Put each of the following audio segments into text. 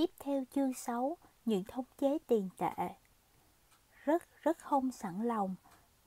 Tiếp theo chương 6, những thống chế tiền tệ. Rất rất không sẵn lòng,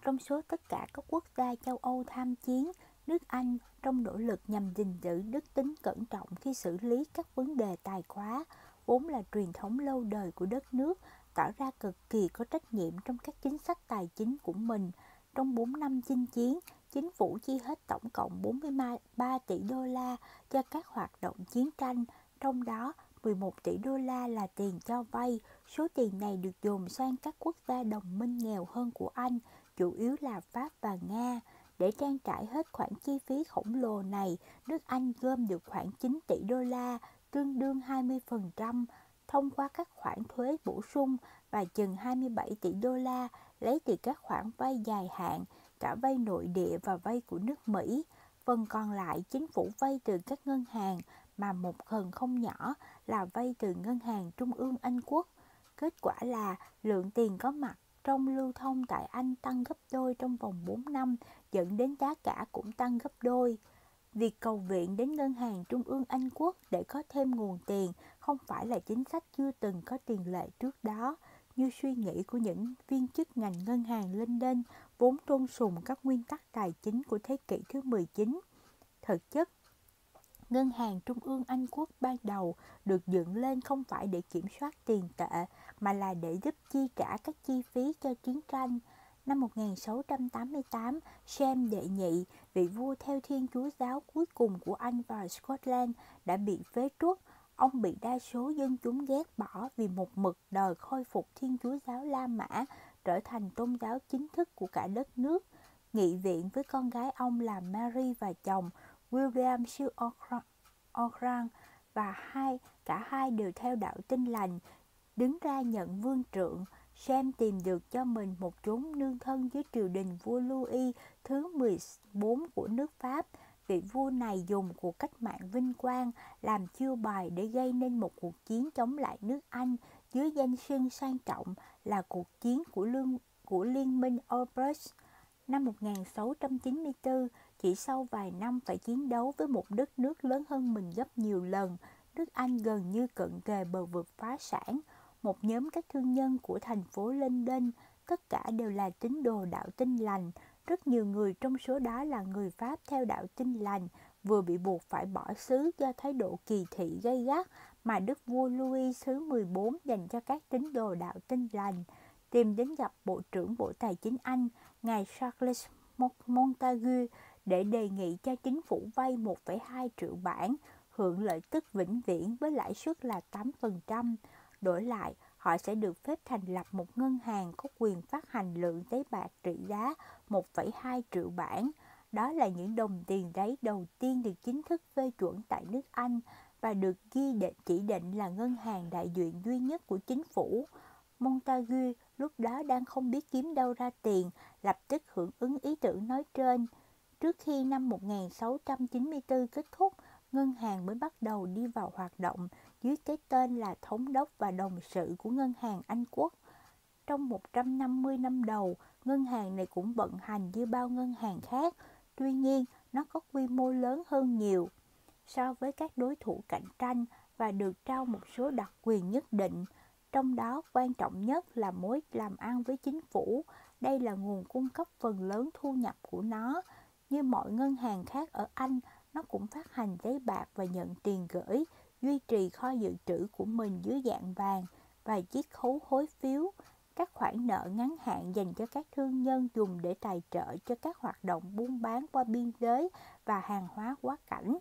trong số tất cả các quốc gia châu Âu tham chiến, nước Anh trong nỗ lực nhằm gìn giữ đức tính cẩn trọng khi xử lý các vấn đề tài khóa, vốn là truyền thống lâu đời của đất nước, tỏ ra cực kỳ có trách nhiệm trong các chính sách tài chính của mình. Trong 4 năm chinh chiến, chính phủ chi hết tổng cộng 43 tỷ đô la cho các hoạt động chiến tranh, trong đó 11 tỷ đô la là tiền cho vay. Số tiền này được dồn sang các quốc gia đồng minh nghèo hơn của Anh, chủ yếu là Pháp và Nga. Để trang trải hết khoản chi phí khổng lồ này, nước Anh gom được khoảng 9 tỷ đô la, tương đương 20%, thông qua các khoản thuế bổ sung và chừng 27 tỷ đô la lấy từ các khoản vay dài hạn, cả vay nội địa và vay của nước Mỹ. Phần còn lại chính phủ vay từ các ngân hàng mà một phần không nhỏ là vay từ ngân hàng trung ương Anh Quốc. Kết quả là lượng tiền có mặt trong lưu thông tại Anh tăng gấp đôi trong vòng 4 năm, dẫn đến giá cả cũng tăng gấp đôi. Việc cầu viện đến Ngân hàng Trung ương Anh Quốc để có thêm nguồn tiền không phải là chính sách chưa từng có tiền lệ trước đó, như suy nghĩ của những viên chức ngành ngân hàng London vốn tôn sùng các nguyên tắc tài chính của thế kỷ thứ 19. Thực chất, Ngân hàng Trung ương Anh Quốc ban đầu được dựng lên không phải để kiểm soát tiền tệ mà là để giúp chi trả các chi phí cho chiến tranh. Năm 1688, James đệ nhị, vị vua theo Thiên Chúa giáo cuối cùng của Anh và Scotland đã bị phế truất. Ông bị đa số dân chúng ghét bỏ vì một mực đòi khôi phục Thiên Chúa giáo La Mã trở thành tôn giáo chính thức của cả đất nước. Nghị viện với con gái ông là Mary và chồng William siêu Orran và hai cả hai đều theo đạo tin lành đứng ra nhận vương trượng Sam tìm được cho mình một chốn nương thân dưới triều đình vua Louis thứ 14 của nước Pháp. Vị vua này dùng cuộc cách mạng vinh quang làm chiêu bài để gây nên một cuộc chiến chống lại nước Anh dưới danh xưng sang trọng là cuộc chiến của lương của liên minh Albrecht. Năm 1694, chỉ sau vài năm phải chiến đấu với một đất nước lớn hơn mình gấp nhiều lần, nước Anh gần như cận kề bờ vực phá sản. Một nhóm các thương nhân của thành phố London, tất cả đều là tín đồ đạo tin lành. Rất nhiều người trong số đó là người Pháp theo đạo tin lành, vừa bị buộc phải bỏ xứ do thái độ kỳ thị gây gắt mà đức vua Louis thứ 14 dành cho các tín đồ đạo tin lành. Tìm đến gặp Bộ trưởng Bộ Tài chính Anh, ngài Charles Montagu, để đề nghị cho chính phủ vay 1,2 triệu bảng, hưởng lợi tức vĩnh viễn với lãi suất là 8%. Đổi lại, họ sẽ được phép thành lập một ngân hàng có quyền phát hành lượng giấy bạc trị giá 1,2 triệu bảng. Đó là những đồng tiền giấy đầu tiên được chính thức phê chuẩn tại nước Anh và được ghi định chỉ định là ngân hàng đại diện duy nhất của chính phủ. Montagu lúc đó đang không biết kiếm đâu ra tiền, lập tức hưởng ứng ý tưởng nói trên. Trước khi năm 1694 kết thúc, ngân hàng mới bắt đầu đi vào hoạt động dưới cái tên là Thống đốc và Đồng sự của Ngân hàng Anh Quốc. Trong 150 năm đầu, ngân hàng này cũng vận hành như bao ngân hàng khác, tuy nhiên nó có quy mô lớn hơn nhiều so với các đối thủ cạnh tranh và được trao một số đặc quyền nhất định. Trong đó quan trọng nhất là mối làm ăn với chính phủ. Đây là nguồn cung cấp phần lớn thu nhập của nó. Như mọi ngân hàng khác ở Anh, nó cũng phát hành giấy bạc và nhận tiền gửi, duy trì kho dự trữ của mình dưới dạng vàng và chiếc khấu hối phiếu. Các khoản nợ ngắn hạn dành cho các thương nhân dùng để tài trợ cho các hoạt động buôn bán qua biên giới và hàng hóa quá cảnh.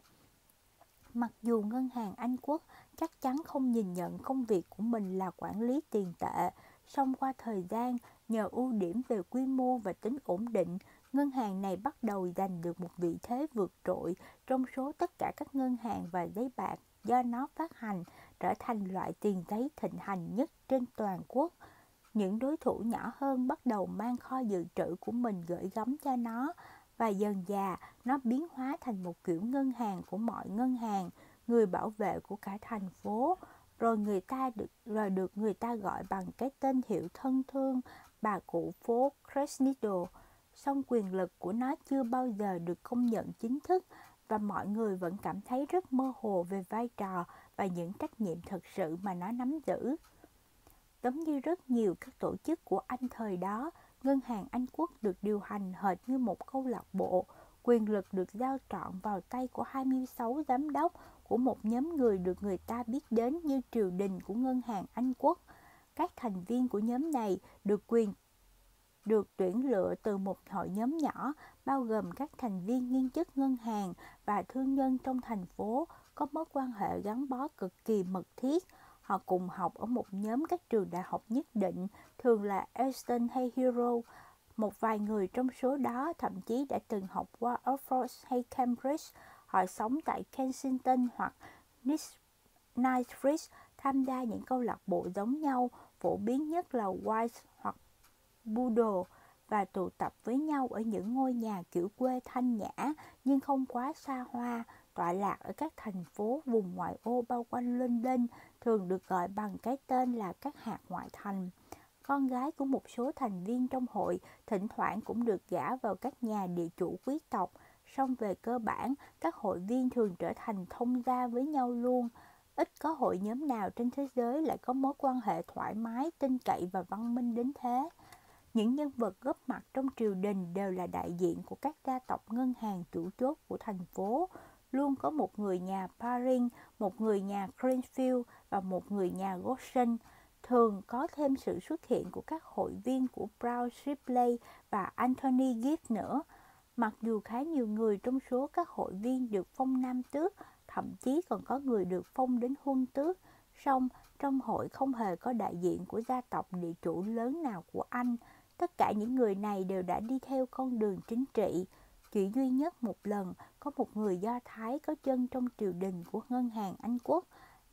Mặc dù ngân hàng Anh Quốc chắc chắn không nhìn nhận công việc của mình là quản lý tiền tệ, song qua thời gian, nhờ ưu điểm về quy mô và tính ổn định, ngân hàng này bắt đầu giành được một vị thế vượt trội trong số tất cả các ngân hàng và giấy bạc do nó phát hành trở thành loại tiền giấy thịnh hành nhất trên toàn quốc. Những đối thủ nhỏ hơn bắt đầu mang kho dự trữ của mình gửi gắm cho nó và dần dà nó biến hóa thành một kiểu ngân hàng của mọi ngân hàng, người bảo vệ của cả thành phố. Rồi người ta được rồi được người ta gọi bằng cái tên hiệu thân thương bà cụ phố Cresnido song quyền lực của nó chưa bao giờ được công nhận chính thức và mọi người vẫn cảm thấy rất mơ hồ về vai trò và những trách nhiệm thực sự mà nó nắm giữ. Giống như rất nhiều các tổ chức của Anh thời đó, Ngân hàng Anh Quốc được điều hành hệt như một câu lạc bộ, quyền lực được giao trọn vào tay của 26 giám đốc của một nhóm người được người ta biết đến như triều đình của Ngân hàng Anh Quốc. Các thành viên của nhóm này được quyền được tuyển lựa từ một hội nhóm nhỏ bao gồm các thành viên nghiên chức ngân hàng và thương nhân trong thành phố có mối quan hệ gắn bó cực kỳ mật thiết. Họ cùng học ở một nhóm các trường đại học nhất định, thường là Easton hay Hero. Một vài người trong số đó thậm chí đã từng học qua Oxford hay Cambridge. Họ sống tại Kensington hoặc Knightsbridge, tham gia những câu lạc bộ giống nhau, phổ biến nhất là White hoặc Boodle và tụ tập với nhau ở những ngôi nhà kiểu quê thanh nhã nhưng không quá xa hoa, tọa lạc ở các thành phố vùng ngoại ô bao quanh London, thường được gọi bằng cái tên là các hạt ngoại thành. Con gái của một số thành viên trong hội thỉnh thoảng cũng được gả vào các nhà địa chủ quý tộc, song về cơ bản, các hội viên thường trở thành thông gia với nhau luôn. Ít có hội nhóm nào trên thế giới lại có mối quan hệ thoải mái, tin cậy và văn minh đến thế. Những nhân vật góp mặt trong triều đình đều là đại diện của các gia tộc ngân hàng chủ chốt của thành phố. Luôn có một người nhà Paris, một người nhà Greenfield và một người nhà Goshen. Thường có thêm sự xuất hiện của các hội viên của Brown Shipley và Anthony Gibbs nữa. Mặc dù khá nhiều người trong số các hội viên được phong nam tước, thậm chí còn có người được phong đến huân tước, song trong hội không hề có đại diện của gia tộc địa chủ lớn nào của Anh. Tất cả những người này đều đã đi theo con đường chính trị. Chỉ duy nhất một lần, có một người Do Thái có chân trong triều đình của ngân hàng Anh Quốc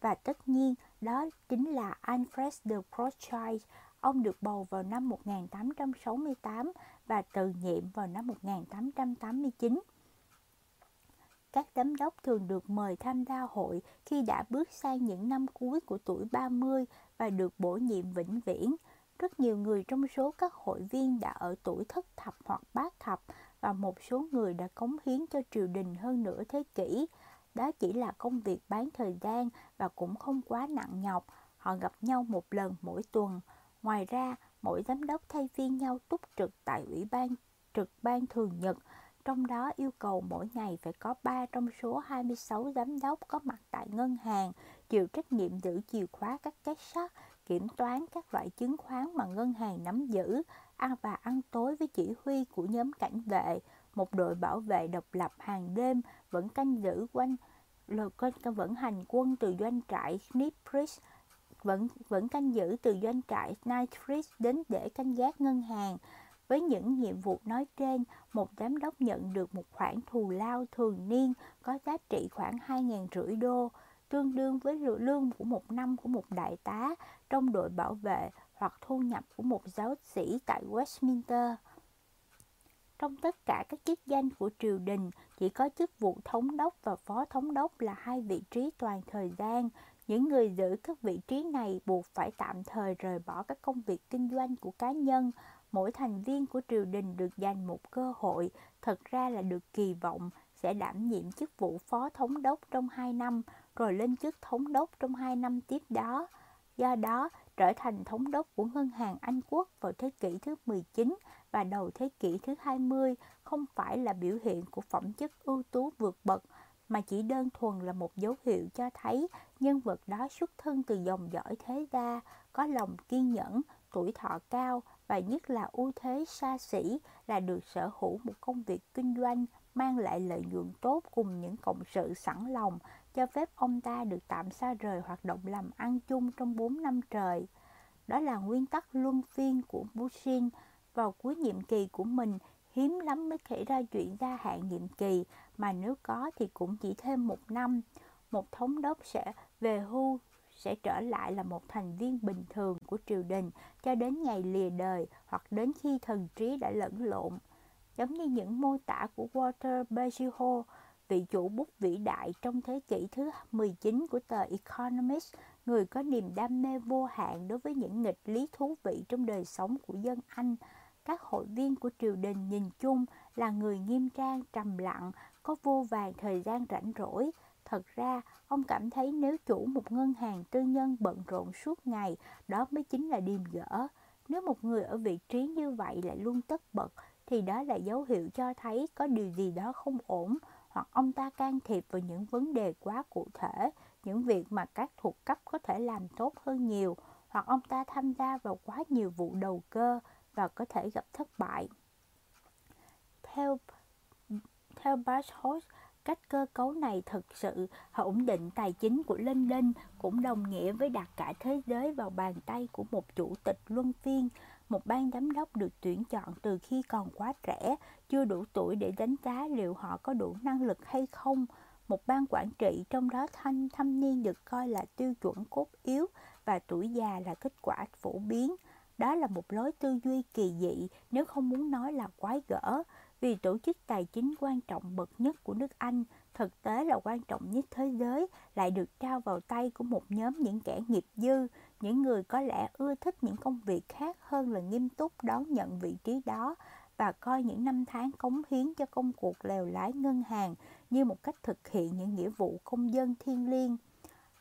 và tất nhiên, đó chính là Alfred de Rothschild. Ông được bầu vào năm 1868 và từ nhiệm vào năm 1889. Các giám đốc thường được mời tham gia hội khi đã bước sang những năm cuối của tuổi 30 và được bổ nhiệm vĩnh viễn. Rất nhiều người trong số các hội viên đã ở tuổi thất thập hoặc bát thập và một số người đã cống hiến cho triều đình hơn nửa thế kỷ. Đó chỉ là công việc bán thời gian và cũng không quá nặng nhọc. Họ gặp nhau một lần mỗi tuần. Ngoài ra, mỗi giám đốc thay phiên nhau túc trực tại ủy ban trực ban thường nhật, trong đó yêu cầu mỗi ngày phải có 3 trong số 26 giám đốc có mặt tại ngân hàng, chịu trách nhiệm giữ chìa khóa các két sắt, kiểm toán các loại chứng khoán mà ngân hàng nắm giữ, ăn và ăn tối với chỉ huy của nhóm cảnh vệ, một đội bảo vệ độc lập hàng đêm vẫn canh giữ quanh vẫn hành quân từ doanh trại Knipbridge vẫn vẫn canh giữ từ doanh trại Knightsbridge đến để canh gác ngân hàng. Với những nhiệm vụ nói trên, một giám đốc nhận được một khoản thù lao thường niên có giá trị khoảng 2.000 rưỡi đô, tương đương với lương của một năm của một đại tá trong đội bảo vệ hoặc thu nhập của một giáo sĩ tại Westminster. Trong tất cả các chức danh của triều đình, chỉ có chức vụ thống đốc và phó thống đốc là hai vị trí toàn thời gian. Những người giữ các vị trí này buộc phải tạm thời rời bỏ các công việc kinh doanh của cá nhân. Mỗi thành viên của triều đình được dành một cơ hội, thật ra là được kỳ vọng sẽ đảm nhiệm chức vụ phó thống đốc trong 2 năm, rồi lên chức thống đốc trong 2 năm tiếp đó. Do đó, trở thành thống đốc của ngân hàng Anh Quốc vào thế kỷ thứ 19 và đầu thế kỷ thứ 20 không phải là biểu hiện của phẩm chất ưu tú vượt bậc mà chỉ đơn thuần là một dấu hiệu cho thấy nhân vật đó xuất thân từ dòng dõi thế gia, có lòng kiên nhẫn, tuổi thọ cao và nhất là ưu thế xa xỉ là được sở hữu một công việc kinh doanh mang lại lợi nhuận tốt cùng những cộng sự sẵn lòng cho phép ông ta được tạm xa rời hoạt động làm ăn chung trong 4 năm trời. Đó là nguyên tắc luân phiên của Putin Vào cuối nhiệm kỳ của mình, hiếm lắm mới xảy ra chuyện gia hạn nhiệm kỳ, mà nếu có thì cũng chỉ thêm một năm. Một thống đốc sẽ về hưu sẽ trở lại là một thành viên bình thường của triều đình cho đến ngày lìa đời hoặc đến khi thần trí đã lẫn lộn. Giống như những mô tả của Walter Bagehot, vị chủ bút vĩ đại trong thế kỷ thứ 19 của tờ Economist, người có niềm đam mê vô hạn đối với những nghịch lý thú vị trong đời sống của dân Anh. Các hội viên của triều đình nhìn chung là người nghiêm trang, trầm lặng, có vô vàng thời gian rảnh rỗi. Thật ra, ông cảm thấy nếu chủ một ngân hàng tư nhân bận rộn suốt ngày, đó mới chính là điềm gỡ. Nếu một người ở vị trí như vậy lại luôn tất bật, thì đó là dấu hiệu cho thấy có điều gì đó không ổn, hoặc ông ta can thiệp vào những vấn đề quá cụ thể, những việc mà các thuộc cấp có thể làm tốt hơn nhiều, hoặc ông ta tham gia vào quá nhiều vụ đầu cơ và có thể gặp thất bại. Theo theo Bashos, cách cơ cấu này thực sự ổn định tài chính của London cũng đồng nghĩa với đặt cả thế giới vào bàn tay của một chủ tịch luân phiên, một ban giám đốc được tuyển chọn từ khi còn quá trẻ, chưa đủ tuổi để đánh giá liệu họ có đủ năng lực hay không. Một ban quản trị trong đó thanh thâm niên được coi là tiêu chuẩn cốt yếu và tuổi già là kết quả phổ biến. Đó là một lối tư duy kỳ dị nếu không muốn nói là quái gở vì tổ chức tài chính quan trọng bậc nhất của nước Anh, thực tế là quan trọng nhất thế giới, lại được trao vào tay của một nhóm những kẻ nghiệp dư, những người có lẽ ưa thích những công việc khác hơn là nghiêm túc đón nhận vị trí đó và coi những năm tháng cống hiến cho công cuộc lèo lái ngân hàng như một cách thực hiện những nghĩa vụ công dân thiêng liêng.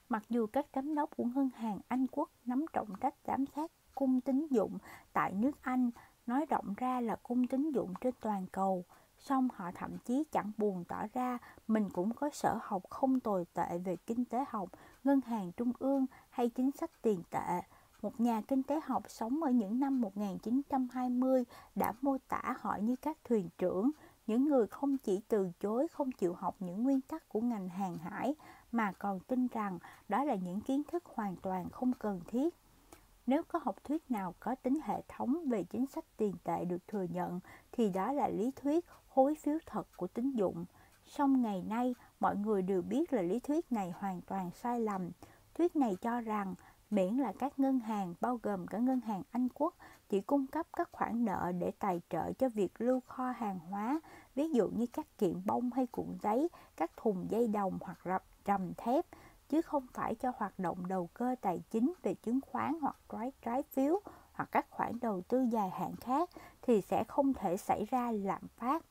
Mặc dù các giám đốc của ngân hàng Anh quốc nắm trọng trách giám sát cung tín dụng tại nước Anh nói rộng ra là cung tín dụng trên toàn cầu, song họ thậm chí chẳng buồn tỏ ra mình cũng có sở học không tồi tệ về kinh tế học, ngân hàng trung ương hay chính sách tiền tệ. Một nhà kinh tế học sống ở những năm 1920 đã mô tả họ như các thuyền trưởng, những người không chỉ từ chối không chịu học những nguyên tắc của ngành hàng hải mà còn tin rằng đó là những kiến thức hoàn toàn không cần thiết. Nếu có học thuyết nào có tính hệ thống về chính sách tiền tệ được thừa nhận thì đó là lý thuyết hối phiếu thật của tín dụng. Song ngày nay, mọi người đều biết là lý thuyết này hoàn toàn sai lầm. Thuyết này cho rằng miễn là các ngân hàng bao gồm cả ngân hàng Anh quốc chỉ cung cấp các khoản nợ để tài trợ cho việc lưu kho hàng hóa, ví dụ như các kiện bông hay cuộn giấy, các thùng dây đồng hoặc rập trầm thép, chứ không phải cho hoạt động đầu cơ tài chính về chứng khoán hoặc trái trái phiếu hoặc các khoản đầu tư dài hạn khác thì sẽ không thể xảy ra lạm phát.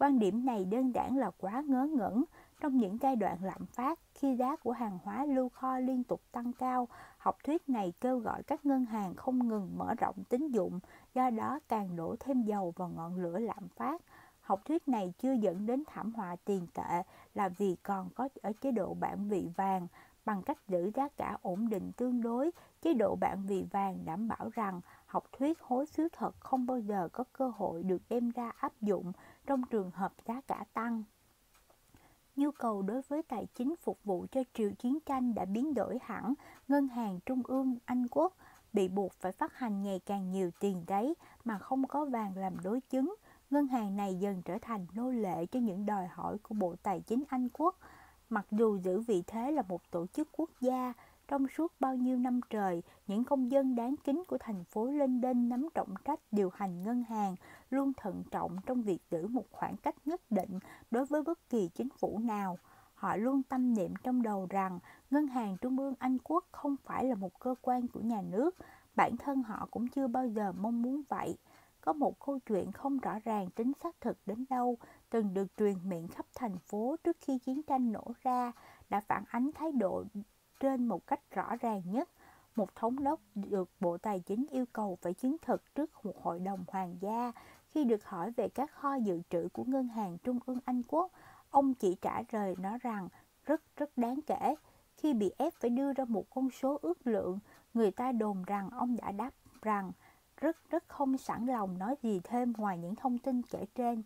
Quan điểm này đơn giản là quá ngớ ngẩn. Trong những giai đoạn lạm phát, khi giá của hàng hóa lưu kho liên tục tăng cao, học thuyết này kêu gọi các ngân hàng không ngừng mở rộng tín dụng, do đó càng đổ thêm dầu vào ngọn lửa lạm phát. Học thuyết này chưa dẫn đến thảm họa tiền tệ là vì còn có ở chế độ bản vị vàng bằng cách giữ giá cả ổn định tương đối, chế độ bản vị vàng đảm bảo rằng học thuyết hối phiếu thật không bao giờ có cơ hội được đem ra áp dụng trong trường hợp giá cả tăng. Nhu cầu đối với tài chính phục vụ cho triều chiến tranh đã biến đổi hẳn, ngân hàng trung ương Anh quốc bị buộc phải phát hành ngày càng nhiều tiền giấy mà không có vàng làm đối chứng. Ngân hàng này dần trở thành nô lệ cho những đòi hỏi của Bộ Tài chính Anh quốc. Mặc dù giữ vị thế là một tổ chức quốc gia, trong suốt bao nhiêu năm trời, những công dân đáng kính của thành phố London nắm trọng trách điều hành ngân hàng luôn thận trọng trong việc giữ một khoảng cách nhất định đối với bất kỳ chính phủ nào. Họ luôn tâm niệm trong đầu rằng Ngân hàng Trung ương Anh Quốc không phải là một cơ quan của nhà nước, bản thân họ cũng chưa bao giờ mong muốn vậy. Có một câu chuyện không rõ ràng tính xác thực đến đâu, từng được truyền miệng khắp thành phố trước khi chiến tranh nổ ra, đã phản ánh thái độ trên một cách rõ ràng nhất. Một thống đốc được Bộ Tài chính yêu cầu phải chứng thực trước một hội đồng hoàng gia. Khi được hỏi về các kho dự trữ của Ngân hàng Trung ương Anh Quốc, ông chỉ trả lời nó rằng rất rất đáng kể. Khi bị ép phải đưa ra một con số ước lượng, người ta đồn rằng ông đã đáp rằng rất rất không sẵn lòng nói gì thêm ngoài những thông tin kể trên.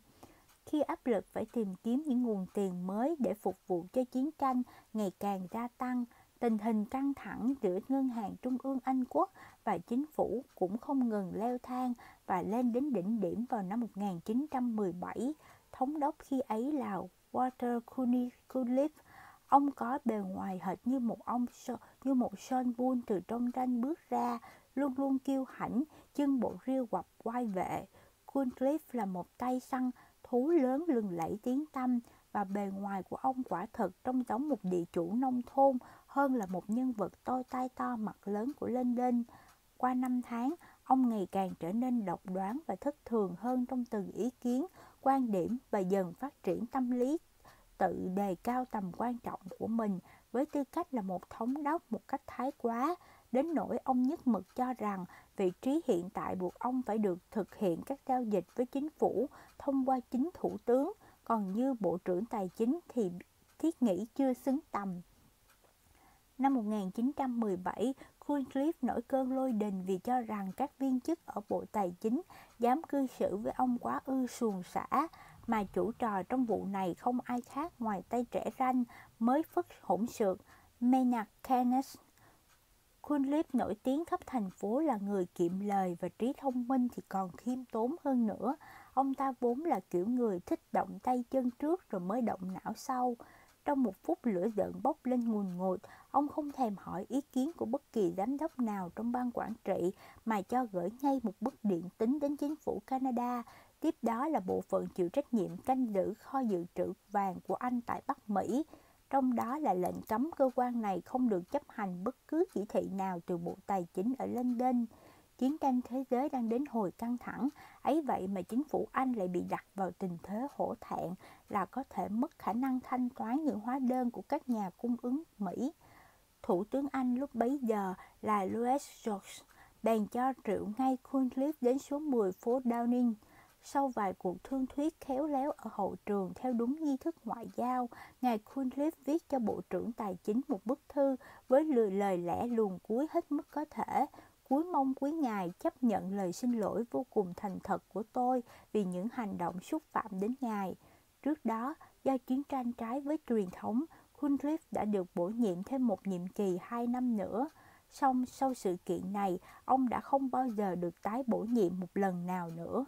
Khi áp lực phải tìm kiếm những nguồn tiền mới để phục vụ cho chiến tranh ngày càng gia tăng, tình hình căng thẳng giữa Ngân hàng Trung ương Anh Quốc và chính phủ cũng không ngừng leo thang và lên đến đỉnh điểm vào năm 1917. Thống đốc khi ấy là Walter Cunliffe. Ông có bề ngoài hệt như một ông như một Sean Bull từ trong tranh bước ra, luôn luôn kiêu hãnh, chân bộ riêu quặp quay vệ. Cunliffe là một tay săn thú lớn lừng lẫy tiếng tăm và bề ngoài của ông quả thực trông giống một địa chủ nông thôn hơn là một nhân vật tôi tai to mặt lớn của London. Qua năm tháng, ông ngày càng trở nên độc đoán và thất thường hơn trong từng ý kiến, quan điểm và dần phát triển tâm lý tự đề cao tầm quan trọng của mình với tư cách là một thống đốc một cách thái quá, đến nỗi ông nhất mực cho rằng vị trí hiện tại buộc ông phải được thực hiện các giao dịch với chính phủ thông qua chính thủ tướng, còn như bộ trưởng tài chính thì thiết nghĩ chưa xứng tầm. Năm 1917, Cunliffe nổi cơn lôi đình vì cho rằng các viên chức ở Bộ Tài chính dám cư xử với ông quá ư xuồng xả, mà chủ trò trong vụ này không ai khác ngoài tay trẻ ranh mới phất hỗn xược Maynard Keynes. Cunliffe nổi tiếng khắp thành phố là người kiệm lời và trí thông minh thì còn khiêm tốn hơn nữa. Ông ta vốn là kiểu người thích động tay chân trước rồi mới động não sau. Trong một phút lửa giận bốc lên nguồn ngột ông không thèm hỏi ý kiến của bất kỳ giám đốc nào trong ban quản trị, mà cho gửi ngay một bức điện tính đến chính phủ Canada. Tiếp đó là bộ phận chịu trách nhiệm canh giữ kho dự trữ vàng của Anh tại Bắc Mỹ. Trong đó là lệnh cấm cơ quan này không được chấp hành bất cứ chỉ thị nào từ Bộ Tài chính ở London. Chiến tranh thế giới đang đến hồi căng thẳng, ấy vậy mà chính phủ Anh lại bị đặt vào tình thế hổ thẹn là có thể mất khả năng thanh toán những hóa đơn của các nhà cung ứng Mỹ. Thủ tướng Anh lúc bấy giờ là Louis George bèn cho triệu ngay Cunliffe đến số 10 phố Downing. Sau vài cuộc thương thuyết khéo léo ở hậu trường theo đúng nghi thức ngoại giao, ngài Cunliffe viết cho Bộ trưởng Tài chính một bức thư với lời lời lẽ luồn cuối hết mức có thể, cuối mong quý ngài chấp nhận lời xin lỗi vô cùng thành thật của tôi vì những hành động xúc phạm đến ngài. Trước đó, do chiến tranh trái với truyền thống, Cunliffe đã được bổ nhiệm thêm một nhiệm kỳ 2 năm nữa. Song sau sự kiện này, ông đã không bao giờ được tái bổ nhiệm một lần nào nữa.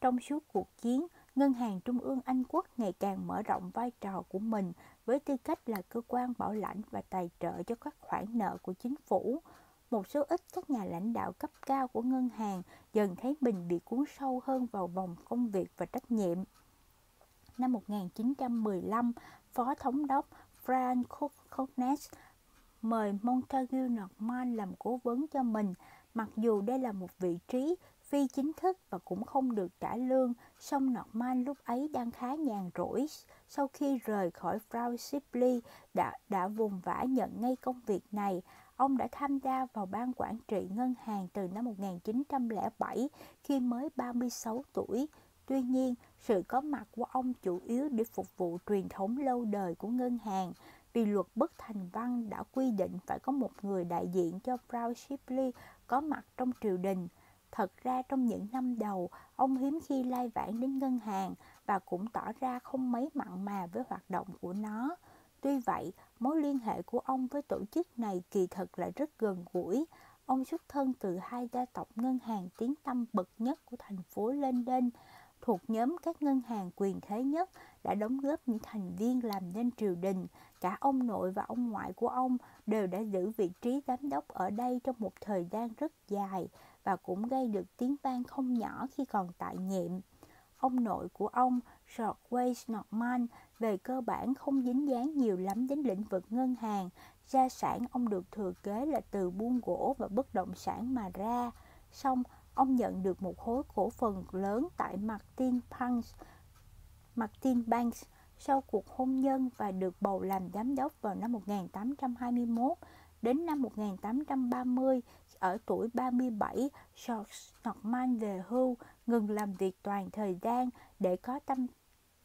Trong suốt cuộc chiến, Ngân hàng Trung ương Anh Quốc ngày càng mở rộng vai trò của mình với tư cách là cơ quan bảo lãnh và tài trợ cho các khoản nợ của chính phủ. Một số ít các nhà lãnh đạo cấp cao của ngân hàng dần thấy mình bị cuốn sâu hơn vào vòng công việc và trách nhiệm. Năm 1915, Phó Thống đốc Frank Cognes mời Montague Norman làm cố vấn cho mình, mặc dù đây là một vị trí phi chính thức và cũng không được trả lương, song Norman lúc ấy đang khá nhàn rỗi. Sau khi rời khỏi Frau Shipley đã, đã vùng vã nhận ngay công việc này. Ông đã tham gia vào ban quản trị ngân hàng từ năm 1907 khi mới 36 tuổi. Tuy nhiên, sự có mặt của ông chủ yếu để phục vụ truyền thống lâu đời của ngân hàng, vì luật bất thành văn đã quy định phải có một người đại diện cho Brown Shipley có mặt trong triều đình. Thật ra trong những năm đầu, ông hiếm khi lai vãng đến ngân hàng và cũng tỏ ra không mấy mặn mà với hoạt động của nó. Tuy vậy, mối liên hệ của ông với tổ chức này kỳ thực là rất gần gũi. Ông xuất thân từ hai gia tộc ngân hàng tiếng tăm bậc nhất của thành phố London, thuộc nhóm các ngân hàng quyền thế nhất đã đóng góp những thành viên làm nên triều đình. Cả ông nội và ông ngoại của ông đều đã giữ vị trí giám đốc ở đây trong một thời gian rất dài và cũng gây được tiếng vang không nhỏ khi còn tại nhiệm. Ông nội của ông, George Wayne Norman, về cơ bản không dính dáng nhiều lắm đến lĩnh vực ngân hàng. Gia sản ông được thừa kế là từ buôn gỗ và bất động sản mà ra. Xong, ông nhận được một khối cổ phần lớn tại Martin Banks, Martin Banks sau cuộc hôn nhân và được bầu làm giám đốc vào năm 1821. Đến năm 1830, ở tuổi 37, George Norman về hưu, ngừng làm việc toàn thời gian để có tâm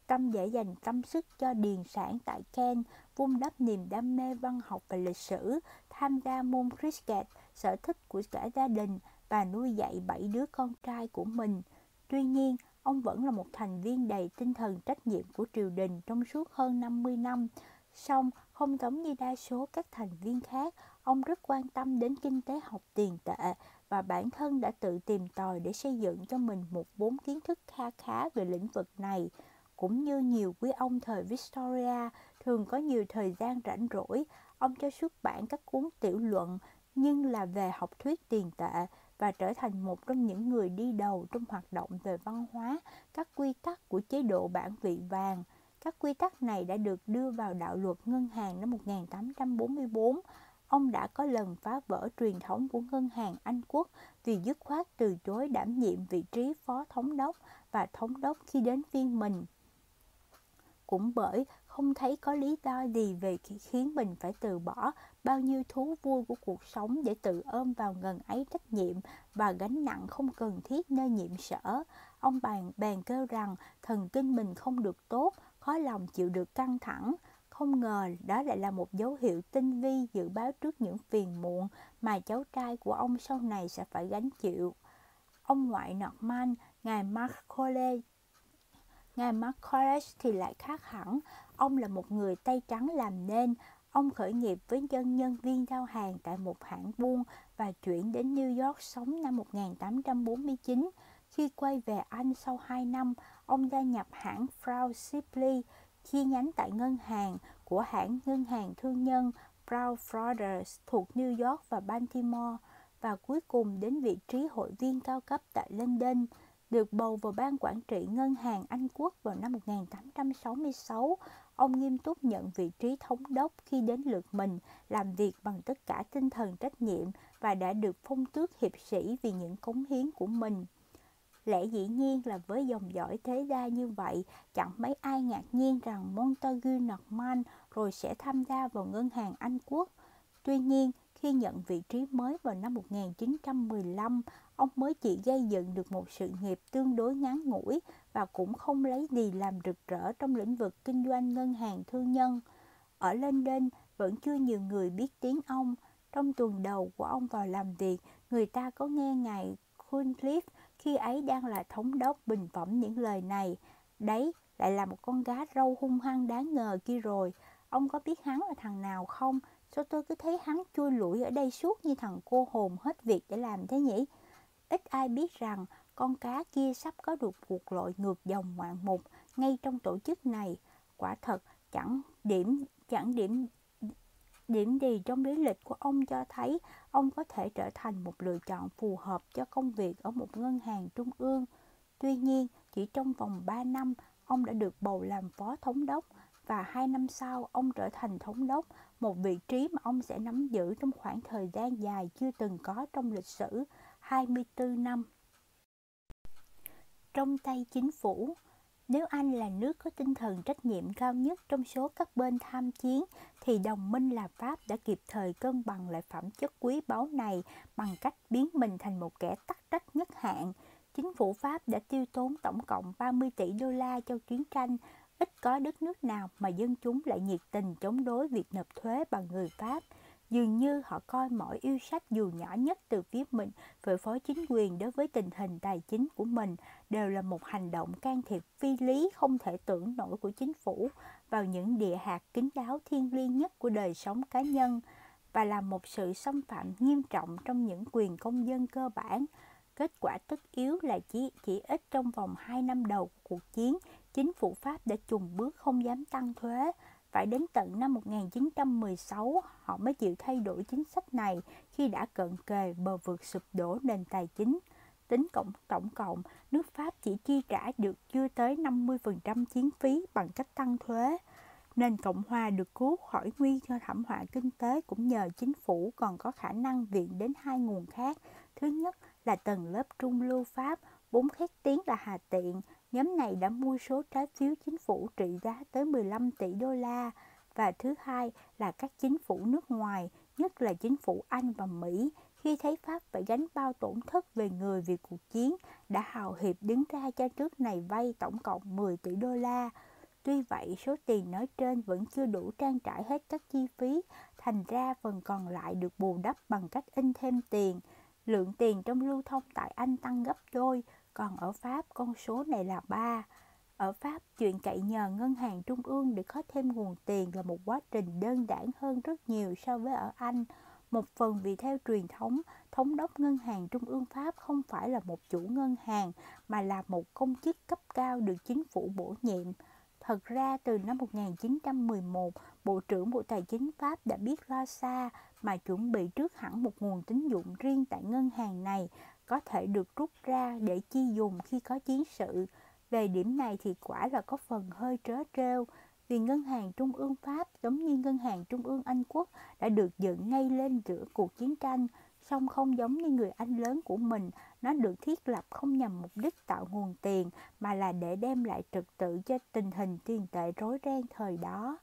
tâm để dành tâm sức cho điền sản tại Ken, vun đắp niềm đam mê văn học và lịch sử, tham gia môn cricket, sở thích của cả gia đình và nuôi dạy bảy đứa con trai của mình. Tuy nhiên, ông vẫn là một thành viên đầy tinh thần trách nhiệm của triều đình trong suốt hơn 50 năm. Song, không giống như đa số các thành viên khác, ông rất quan tâm đến kinh tế học tiền tệ và bản thân đã tự tìm tòi để xây dựng cho mình một vốn kiến thức kha khá về lĩnh vực này. Cũng như nhiều quý ông thời Victoria thường có nhiều thời gian rảnh rỗi, ông cho xuất bản các cuốn tiểu luận nhưng là về học thuyết tiền tệ và trở thành một trong những người đi đầu trong hoạt động về văn hóa, các quy tắc của chế độ bản vị vàng. Các quy tắc này đã được đưa vào đạo luật ngân hàng năm 1844. Ông đã có lần phá vỡ truyền thống của ngân hàng Anh quốc vì dứt khoát từ chối đảm nhiệm vị trí phó thống đốc và thống đốc khi đến phiên mình. cũng bởi không thấy có lý do gì về khiến mình phải từ bỏ bao nhiêu thú vui của cuộc sống để tự ôm vào ngần ấy trách nhiệm và gánh nặng không cần thiết nơi nhiệm sở. Ông bàn bèn kêu rằng thần kinh mình không được tốt, khó lòng chịu được căng thẳng. Không ngờ đó lại là một dấu hiệu tinh vi dự báo trước những phiền muộn mà cháu trai của ông sau này sẽ phải gánh chịu. Ông ngoại Norman, ngài Mark College, ngài Mark College thì lại khác hẳn. Ông là một người tay trắng làm nên. Ông khởi nghiệp với dân nhân viên giao hàng tại một hãng buôn và chuyển đến New York sống năm 1849. Khi quay về Anh sau 2 năm, ông gia nhập hãng Frau Shipley, chi nhánh tại ngân hàng của hãng ngân hàng thương nhân Brown Brothers thuộc New York và Baltimore và cuối cùng đến vị trí hội viên cao cấp tại London. Được bầu vào ban quản trị ngân hàng Anh Quốc vào năm 1866, ông nghiêm túc nhận vị trí thống đốc khi đến lượt mình, làm việc bằng tất cả tinh thần trách nhiệm và đã được phong tước hiệp sĩ vì những cống hiến của mình. Lẽ dĩ nhiên là với dòng dõi thế gia như vậy, chẳng mấy ai ngạc nhiên rằng Montagu Norman rồi sẽ tham gia vào ngân hàng Anh Quốc. Tuy nhiên, khi nhận vị trí mới vào năm 1915, ông mới chỉ gây dựng được một sự nghiệp tương đối ngắn ngủi và cũng không lấy gì làm rực rỡ trong lĩnh vực kinh doanh ngân hàng thương nhân. Ở London vẫn chưa nhiều người biết tiếng ông. Trong tuần đầu của ông vào làm việc, người ta có nghe ngài Cunliffe khi ấy đang là thống đốc bình phẩm những lời này. Đấy, lại là một con gái râu hung hăng đáng ngờ kia rồi. Ông có biết hắn là thằng nào không? Sao tôi cứ thấy hắn chui lủi ở đây suốt như thằng cô hồn hết việc để làm thế nhỉ? Ít ai biết rằng con cá kia sắp có được cuộc lội ngược dòng ngoạn mục ngay trong tổ chức này. Quả thật chẳng điểm chẳng điểm điểm gì trong lý lịch của ông cho thấy ông có thể trở thành một lựa chọn phù hợp cho công việc ở một ngân hàng trung ương. Tuy nhiên, chỉ trong vòng 3 năm, ông đã được bầu làm phó thống đốc và hai năm sau ông trở thành thống đốc, một vị trí mà ông sẽ nắm giữ trong khoảng thời gian dài chưa từng có trong lịch sử, 24 năm. Trong tay chính phủ, nếu Anh là nước có tinh thần trách nhiệm cao nhất trong số các bên tham chiến, thì đồng minh là Pháp đã kịp thời cân bằng lại phẩm chất quý báu này bằng cách biến mình thành một kẻ tắc trách nhất hạn. Chính phủ Pháp đã tiêu tốn tổng cộng 30 tỷ đô la cho chiến tranh, ít có đất nước nào mà dân chúng lại nhiệt tình chống đối việc nộp thuế bằng người Pháp. Dường như họ coi mọi yêu sách dù nhỏ nhất từ phía mình về phó chính quyền đối với tình hình tài chính của mình đều là một hành động can thiệp phi lý không thể tưởng nổi của chính phủ vào những địa hạt kín đáo thiêng liêng nhất của đời sống cá nhân và là một sự xâm phạm nghiêm trọng trong những quyền công dân cơ bản. Kết quả tất yếu là chỉ chỉ ít trong vòng 2 năm đầu của cuộc chiến, chính phủ Pháp đã trùng bước không dám tăng thuế phải đến tận năm 1916 họ mới chịu thay đổi chính sách này khi đã cận kề bờ vực sụp đổ nền tài chính. Tính cộng tổng cộng, nước Pháp chỉ chi trả được chưa tới 50% chiến phí bằng cách tăng thuế. Nền Cộng Hòa được cứu khỏi nguy cho thảm họa kinh tế cũng nhờ chính phủ còn có khả năng viện đến hai nguồn khác. Thứ nhất là tầng lớp trung lưu Pháp, vốn khét tiếng là Hà Tiện, Nhóm này đã mua số trái phiếu chính phủ trị giá tới 15 tỷ đô la và thứ hai là các chính phủ nước ngoài, nhất là chính phủ Anh và Mỹ, khi thấy Pháp phải gánh bao tổn thất về người vì cuộc chiến, đã hào hiệp đứng ra cho nước này vay tổng cộng 10 tỷ đô la. Tuy vậy, số tiền nói trên vẫn chưa đủ trang trải hết các chi phí, thành ra phần còn lại được bù đắp bằng cách in thêm tiền. Lượng tiền trong lưu thông tại Anh tăng gấp đôi, còn ở Pháp con số này là 3. Ở Pháp, chuyện cậy nhờ ngân hàng trung ương để có thêm nguồn tiền là một quá trình đơn giản hơn rất nhiều so với ở Anh. Một phần vì theo truyền thống, thống đốc ngân hàng trung ương Pháp không phải là một chủ ngân hàng mà là một công chức cấp cao được chính phủ bổ nhiệm. Thật ra từ năm 1911, Bộ trưởng Bộ Tài chính Pháp đã biết lo xa mà chuẩn bị trước hẳn một nguồn tín dụng riêng tại ngân hàng này có thể được rút ra để chi dùng khi có chiến sự. Về điểm này thì quả là có phần hơi trớ trêu, vì ngân hàng trung ương Pháp giống như ngân hàng trung ương Anh Quốc đã được dựng ngay lên giữa cuộc chiến tranh. song không giống như người anh lớn của mình, nó được thiết lập không nhằm mục đích tạo nguồn tiền mà là để đem lại trật tự cho tình hình tiền tệ rối ren thời đó.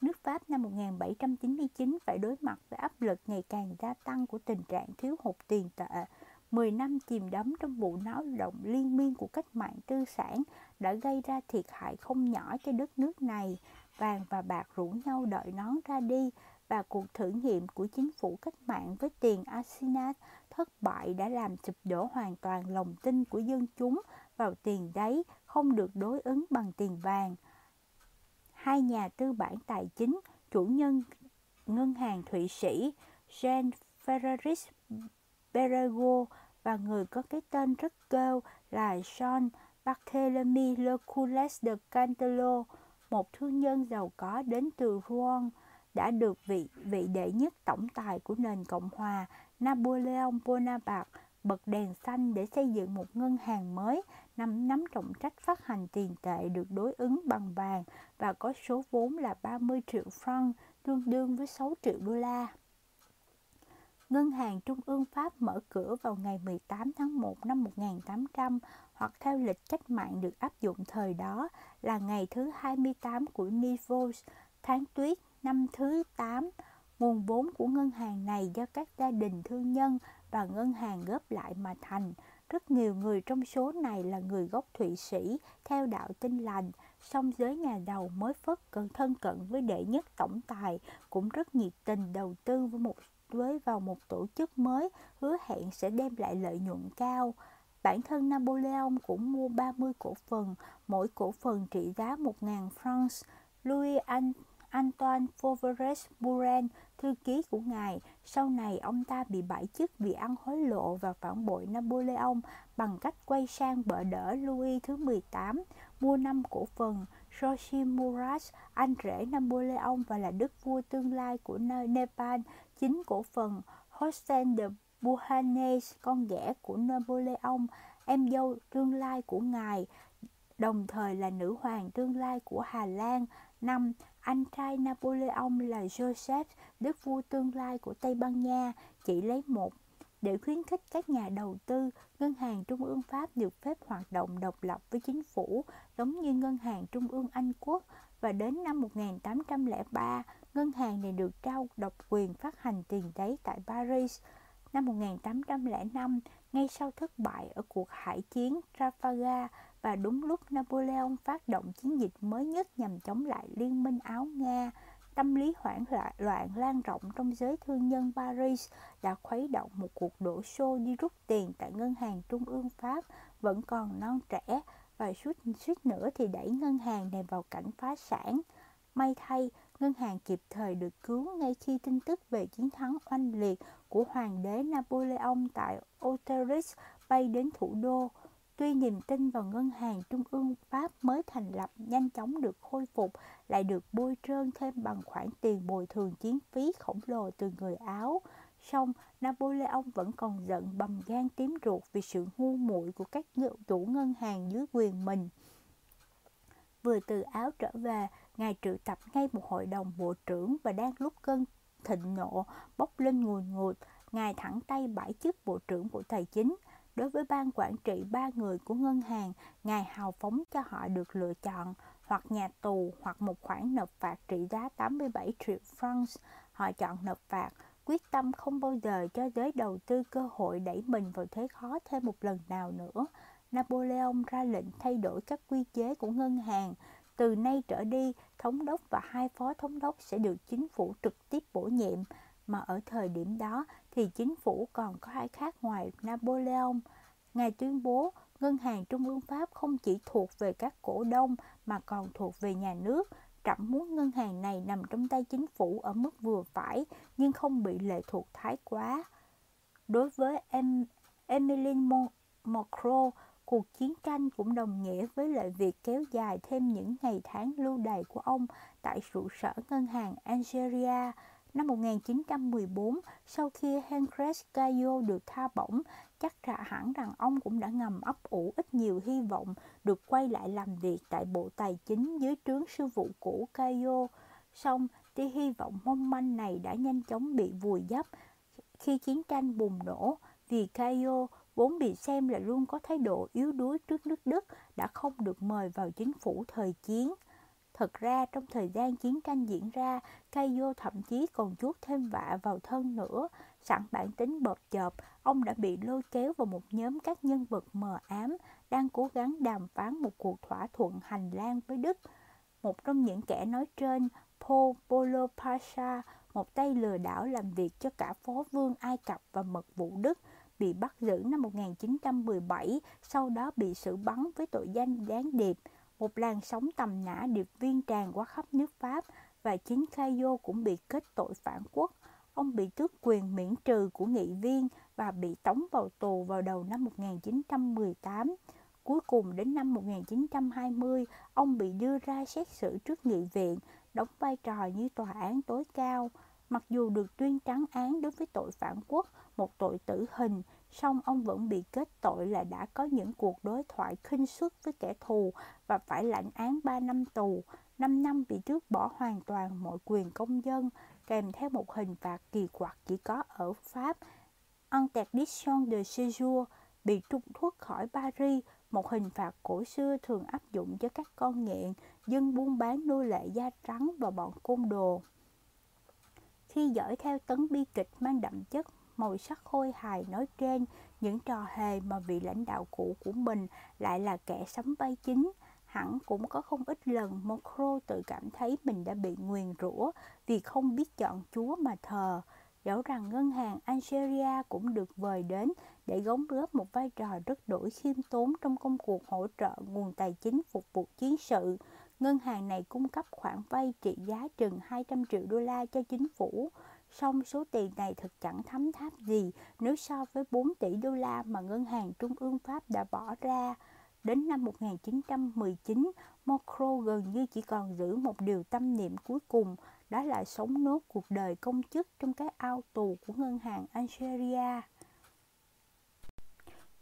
Nước Pháp năm 1799 phải đối mặt với áp lực ngày càng gia tăng của tình trạng thiếu hụt tiền tệ. 10 năm chìm đắm trong vụ náo động liên miên của cách mạng tư sản đã gây ra thiệt hại không nhỏ cho đất nước này. Vàng và bạc rủ nhau đợi nón ra đi và cuộc thử nghiệm của chính phủ cách mạng với tiền Asinat thất bại đã làm sụp đổ hoàn toàn lòng tin của dân chúng vào tiền đấy không được đối ứng bằng tiền vàng. Hai nhà tư bản tài chính, chủ nhân ngân hàng Thụy Sĩ Jean Ferraris Perego và người có cái tên rất kêu là Jean Barthélemy Lecoulès de Cantelo, một thương nhân giàu có đến từ Rouen, đã được vị vị đệ nhất tổng tài của nền Cộng hòa Napoleon Bonaparte bật đèn xanh để xây dựng một ngân hàng mới nắm nắm trọng trách phát hành tiền tệ được đối ứng bằng vàng và có số vốn là 30 triệu franc, tương đương với 6 triệu đô la. Ngân hàng Trung ương Pháp mở cửa vào ngày 18 tháng 1 năm 1800 hoặc theo lịch cách mạng được áp dụng thời đó là ngày thứ 28 của Nivos, tháng tuyết năm thứ 8. Nguồn vốn của ngân hàng này do các gia đình thương nhân và ngân hàng góp lại mà thành. Rất nhiều người trong số này là người gốc Thụy Sĩ theo đạo tinh lành, song giới nhà giàu mới phất cận thân cận với đệ nhất tổng tài cũng rất nhiệt tình đầu tư với một với vào một tổ chức mới hứa hẹn sẽ đem lại lợi nhuận cao. Bản thân Napoleon cũng mua 30 cổ phần, mỗi cổ phần trị giá 1.000 francs. Louis Antoine Fauveres Buren, thư ký của ngài, sau này ông ta bị bãi chức vì ăn hối lộ và phản bội Napoleon bằng cách quay sang bỡ đỡ Louis thứ 18, mua 5 cổ phần. roshi Murat, anh rể Napoleon và là đức vua tương lai của Nepal, chính cổ phần. Hossein de Beauharnais, con ghẻ của Napoleon, em dâu tương lai của ngài, đồng thời là nữ hoàng tương lai của Hà Lan. năm Anh trai Napoleon là Joseph, đức vua tương lai của Tây Ban Nha, chỉ lấy một. Để khuyến khích các nhà đầu tư, Ngân hàng Trung ương Pháp được phép hoạt động độc lập với chính phủ, giống như Ngân hàng Trung ương Anh Quốc, và đến năm 1803, ngân hàng này được trao độc quyền phát hành tiền giấy tại Paris. Năm 1805, ngay sau thất bại ở cuộc hải chiến Trafalgar và đúng lúc Napoleon phát động chiến dịch mới nhất nhằm chống lại Liên minh Áo Nga, tâm lý hoảng loạn lan rộng trong giới thương nhân Paris đã khuấy động một cuộc đổ xô đi rút tiền tại ngân hàng trung ương Pháp vẫn còn non trẻ và suýt, suýt nữa thì đẩy ngân hàng này vào cảnh phá sản. May thay, ngân hàng kịp thời được cứu ngay khi tin tức về chiến thắng oanh liệt của hoàng đế Napoleon tại Austerlitz bay đến thủ đô. Tuy niềm tin vào ngân hàng trung ương Pháp mới thành lập nhanh chóng được khôi phục, lại được bôi trơn thêm bằng khoản tiền bồi thường chiến phí khổng lồ từ người Áo. Song Napoleon vẫn còn giận bầm gan tím ruột vì sự ngu muội của các chủ ngân hàng dưới quyền mình. Vừa từ Áo trở về, Ngài triệu tập ngay một hội đồng bộ trưởng và đang lúc cơn thịnh nộ bốc lên ngùi ngụt, Ngài thẳng tay bãi chức Bộ trưởng Bộ Tài chính. Đối với ban quản trị ba người của ngân hàng, Ngài hào phóng cho họ được lựa chọn hoặc nhà tù hoặc một khoản nộp phạt trị giá 87 triệu francs. Họ chọn nộp phạt, quyết tâm không bao giờ cho giới đầu tư cơ hội đẩy mình vào thế khó thêm một lần nào nữa. Napoleon ra lệnh thay đổi các quy chế của ngân hàng. Từ nay trở đi, thống đốc và hai phó thống đốc sẽ được chính phủ trực tiếp bổ nhiệm, mà ở thời điểm đó thì chính phủ còn có ai khác ngoài Napoleon. Ngài tuyên bố ngân hàng trung ương Pháp không chỉ thuộc về các cổ đông mà còn thuộc về nhà nước. Trẫm muốn ngân hàng này nằm trong tay chính phủ ở mức vừa phải nhưng không bị lệ thuộc thái quá. Đối với em, Emily Macron, cuộc chiến tranh cũng đồng nghĩa với lợi việc kéo dài thêm những ngày tháng lưu đày của ông tại trụ sở ngân hàng Algeria. Năm 1914, sau khi Henry Caillot được tha bổng, chắc là hẳn rằng ông cũng đã ngầm ấp ủ ít nhiều hy vọng được quay lại làm việc tại Bộ Tài chính dưới trướng sư vụ cũ Caillot. Song, tia hy vọng mong manh này đã nhanh chóng bị vùi dấp khi chiến tranh bùng nổ vì Caio vốn bị xem là luôn có thái độ yếu đuối trước nước Đức đã không được mời vào chính phủ thời chiến. Thật ra trong thời gian chiến tranh diễn ra, Caio thậm chí còn chuốt thêm vạ vào thân nữa. Sẵn bản tính bợp chợp, ông đã bị lôi kéo vào một nhóm các nhân vật mờ ám đang cố gắng đàm phán một cuộc thỏa thuận hành lang với Đức. Một trong những kẻ nói trên, Paul Polo Pasha, một tay lừa đảo làm việc cho cả phó vương Ai Cập và mật vụ Đức, bị bắt giữ năm 1917, sau đó bị xử bắn với tội danh gián điệp. Một làn sóng tầm nã điệp viên tràn qua khắp nước Pháp và chính Cayo cũng bị kết tội phản quốc. Ông bị tước quyền miễn trừ của nghị viên và bị tống vào tù vào đầu năm 1918. Cuối cùng đến năm 1920, ông bị đưa ra xét xử trước nghị viện, đóng vai trò như tòa án tối cao. Mặc dù được tuyên trắng án đối với tội phản quốc, một tội tử hình, song ông vẫn bị kết tội là đã có những cuộc đối thoại khinh suất với kẻ thù và phải lãnh án 3 năm tù, 5 năm bị tước bỏ hoàn toàn mọi quyền công dân, kèm theo một hình phạt kỳ quặc chỉ có ở Pháp, interdiction de séjour, bị trục thuốc khỏi Paris, một hình phạt cổ xưa thường áp dụng cho các con nghiện, dân buôn bán nô lệ da trắng và bọn côn đồ. Khi dõi theo tấn bi kịch mang đậm chất màu sắc khôi hài nói trên, những trò hề mà vị lãnh đạo cũ của mình lại là kẻ sắm vai chính, hẳn cũng có không ít lần Mokro tự cảm thấy mình đã bị nguyền rủa vì không biết chọn Chúa mà thờ. Dẫu rằng ngân hàng Algeria cũng được vời đến để gống góp một vai trò rất đổi khiêm tốn trong công cuộc hỗ trợ nguồn tài chính phục vụ chiến sự, ngân hàng này cung cấp khoản vay trị giá chừng 200 triệu đô la cho chính phủ. Song số tiền này thực chẳng thấm tháp gì nếu so với 4 tỷ đô la mà ngân hàng trung ương Pháp đã bỏ ra. Đến năm 1919, Macron gần như chỉ còn giữ một điều tâm niệm cuối cùng, đó là sống nốt cuộc đời công chức trong cái ao tù của ngân hàng Algeria.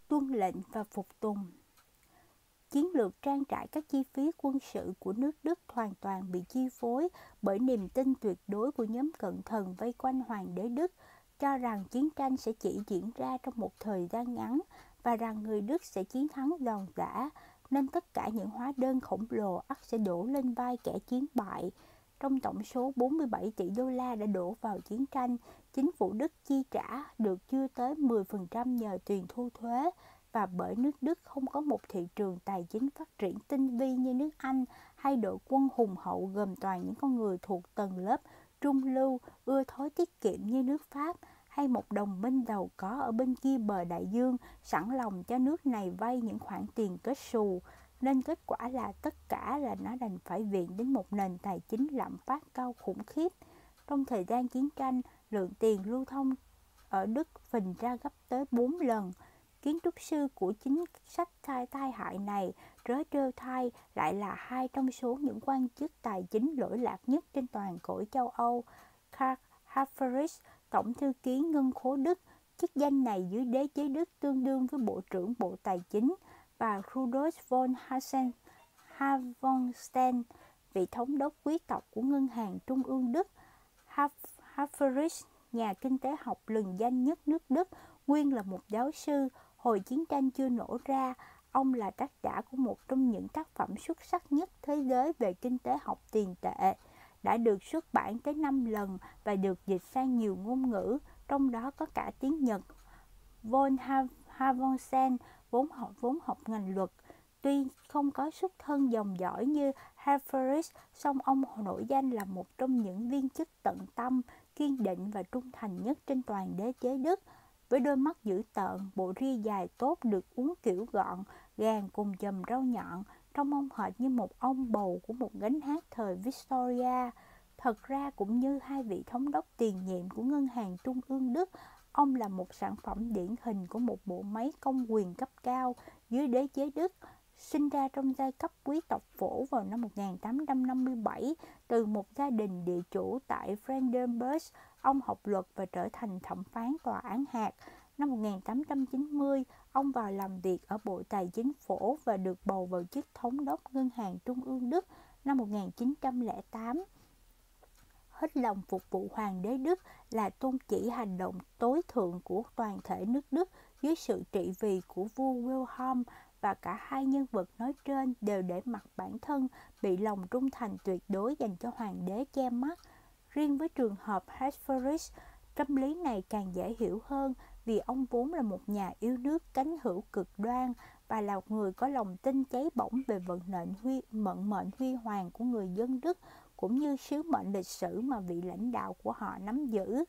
Tuân lệnh và phục tùng Chiến lược trang trải các chi phí quân sự của nước Đức hoàn toàn bị chi phối bởi niềm tin tuyệt đối của nhóm cận thần vây quanh hoàng đế Đức, cho rằng chiến tranh sẽ chỉ diễn ra trong một thời gian ngắn và rằng người Đức sẽ chiến thắng giòn giả, nên tất cả những hóa đơn khổng lồ ắt sẽ đổ lên vai kẻ chiến bại. Trong tổng số 47 tỷ đô la đã đổ vào chiến tranh, chính phủ Đức chi trả được chưa tới 10% nhờ tiền thu thuế và bởi nước Đức không có một thị trường tài chính phát triển tinh vi như nước Anh hay đội quân hùng hậu gồm toàn những con người thuộc tầng lớp trung lưu ưa thói tiết kiệm như nước Pháp hay một đồng minh giàu có ở bên kia bờ đại dương sẵn lòng cho nước này vay những khoản tiền kết xù nên kết quả là tất cả là nó đành phải viện đến một nền tài chính lạm phát cao khủng khiếp. Trong thời gian chiến tranh, lượng tiền lưu thông ở Đức phình ra gấp tới 4 lần. Kiến trúc sư của chính sách tai tai hại này, Roger Thay lại là hai trong số những quan chức tài chính lỗi lạc nhất trên toàn cõi châu Âu. Karl Haferis, tổng thư ký ngân khố Đức, chức danh này dưới đế chế Đức tương đương với Bộ trưởng Bộ Tài chính và Rudolf von Hasen Havonstein, vị thống đốc quý tộc của Ngân hàng Trung ương Đức. Haferis, nhà kinh tế học lừng danh nhất nước Đức, nguyên là một giáo sư, Hồi chiến tranh chưa nổ ra, ông là tác giả của một trong những tác phẩm xuất sắc nhất thế giới về kinh tế học tiền tệ, đã được xuất bản tới 5 lần và được dịch sang nhiều ngôn ngữ, trong đó có cả tiếng Nhật. Von Havonsen vốn học vốn học ngành luật, tuy không có xuất thân dòng dõi như Haveris, song ông nổi danh là một trong những viên chức tận tâm, kiên định và trung thành nhất trên toàn đế chế Đức với đôi mắt dữ tợn, bộ ria dài tốt được uống kiểu gọn, gàng cùng dầm rau nhọn, trông ông hệt như một ông bầu của một gánh hát thời Victoria. Thật ra cũng như hai vị thống đốc tiền nhiệm của ngân hàng trung ương Đức, ông là một sản phẩm điển hình của một bộ máy công quyền cấp cao dưới đế chế Đức, sinh ra trong giai cấp quý tộc phổ vào năm 1857 từ một gia đình địa chủ tại Brandenburg Ông học luật và trở thành thẩm phán tòa án hạt. Năm 1890, ông vào làm việc ở Bộ Tài chính phổ và được bầu vào chức thống đốc Ngân hàng Trung ương Đức năm 1908. hết lòng phục vụ hoàng đế Đức là tôn chỉ hành động tối thượng của toàn thể nước Đức dưới sự trị vì của vua Wilhelm và cả hai nhân vật nói trên đều để mặc bản thân bị lòng trung thành tuyệt đối dành cho hoàng đế che mắt. Riêng với trường hợp Hesperus, tâm lý này càng dễ hiểu hơn vì ông vốn là một nhà yêu nước cánh hữu cực đoan và là một người có lòng tin cháy bỏng về vận mệnh huy mận mệnh huy hoàng của người dân Đức cũng như sứ mệnh lịch sử mà vị lãnh đạo của họ nắm giữ.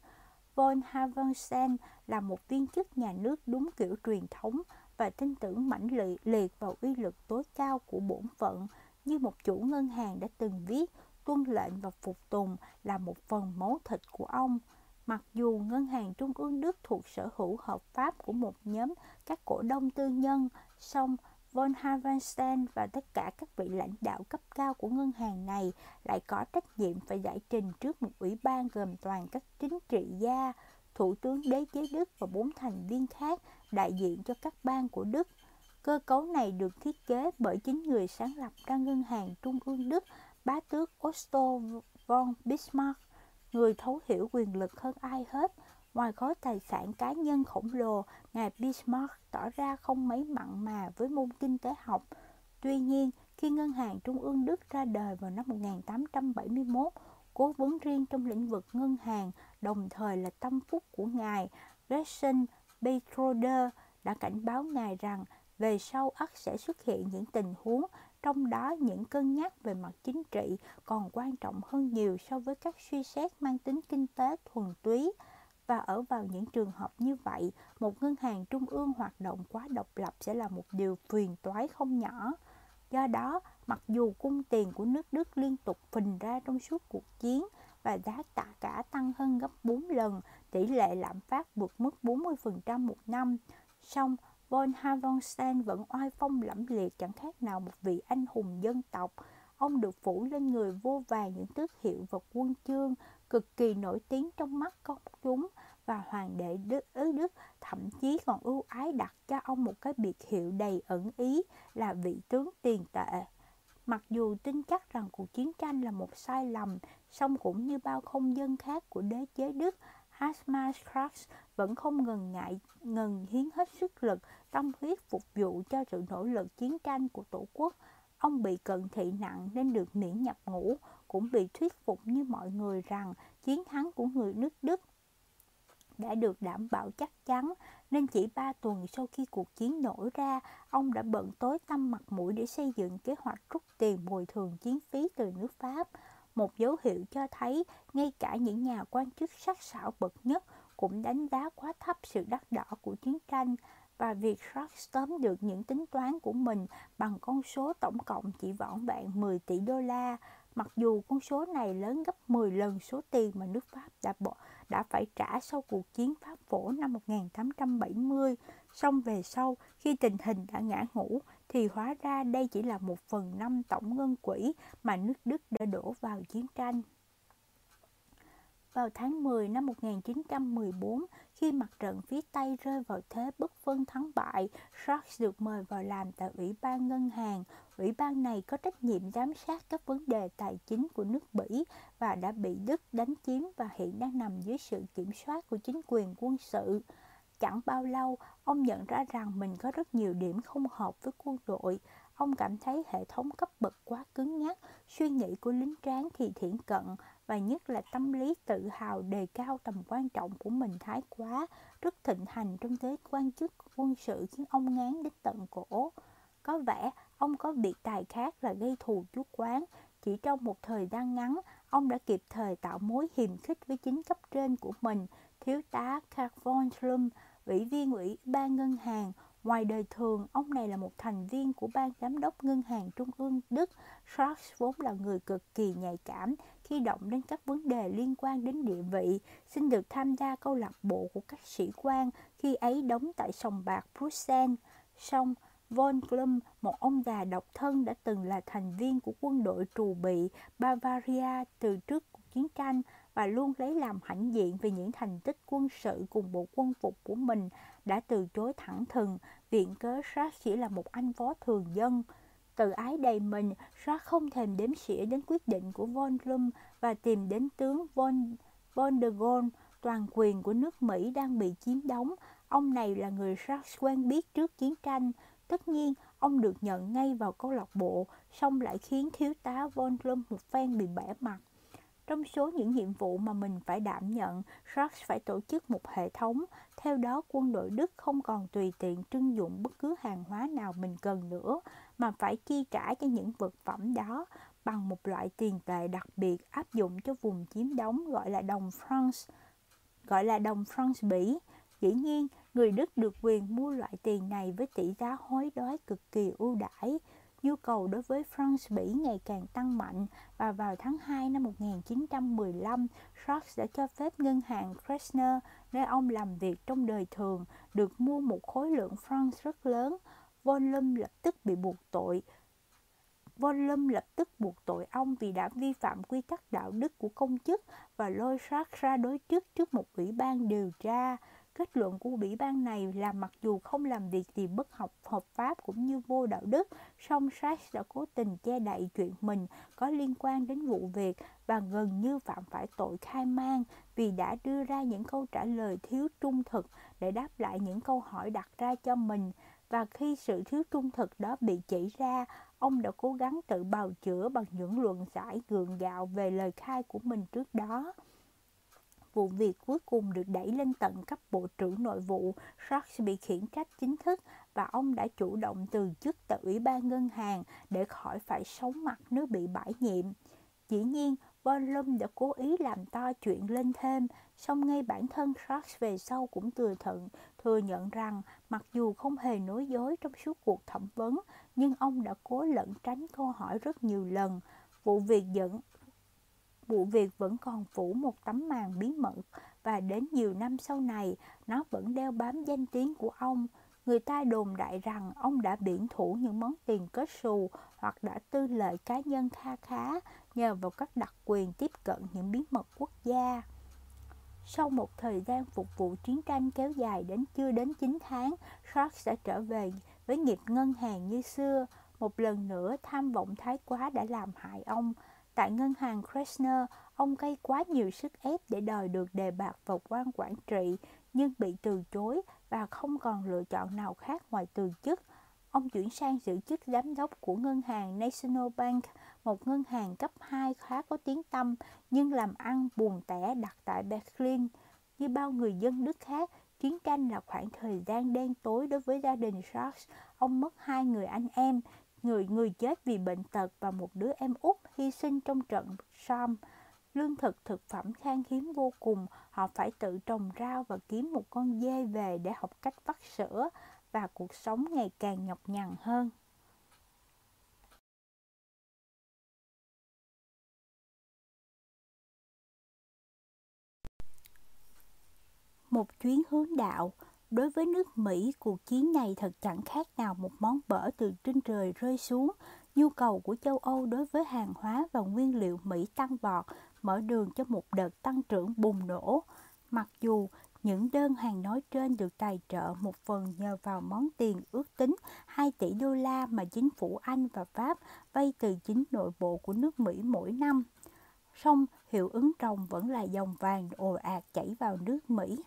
Von Havensen là một viên chức nhà nước đúng kiểu truyền thống và tin tưởng mãnh liệt, liệt vào uy lực tối cao của bổn phận như một chủ ngân hàng đã từng viết tuân lệnh và phục tùng là một phần máu thịt của ông. Mặc dù ngân hàng trung ương Đức thuộc sở hữu hợp pháp của một nhóm các cổ đông tư nhân, song von Havenstein và tất cả các vị lãnh đạo cấp cao của ngân hàng này lại có trách nhiệm phải giải trình trước một ủy ban gồm toàn các chính trị gia, thủ tướng đế chế Đức và bốn thành viên khác đại diện cho các bang của Đức. Cơ cấu này được thiết kế bởi chính người sáng lập ra ngân hàng trung ương Đức, bá tước Otto von Bismarck, người thấu hiểu quyền lực hơn ai hết. Ngoài khối tài sản cá nhân khổng lồ, ngài Bismarck tỏ ra không mấy mặn mà với môn kinh tế học. Tuy nhiên, khi Ngân hàng Trung ương Đức ra đời vào năm 1871, cố vấn riêng trong lĩnh vực ngân hàng, đồng thời là tâm phúc của ngài Gretchen Betroder đã cảnh báo ngài rằng về sau ắt sẽ xuất hiện những tình huống trong đó những cân nhắc về mặt chính trị còn quan trọng hơn nhiều so với các suy xét mang tính kinh tế thuần túy. Và ở vào những trường hợp như vậy, một ngân hàng trung ương hoạt động quá độc lập sẽ là một điều phiền toái không nhỏ. Do đó, mặc dù cung tiền của nước đức liên tục phình ra trong suốt cuộc chiến và giá tạ cả tăng hơn gấp 4 lần, tỷ lệ lạm phát vượt mức 40% một năm, song von Havonstein vẫn oai phong lẫm liệt chẳng khác nào một vị anh hùng dân tộc ông được phủ lên người vô vàng những tước hiệu và quân chương cực kỳ nổi tiếng trong mắt công chúng và hoàng đệ Đức ứ Đức thậm chí còn ưu ái đặt cho ông một cái biệt hiệu đầy ẩn ý là vị tướng tiền tệ. Mặc dù tin chắc rằng cuộc chiến tranh là một sai lầm, song cũng như bao không dân khác của đế chế Đức, Hasma vẫn không ngần ngại ngần hiến hết sức lực, tâm huyết phục vụ cho sự nỗ lực chiến tranh của Tổ quốc. Ông bị cận thị nặng nên được miễn nhập ngũ, cũng bị thuyết phục như mọi người rằng chiến thắng của người nước Đức đã được đảm bảo chắc chắn nên chỉ 3 tuần sau khi cuộc chiến nổ ra, ông đã bận tối tâm mặt mũi để xây dựng kế hoạch rút tiền bồi thường chiến phí từ nước Pháp. Một dấu hiệu cho thấy ngay cả những nhà quan chức sắc sảo bậc nhất cũng đánh giá quá thấp sự đắt đỏ của chiến tranh và việc Sharks tóm được những tính toán của mình bằng con số tổng cộng chỉ vỏn vẹn 10 tỷ đô la, mặc dù con số này lớn gấp 10 lần số tiền mà nước Pháp đã bỏ đã phải trả sau cuộc chiến Pháp phổ năm 1870. Song về sau, khi tình hình đã ngã ngũ, thì hóa ra đây chỉ là một phần năm tổng ngân quỹ mà nước Đức đã đổ vào chiến tranh. Vào tháng 10 năm 1914, khi mặt trận phía Tây rơi vào thế bất phân thắng bại, Sharks được mời vào làm tại Ủy ban Ngân hàng. Ủy ban này có trách nhiệm giám sát các vấn đề tài chính của nước Bỉ và đã bị Đức đánh chiếm và hiện đang nằm dưới sự kiểm soát của chính quyền quân sự. Chẳng bao lâu, ông nhận ra rằng mình có rất nhiều điểm không hợp với quân đội. Ông cảm thấy hệ thống cấp bậc quá cứng nhắc, suy nghĩ của lính tráng thì thiển cận và nhất là tâm lý tự hào đề cao tầm quan trọng của mình thái quá, rất thịnh hành trong giới quan chức quân sự khiến ông ngán đến tận cổ. Có vẻ ông có biệt tài khác là gây thù chuốc quán. Chỉ trong một thời gian ngắn, ông đã kịp thời tạo mối hiềm khích với chính cấp trên của mình, thiếu tá Karl von Schlum, ủy viên ủy ban ngân hàng, Ngoài đời thường, ông này là một thành viên của ban giám đốc ngân hàng trung ương Đức. Sharks vốn là người cực kỳ nhạy cảm khi động đến các vấn đề liên quan đến địa vị, xin được tham gia câu lạc bộ của các sĩ quan khi ấy đóng tại sòng bạc Bruxelles. Song, Von Klum, một ông già độc thân đã từng là thành viên của quân đội trù bị Bavaria từ trước cuộc chiến tranh và luôn lấy làm hãnh diện về những thành tích quân sự cùng bộ quân phục của mình đã từ chối thẳng thừng viện cớ Sát chỉ là một anh phó thường dân. Tự ái đầy mình, George không thèm đếm xỉa đến quyết định của von Rum và tìm đến tướng von, von de Gaulle, toàn quyền của nước Mỹ đang bị chiếm đóng. Ông này là người George quen biết trước chiến tranh. Tất nhiên, ông được nhận ngay vào câu lạc bộ, xong lại khiến thiếu tá von Rum một phen bị bẻ mặt. Trong số những nhiệm vụ mà mình phải đảm nhận, George phải tổ chức một hệ thống. Theo đó, quân đội Đức không còn tùy tiện trưng dụng bất cứ hàng hóa nào mình cần nữa, mà phải chi trả cho những vật phẩm đó bằng một loại tiền tệ đặc biệt áp dụng cho vùng chiếm đóng gọi là đồng France, gọi là đồng France Bỉ. Dĩ nhiên, người Đức được quyền mua loại tiền này với tỷ giá hối đoái cực kỳ ưu đãi. Nhu cầu đối với France Bỉ ngày càng tăng mạnh và vào tháng 2 năm 1915, Sachs đã cho phép ngân hàng Kressner, nơi ông làm việc trong đời thường, được mua một khối lượng franc rất lớn. Volume lập tức bị buộc tội. Volume lập tức buộc tội ông vì đã vi phạm quy tắc đạo đức của công chức và lôi Sachs ra đối chức trước một ủy ban điều tra. Kết luận của ủy ban này là mặc dù không làm việc gì bất học hợp pháp cũng như vô đạo đức, song Sachs đã cố tình che đậy chuyện mình có liên quan đến vụ việc và gần như phạm phải tội khai man vì đã đưa ra những câu trả lời thiếu trung thực để đáp lại những câu hỏi đặt ra cho mình. Và khi sự thiếu trung thực đó bị chỉ ra, ông đã cố gắng tự bào chữa bằng những luận giải gượng gạo về lời khai của mình trước đó vụ việc cuối cùng được đẩy lên tận cấp Bộ trưởng Nội vụ, Sharks bị khiển trách chính thức và ông đã chủ động từ chức tại Ủy ban Ngân hàng để khỏi phải sống mặt nếu bị bãi nhiệm. Dĩ nhiên, Von Lum đã cố ý làm to chuyện lên thêm, song ngay bản thân Sharks về sau cũng thừa thận, thừa nhận rằng mặc dù không hề nói dối trong suốt cuộc thẩm vấn, nhưng ông đã cố lẩn tránh câu hỏi rất nhiều lần. Vụ việc dẫn vụ việc vẫn còn phủ một tấm màn bí mật và đến nhiều năm sau này nó vẫn đeo bám danh tiếng của ông. Người ta đồn đại rằng ông đã biển thủ những món tiền kết xù hoặc đã tư lợi cá nhân kha khá nhờ vào các đặc quyền tiếp cận những bí mật quốc gia. Sau một thời gian phục vụ chiến tranh kéo dài đến chưa đến 9 tháng, Sharks sẽ trở về với nghiệp ngân hàng như xưa. Một lần nữa, tham vọng thái quá đã làm hại ông Tại ngân hàng Kressner, ông gây quá nhiều sức ép để đòi được đề bạt vào quan quản trị, nhưng bị từ chối và không còn lựa chọn nào khác ngoài từ chức. Ông chuyển sang giữ chức giám đốc của ngân hàng National Bank, một ngân hàng cấp 2 khá có tiếng tăm nhưng làm ăn buồn tẻ đặt tại Berlin. Như bao người dân Đức khác, chiến tranh là khoảng thời gian đen tối đối với gia đình Charles. Ông mất hai người anh em, người người chết vì bệnh tật và một đứa em út hy sinh trong trận Somme. Lương thực thực phẩm khan hiếm vô cùng, họ phải tự trồng rau và kiếm một con dê về để học cách vắt sữa và cuộc sống ngày càng nhọc nhằn hơn. Một chuyến hướng đạo Đối với nước Mỹ, cuộc chiến này thật chẳng khác nào một món bở từ trên trời rơi xuống. Nhu cầu của châu Âu đối với hàng hóa và nguyên liệu Mỹ tăng vọt, mở đường cho một đợt tăng trưởng bùng nổ. Mặc dù những đơn hàng nói trên được tài trợ một phần nhờ vào món tiền ước tính 2 tỷ đô la mà chính phủ Anh và Pháp vay từ chính nội bộ của nước Mỹ mỗi năm. Song hiệu ứng trồng vẫn là dòng vàng ồ ạt chảy vào nước Mỹ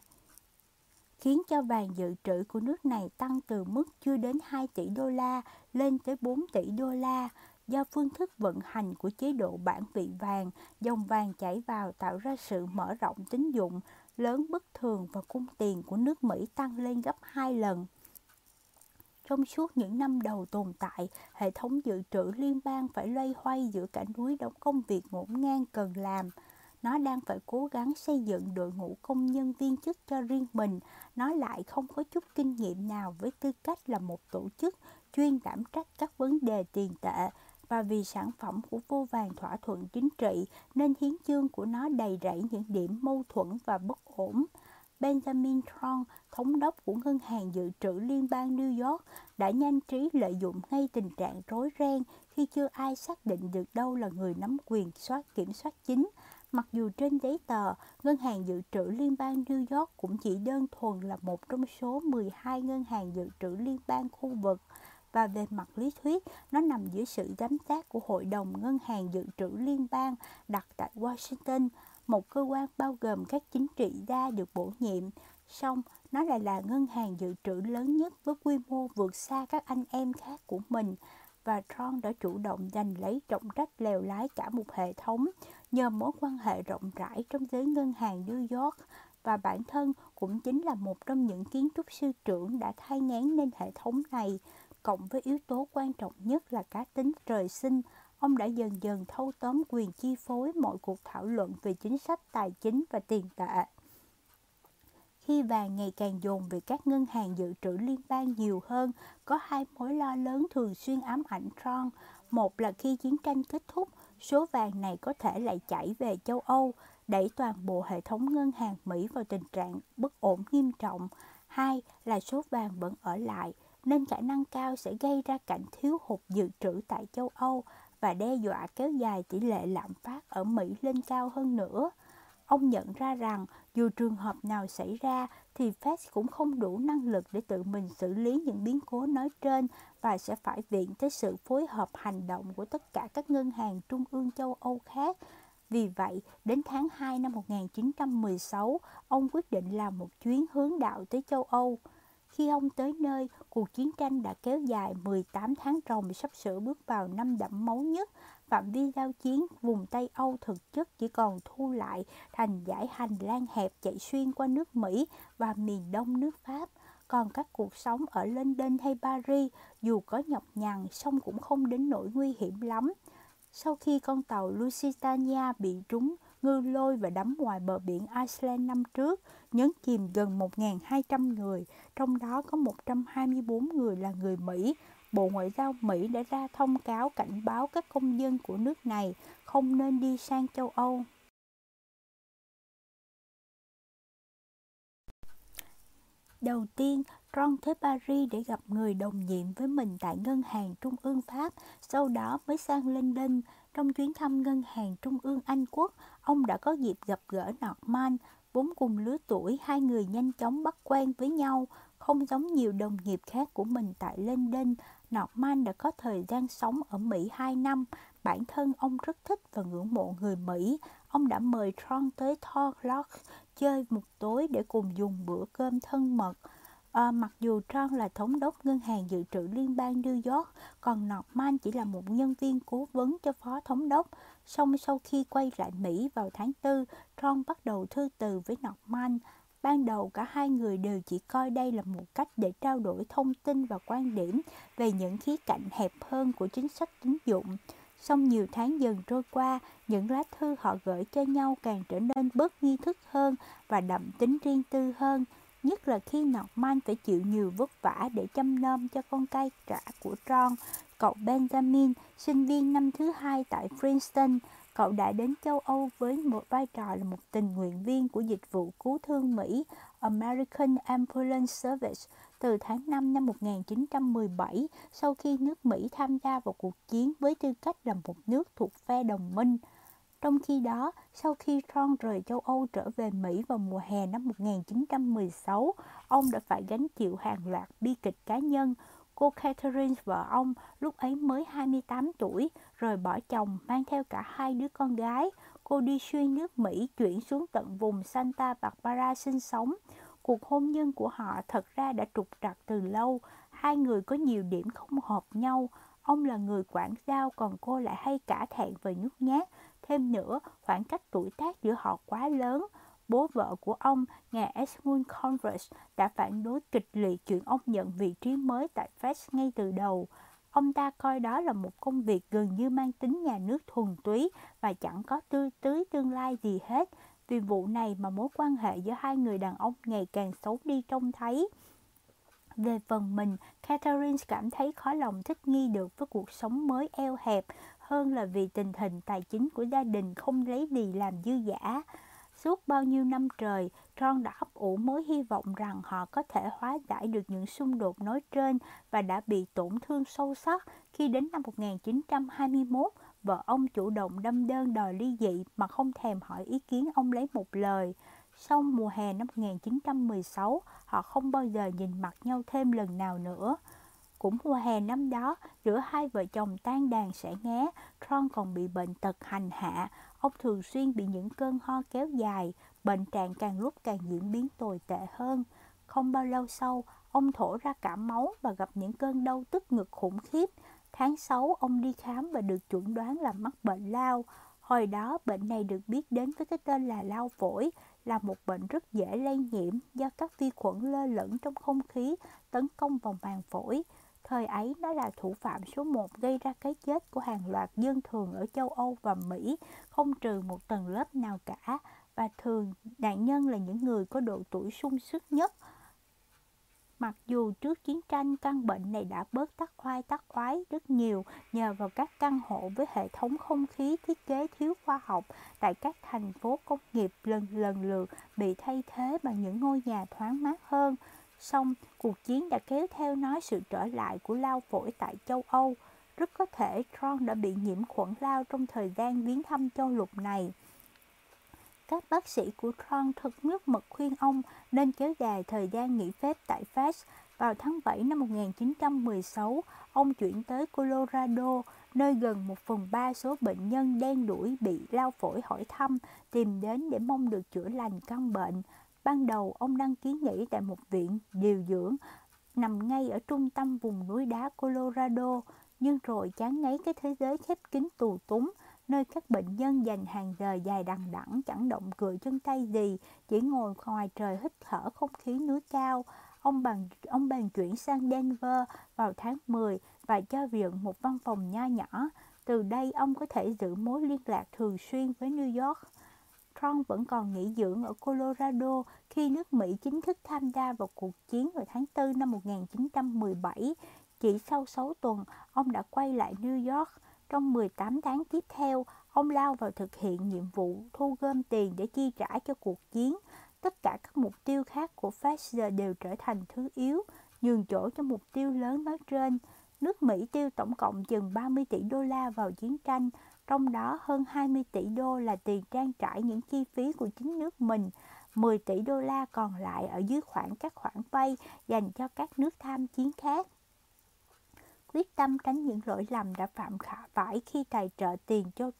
khiến cho vàng dự trữ của nước này tăng từ mức chưa đến 2 tỷ đô la lên tới 4 tỷ đô la. Do phương thức vận hành của chế độ bản vị vàng, dòng vàng chảy vào tạo ra sự mở rộng tín dụng lớn bất thường và cung tiền của nước Mỹ tăng lên gấp 2 lần. Trong suốt những năm đầu tồn tại, hệ thống dự trữ liên bang phải loay hoay giữa cả núi đóng công việc ngổn ngang cần làm – nó đang phải cố gắng xây dựng đội ngũ công nhân viên chức cho riêng mình. Nó lại không có chút kinh nghiệm nào với tư cách là một tổ chức chuyên đảm trách các vấn đề tiền tệ. Và vì sản phẩm của vô vàng thỏa thuận chính trị nên hiến chương của nó đầy rẫy những điểm mâu thuẫn và bất ổn. Benjamin Tron, thống đốc của Ngân hàng Dự trữ Liên bang New York, đã nhanh trí lợi dụng ngay tình trạng rối ren khi chưa ai xác định được đâu là người nắm quyền soát kiểm soát chính. Mặc dù trên giấy tờ, Ngân hàng Dự trữ Liên bang New York cũng chỉ đơn thuần là một trong số 12 ngân hàng dự trữ liên bang khu vực và về mặt lý thuyết, nó nằm dưới sự giám sát của Hội đồng Ngân hàng Dự trữ Liên bang đặt tại Washington, một cơ quan bao gồm các chính trị gia được bổ nhiệm. Song, nó lại là ngân hàng dự trữ lớn nhất với quy mô vượt xa các anh em khác của mình và Tron đã chủ động giành lấy trọng trách lèo lái cả một hệ thống nhờ mối quan hệ rộng rãi trong giới ngân hàng New York và bản thân cũng chính là một trong những kiến trúc sư trưởng đã thay ngán nên hệ thống này. Cộng với yếu tố quan trọng nhất là cá tính trời sinh, ông đã dần dần thâu tóm quyền chi phối mọi cuộc thảo luận về chính sách tài chính và tiền tệ. Khi vàng ngày càng dồn về các ngân hàng dự trữ liên bang nhiều hơn, có hai mối lo lớn thường xuyên ám ảnh Tron. Một là khi chiến tranh kết thúc, số vàng này có thể lại chảy về châu Âu, đẩy toàn bộ hệ thống ngân hàng Mỹ vào tình trạng bất ổn nghiêm trọng. Hai là số vàng vẫn ở lại, nên khả năng cao sẽ gây ra cảnh thiếu hụt dự trữ tại châu Âu và đe dọa kéo dài tỷ lệ lạm phát ở Mỹ lên cao hơn nữa. Ông nhận ra rằng dù trường hợp nào xảy ra thì Fed cũng không đủ năng lực để tự mình xử lý những biến cố nói trên và sẽ phải viện tới sự phối hợp hành động của tất cả các ngân hàng trung ương châu Âu khác. Vì vậy, đến tháng 2 năm 1916, ông quyết định làm một chuyến hướng đạo tới châu Âu. Khi ông tới nơi, cuộc chiến tranh đã kéo dài 18 tháng ròng sắp sửa bước vào năm đẫm máu nhất phạm vi giao chiến vùng Tây Âu thực chất chỉ còn thu lại thành giải hành lang hẹp chạy xuyên qua nước Mỹ và miền đông nước Pháp. Còn các cuộc sống ở London hay Paris dù có nhọc nhằn song cũng không đến nỗi nguy hiểm lắm. Sau khi con tàu Lusitania bị trúng ngư lôi và đắm ngoài bờ biển Iceland năm trước, nhấn chìm gần 1.200 người, trong đó có 124 người là người Mỹ, Bộ Ngoại giao Mỹ đã ra thông cáo cảnh báo các công dân của nước này không nên đi sang châu Âu. Đầu tiên, Ron tới Paris để gặp người đồng nhiệm với mình tại Ngân hàng Trung ương Pháp, sau đó mới sang London. Trong chuyến thăm Ngân hàng Trung ương Anh Quốc, ông đã có dịp gặp gỡ Norman, vốn cùng lứa tuổi, hai người nhanh chóng bắt quen với nhau. Không giống nhiều đồng nghiệp khác của mình tại London, Norman đã có thời gian sống ở Mỹ 2 năm. Bản thân ông rất thích và ngưỡng mộ người Mỹ. Ông đã mời Tron tới Thorlock chơi một tối để cùng dùng bữa cơm thân mật. À, mặc dù Tron là thống đốc ngân hàng dự trữ liên bang New York, còn Norman chỉ là một nhân viên cố vấn cho phó thống đốc. Song sau khi quay lại Mỹ vào tháng 4, Tron bắt đầu thư từ với Norman. Ban đầu cả hai người đều chỉ coi đây là một cách để trao đổi thông tin và quan điểm về những khía cạnh hẹp hơn của chính sách tín dụng. Song nhiều tháng dần trôi qua, những lá thư họ gửi cho nhau càng trở nên bớt nghi thức hơn và đậm tính riêng tư hơn, nhất là khi Norman phải chịu nhiều vất vả để chăm nom cho con cai trả của Tron, cậu Benjamin, sinh viên năm thứ hai tại Princeton, Cậu đã đến châu Âu với một vai trò là một tình nguyện viên của dịch vụ cứu thương Mỹ American Ambulance Service từ tháng 5 năm 1917 sau khi nước Mỹ tham gia vào cuộc chiến với tư cách là một nước thuộc phe đồng minh. Trong khi đó, sau khi Tron rời châu Âu trở về Mỹ vào mùa hè năm 1916, ông đã phải gánh chịu hàng loạt bi kịch cá nhân Cô Catherine vợ ông lúc ấy mới 28 tuổi, rồi bỏ chồng mang theo cả hai đứa con gái. Cô đi xuyên nước Mỹ chuyển xuống tận vùng Santa Barbara sinh sống. Cuộc hôn nhân của họ thật ra đã trục trặc từ lâu. Hai người có nhiều điểm không hợp nhau. Ông là người quản giao còn cô lại hay cả thẹn về nhút nhát. Thêm nữa, khoảng cách tuổi tác giữa họ quá lớn bố vợ của ông, ngài Edmund Converse, đã phản đối kịch liệt chuyện ông nhận vị trí mới tại Fed ngay từ đầu. Ông ta coi đó là một công việc gần như mang tính nhà nước thuần túy và chẳng có tư tưới tương lai gì hết. Vì vụ này mà mối quan hệ giữa hai người đàn ông ngày càng xấu đi trông thấy. Về phần mình, Catherine cảm thấy khó lòng thích nghi được với cuộc sống mới eo hẹp hơn là vì tình hình tài chính của gia đình không lấy gì làm dư giả. Suốt bao nhiêu năm trời, Tron đã ấp ủ mối hy vọng rằng họ có thể hóa giải được những xung đột nói trên và đã bị tổn thương sâu sắc khi đến năm 1921, vợ ông chủ động đâm đơn đòi ly dị mà không thèm hỏi ý kiến ông lấy một lời. Sau mùa hè năm 1916, họ không bao giờ nhìn mặt nhau thêm lần nào nữa. Cũng mùa hè năm đó, giữa hai vợ chồng tan đàn sẽ ngé, Tron còn bị bệnh tật hành hạ. Ông thường xuyên bị những cơn ho kéo dài, bệnh trạng càng lúc càng diễn biến tồi tệ hơn. Không bao lâu sau, ông thổ ra cả máu và gặp những cơn đau tức ngực khủng khiếp. Tháng 6, ông đi khám và được chuẩn đoán là mắc bệnh lao. Hồi đó, bệnh này được biết đến với cái tên là lao phổi, là một bệnh rất dễ lây nhiễm do các vi khuẩn lơ lửng trong không khí tấn công vào màng phổi. Thời ấy nó là thủ phạm số 1 gây ra cái chết của hàng loạt dân thường ở châu Âu và Mỹ, không trừ một tầng lớp nào cả, và thường nạn nhân là những người có độ tuổi sung sức nhất. Mặc dù trước chiến tranh căn bệnh này đã bớt tắc oai tắc oái rất nhiều nhờ vào các căn hộ với hệ thống không khí thiết kế thiếu khoa học tại các thành phố công nghiệp lần lần lượt bị thay thế bằng những ngôi nhà thoáng mát hơn xong cuộc chiến đã kéo theo nó sự trở lại của lao phổi tại châu Âu. Rất có thể Tron đã bị nhiễm khuẩn lao trong thời gian viếng thăm châu lục này. Các bác sĩ của Tron thật nước mật khuyên ông nên kéo dài thời gian nghỉ phép tại Pháp Vào tháng 7 năm 1916, ông chuyển tới Colorado, nơi gần một phần ba số bệnh nhân đen đuổi bị lao phổi hỏi thăm, tìm đến để mong được chữa lành căn bệnh. Ban đầu, ông đăng ký nghỉ tại một viện điều dưỡng nằm ngay ở trung tâm vùng núi đá Colorado, nhưng rồi chán ngấy cái thế giới khép kín tù túng, nơi các bệnh nhân dành hàng giờ dài đằng đẵng chẳng động cười chân tay gì, chỉ ngồi ngoài trời hít thở không khí núi cao. Ông bằng ông bàn chuyển sang Denver vào tháng 10 và cho viện một văn phòng nho nhỏ. Từ đây ông có thể giữ mối liên lạc thường xuyên với New York. Macron vẫn còn nghỉ dưỡng ở Colorado khi nước Mỹ chính thức tham gia vào cuộc chiến vào tháng 4 năm 1917. Chỉ sau 6 tuần, ông đã quay lại New York. Trong 18 tháng tiếp theo, ông lao vào thực hiện nhiệm vụ thu gom tiền để chi trả cho cuộc chiến. Tất cả các mục tiêu khác của Thatcher đều trở thành thứ yếu, nhường chỗ cho mục tiêu lớn nói trên. Nước Mỹ tiêu tổng cộng chừng 30 tỷ đô la vào chiến tranh, trong đó hơn 20 tỷ đô là tiền trang trải những chi phí của chính nước mình. 10 tỷ đô la còn lại ở dưới khoản các khoản vay dành cho các nước tham chiến khác quyết tâm tránh những lỗi lầm đã phạm phải khi tài trợ tiền cho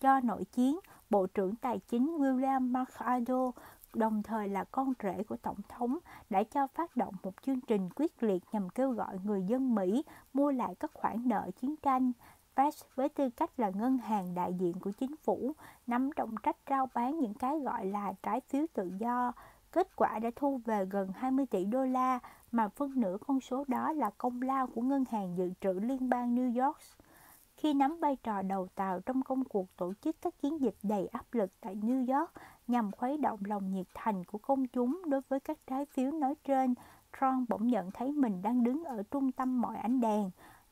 cho nội chiến, Bộ trưởng Tài chính William McArdle đồng thời là con rể của Tổng thống, đã cho phát động một chương trình quyết liệt nhằm kêu gọi người dân Mỹ mua lại các khoản nợ chiến tranh. Fed với tư cách là ngân hàng đại diện của chính phủ, nắm trọng trách rao bán những cái gọi là trái phiếu tự do. Kết quả đã thu về gần 20 tỷ đô la, mà phân nửa con số đó là công lao của Ngân hàng Dự trữ Liên bang New York. Khi nắm vai trò đầu tàu trong công cuộc tổ chức các chiến dịch đầy áp lực tại New York nhằm khuấy động lòng nhiệt thành của công chúng đối với các trái phiếu nói trên, Trump bỗng nhận thấy mình đang đứng ở trung tâm mọi ánh đèn,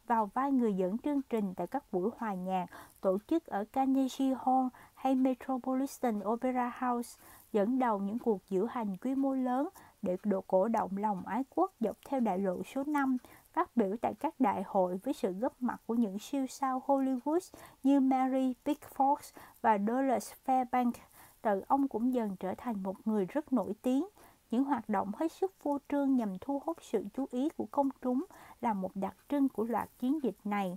vào vai người dẫn chương trình tại các buổi hòa nhạc tổ chức ở Carnegie Hall hay Metropolitan Opera House, dẫn đầu những cuộc diễu hành quy mô lớn để độ cổ động lòng ái quốc dọc theo đại lộ số 5, phát biểu tại các đại hội với sự góp mặt của những siêu sao Hollywood như Mary Pickford và Dolores Fairbanks. Tự ông cũng dần trở thành một người rất nổi tiếng. Những hoạt động hết sức vô trương nhằm thu hút sự chú ý của công chúng là một đặc trưng của loạt chiến dịch này.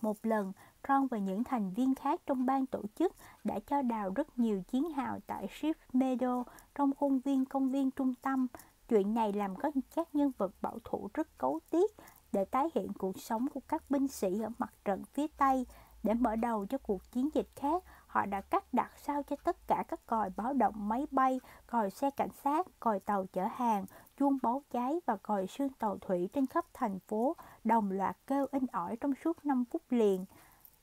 Một lần, Ron và những thành viên khác trong ban tổ chức đã cho đào rất nhiều chiến hào tại Ship Meadow trong khuôn viên công viên trung tâm. Chuyện này làm có các nhân vật bảo thủ rất cấu tiết để tái hiện cuộc sống của các binh sĩ ở mặt trận phía Tây. Để mở đầu cho cuộc chiến dịch khác, họ đã cắt đặt sao cho tất cả các còi báo động máy bay, còi xe cảnh sát, còi tàu chở hàng, chuông báo cháy và còi sương tàu thủy trên khắp thành phố đồng loạt kêu in ỏi trong suốt 5 phút liền.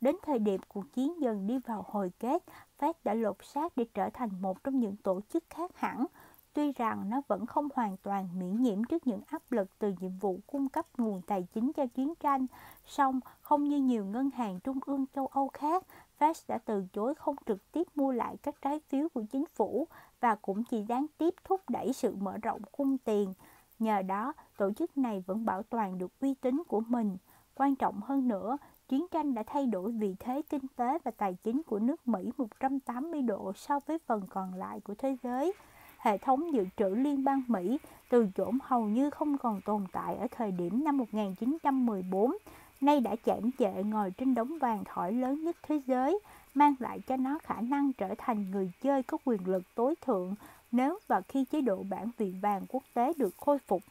Đến thời điểm cuộc chiến dần đi vào hồi kết, Fed đã lột xác để trở thành một trong những tổ chức khác hẳn. Tuy rằng nó vẫn không hoàn toàn miễn nhiễm trước những áp lực từ nhiệm vụ cung cấp nguồn tài chính cho chiến tranh, song không như nhiều ngân hàng trung ương châu Âu khác, Fed đã từ chối không trực tiếp mua lại các trái phiếu của chính phủ và cũng chỉ gián tiếp thúc đẩy sự mở rộng cung tiền. Nhờ đó, tổ chức này vẫn bảo toàn được uy tín của mình. Quan trọng hơn nữa, chiến tranh đã thay đổi vị thế kinh tế và tài chính của nước Mỹ 180 độ so với phần còn lại của thế giới. hệ thống dự trữ liên bang Mỹ từ chỗ hầu như không còn tồn tại ở thời điểm năm 1914, nay đã chạm trệ ngồi trên đống vàng thỏi lớn nhất thế giới, mang lại cho nó khả năng trở thành người chơi có quyền lực tối thượng nếu và khi chế độ bản vị vàng quốc tế được khôi phục.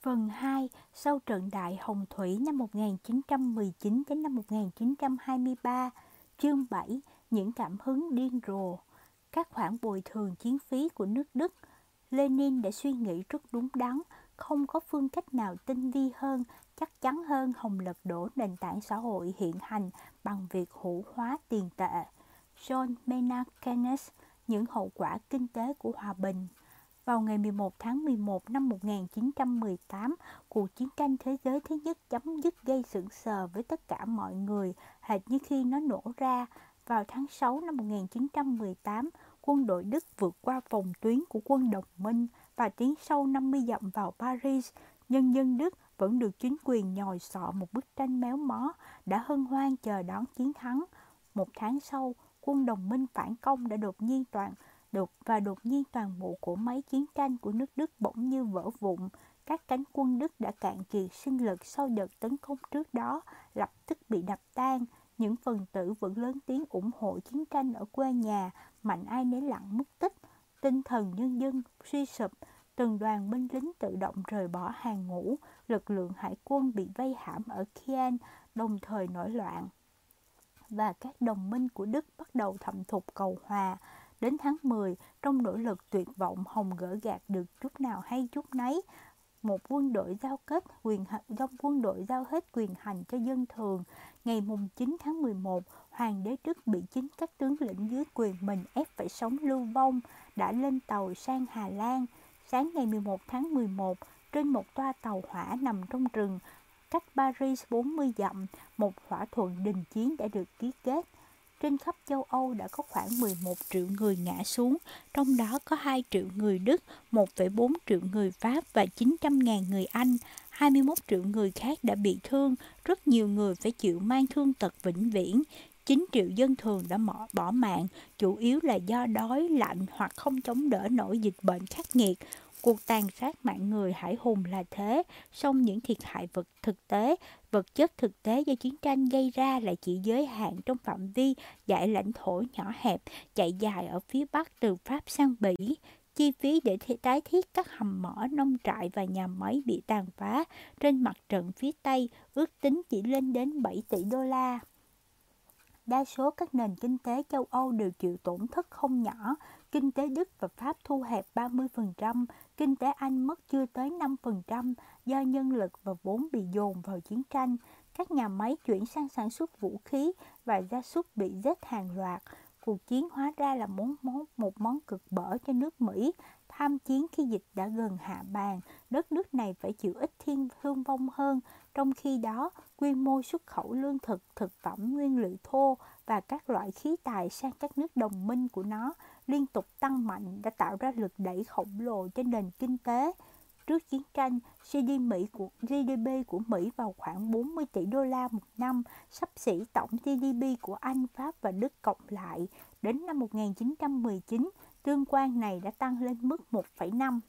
Phần 2 sau trận đại Hồng Thủy năm 1919 đến năm 1923, chương 7 những cảm hứng điên rồ, các khoản bồi thường chiến phí của nước Đức. Lenin đã suy nghĩ rất đúng đắn, không có phương cách nào tinh vi hơn, chắc chắn hơn hồng lật đổ nền tảng xã hội hiện hành bằng việc hữu hóa tiền tệ. John Maynard Keynes, những hậu quả kinh tế của hòa bình vào ngày 11 tháng 11 năm 1918, cuộc chiến tranh thế giới thứ nhất chấm dứt gây sững sờ với tất cả mọi người, hệt như khi nó nổ ra. Vào tháng 6 năm 1918, quân đội Đức vượt qua vòng tuyến của quân đồng minh và tiến sâu 50 dặm vào Paris. Nhân dân Đức vẫn được chính quyền nhồi sọ một bức tranh méo mó, đã hân hoan chờ đón chiến thắng. Một tháng sau, quân đồng minh phản công đã đột nhiên toàn đột và đột nhiên toàn bộ của máy chiến tranh của nước Đức bỗng như vỡ vụn. Các cánh quân Đức đã cạn kiệt sinh lực sau đợt tấn công trước đó, lập tức bị đập tan. Những phần tử vẫn lớn tiếng ủng hộ chiến tranh ở quê nhà, mạnh ai nấy lặng mất tích. Tinh thần nhân dân suy sụp, từng đoàn binh lính tự động rời bỏ hàng ngũ, lực lượng hải quân bị vây hãm ở Kiel, đồng thời nổi loạn. Và các đồng minh của Đức bắt đầu thẩm thục cầu hòa, Đến tháng 10, trong nỗ lực tuyệt vọng Hồng gỡ gạt được chút nào hay chút nấy, một quân đội giao kết quyền trong quân đội giao hết quyền hành cho dân thường. Ngày mùng 9 tháng 11, Hoàng đế Đức bị chính các tướng lĩnh dưới quyền mình ép phải sống lưu vong, đã lên tàu sang Hà Lan. Sáng ngày 11 tháng 11, trên một toa tàu hỏa nằm trong rừng, cách Paris 40 dặm, một thỏa thuận đình chiến đã được ký kết trên khắp châu Âu đã có khoảng 11 triệu người ngã xuống, trong đó có 2 triệu người Đức, 1,4 triệu người Pháp và 900.000 người Anh. 21 triệu người khác đã bị thương, rất nhiều người phải chịu mang thương tật vĩnh viễn. 9 triệu dân thường đã bỏ, bỏ mạng, chủ yếu là do đói, lạnh hoặc không chống đỡ nổi dịch bệnh khắc nghiệt. Cuộc tàn sát mạng người hải hùng là thế, song những thiệt hại vật thực tế, vật chất thực tế do chiến tranh gây ra lại chỉ giới hạn trong phạm vi giải lãnh thổ nhỏ hẹp, chạy dài ở phía bắc từ Pháp sang Bỉ. Chi phí để tái thiết các hầm mỏ, nông trại và nhà máy bị tàn phá trên mặt trận phía Tây ước tính chỉ lên đến 7 tỷ đô la. Đa số các nền kinh tế châu Âu đều chịu tổn thất không nhỏ Kinh tế Đức và Pháp thu hẹp 30%, kinh tế Anh mất chưa tới 5% do nhân lực và vốn bị dồn vào chiến tranh. Các nhà máy chuyển sang sản xuất vũ khí và gia súc bị giết hàng loạt. Cuộc chiến hóa ra là món, món, một món cực bở cho nước Mỹ. Tham chiến khi dịch đã gần hạ bàn, đất nước này phải chịu ít thiên thương vong hơn. Trong khi đó, quy mô xuất khẩu lương thực, thực phẩm, nguyên liệu thô và các loại khí tài sang các nước đồng minh của nó liên tục tăng mạnh đã tạo ra lực đẩy khổng lồ trên nền kinh tế. Trước chiến tranh, GDP Mỹ của, GDP của Mỹ vào khoảng 40 tỷ đô la một năm, sắp xỉ tổng GDP của Anh, Pháp và Đức cộng lại. Đến năm 1919, tương quan này đã tăng lên mức 1,5.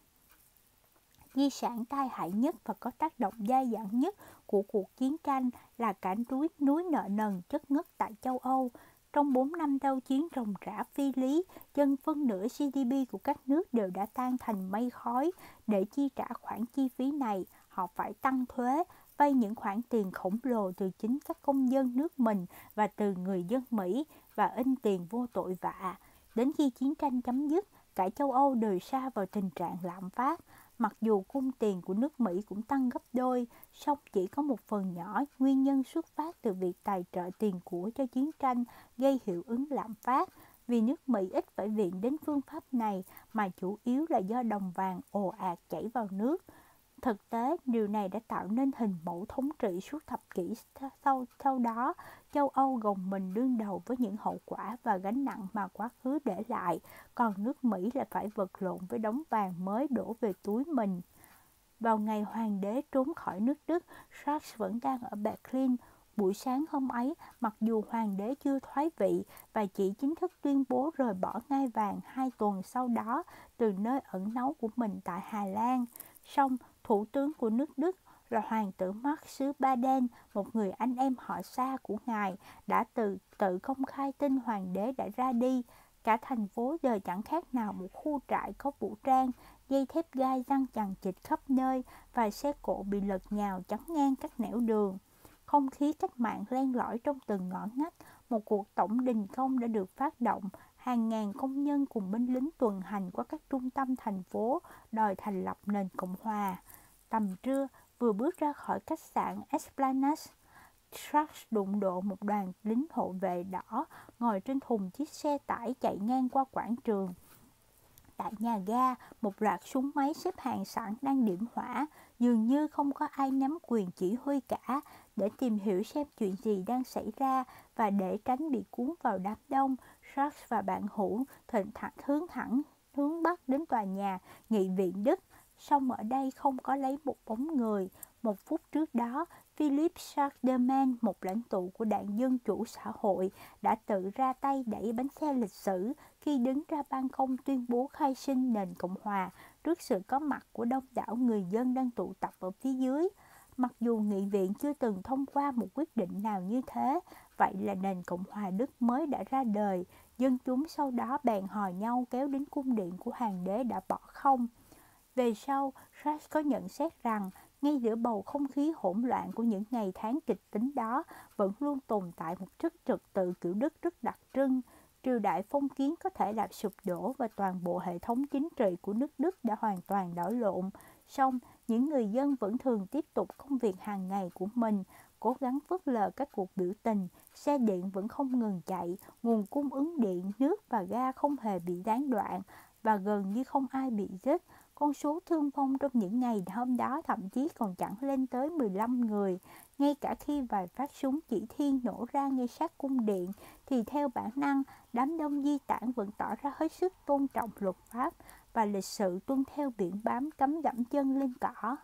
Di sản tai hại nhất và có tác động đa dạng nhất của cuộc chiến tranh là cả núi núi nợ nần chất ngất tại châu Âu. Trong 4 năm đau chiến rồng rã phi lý, dân phân nửa GDP của các nước đều đã tan thành mây khói. Để chi trả khoản chi phí này, họ phải tăng thuế, vay những khoản tiền khổng lồ từ chính các công dân nước mình và từ người dân Mỹ và in tiền vô tội vạ. Đến khi chiến tranh chấm dứt, cả châu Âu đều xa vào tình trạng lạm phát. Mặc dù cung tiền của nước Mỹ cũng tăng gấp đôi, song chỉ có một phần nhỏ nguyên nhân xuất phát từ việc tài trợ tiền của cho chiến tranh gây hiệu ứng lạm phát. Vì nước Mỹ ít phải viện đến phương pháp này mà chủ yếu là do đồng vàng ồ ạt chảy vào nước. Thực tế, điều này đã tạo nên hình mẫu thống trị suốt thập kỷ sau, sau đó. Châu Âu gồng mình đương đầu với những hậu quả và gánh nặng mà quá khứ để lại, còn nước Mỹ lại phải vật lộn với đống vàng mới đổ về túi mình. Vào ngày hoàng đế trốn khỏi nước Đức, Charles vẫn đang ở Berlin. Buổi sáng hôm ấy, mặc dù hoàng đế chưa thoái vị và chỉ chính thức tuyên bố rời bỏ ngai vàng hai tuần sau đó từ nơi ẩn náu của mình tại Hà Lan, song thủ tướng của nước Đức là hoàng tử Mark xứ Baden, một người anh em họ xa của ngài, đã tự tự công khai tin hoàng đế đã ra đi. Cả thành phố giờ chẳng khác nào một khu trại có vũ trang, dây thép gai răng chằng chịt khắp nơi và xe cộ bị lật nhào chắn ngang các nẻo đường. Không khí cách mạng len lỏi trong từng ngõ ngách, một cuộc tổng đình công đã được phát động, hàng ngàn công nhân cùng binh lính tuần hành qua các trung tâm thành phố đòi thành lập nền Cộng hòa. Tầm trưa, vừa bước ra khỏi khách sạn Esplanade, Trucks đụng độ một đoàn lính hộ vệ đỏ ngồi trên thùng chiếc xe tải chạy ngang qua quảng trường. Tại nhà ga, một loạt súng máy xếp hàng sẵn đang điểm hỏa, dường như không có ai nắm quyền chỉ huy cả để tìm hiểu xem chuyện gì đang xảy ra và để tránh bị cuốn vào đám đông. Sharks và bạn hữu thỉnh thẳng hướng thẳng hướng bắc đến tòa nhà nghị viện Đức. Song ở đây không có lấy một bóng người. Một phút trước đó, Philip Charlemagne, một lãnh tụ của đảng Dân Chủ Xã hội, đã tự ra tay đẩy bánh xe lịch sử khi đứng ra ban công tuyên bố khai sinh nền Cộng Hòa trước sự có mặt của đông đảo người dân đang tụ tập ở phía dưới. Mặc dù nghị viện chưa từng thông qua một quyết định nào như thế, vậy là nền Cộng hòa Đức mới đã ra đời, dân chúng sau đó bèn hò nhau kéo đến cung điện của hoàng đế đã bỏ không. Về sau, crash có nhận xét rằng, ngay giữa bầu không khí hỗn loạn của những ngày tháng kịch tính đó, vẫn luôn tồn tại một chất trật tự kiểu Đức rất đặc trưng. Triều đại phong kiến có thể làm sụp đổ và toàn bộ hệ thống chính trị của nước Đức đã hoàn toàn đảo lộn. Song, những người dân vẫn thường tiếp tục công việc hàng ngày của mình, cố gắng phớt lờ các cuộc biểu tình, xe điện vẫn không ngừng chạy, nguồn cung ứng điện, nước và ga không hề bị gián đoạn và gần như không ai bị giết. Con số thương vong trong những ngày hôm đó thậm chí còn chẳng lên tới 15 người. Ngay cả khi vài phát súng chỉ thiên nổ ra ngay sát cung điện, thì theo bản năng, đám đông di tản vẫn tỏ ra hết sức tôn trọng luật pháp và lịch sự tuân theo biển bám cấm dẫm chân lên cỏ.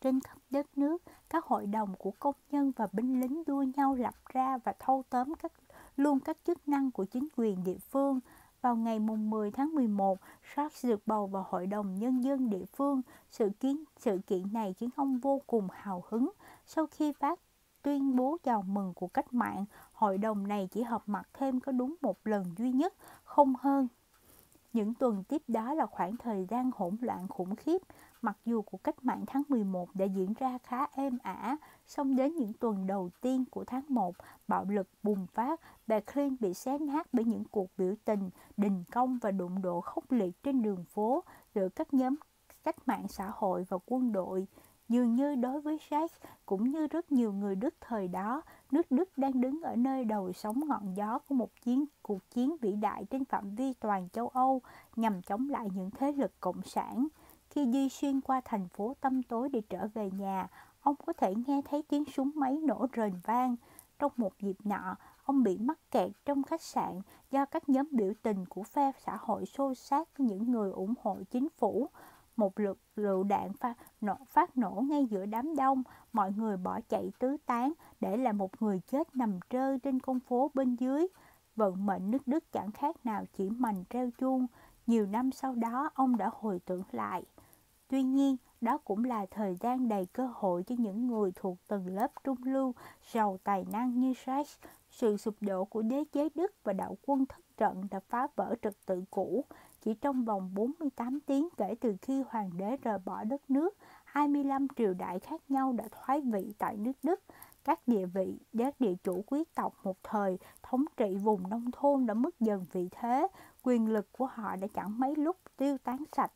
Trên khắp đất nước, các hội đồng của công nhân và binh lính đua nhau lập ra và thâu tóm các luôn các chức năng của chính quyền địa phương. Vào ngày mùng 10 tháng 11, Sharks được bầu vào Hội đồng Nhân dân địa phương. Sự kiến sự kiện này khiến ông vô cùng hào hứng. Sau khi phát tuyên bố chào mừng của cách mạng, hội đồng này chỉ họp mặt thêm có đúng một lần duy nhất, không hơn. Những tuần tiếp đó là khoảng thời gian hỗn loạn khủng khiếp, mặc dù cuộc cách mạng tháng 11 đã diễn ra khá êm ả, song đến những tuần đầu tiên của tháng 1, bạo lực bùng phát, Berlin bị xé nát bởi những cuộc biểu tình, đình công và đụng độ khốc liệt trên đường phố giữa các nhóm cách mạng xã hội và quân đội. Dường như đối với Jack cũng như rất nhiều người Đức thời đó, nước Đức đang đứng ở nơi đầu sóng ngọn gió của một chiến cuộc chiến vĩ đại trên phạm vi toàn châu Âu nhằm chống lại những thế lực cộng sản. Khi di xuyên qua thành phố tâm tối để trở về nhà, ông có thể nghe thấy tiếng súng máy nổ rền vang. Trong một dịp nọ, ông bị mắc kẹt trong khách sạn do các nhóm biểu tình của phe xã hội xô xát với những người ủng hộ chính phủ một lượt lựu đạn phát nổ, phát nổ ngay giữa đám đông, mọi người bỏ chạy tứ tán, để lại một người chết nằm trơ trên con phố bên dưới. Vận mệnh nước Đức chẳng khác nào chỉ mành treo chuông. Nhiều năm sau đó, ông đã hồi tưởng lại. Tuy nhiên, đó cũng là thời gian đầy cơ hội cho những người thuộc tầng lớp trung lưu, giàu tài năng như Reich. Sự sụp đổ của đế chế Đức và đạo quân thất trận đã phá vỡ trật tự cũ. Chỉ trong vòng 48 tiếng kể từ khi hoàng đế rời bỏ đất nước, 25 triều đại khác nhau đã thoái vị tại nước Đức. Các địa vị, các địa chủ quý tộc một thời thống trị vùng nông thôn đã mất dần vị thế, quyền lực của họ đã chẳng mấy lúc tiêu tán sạch.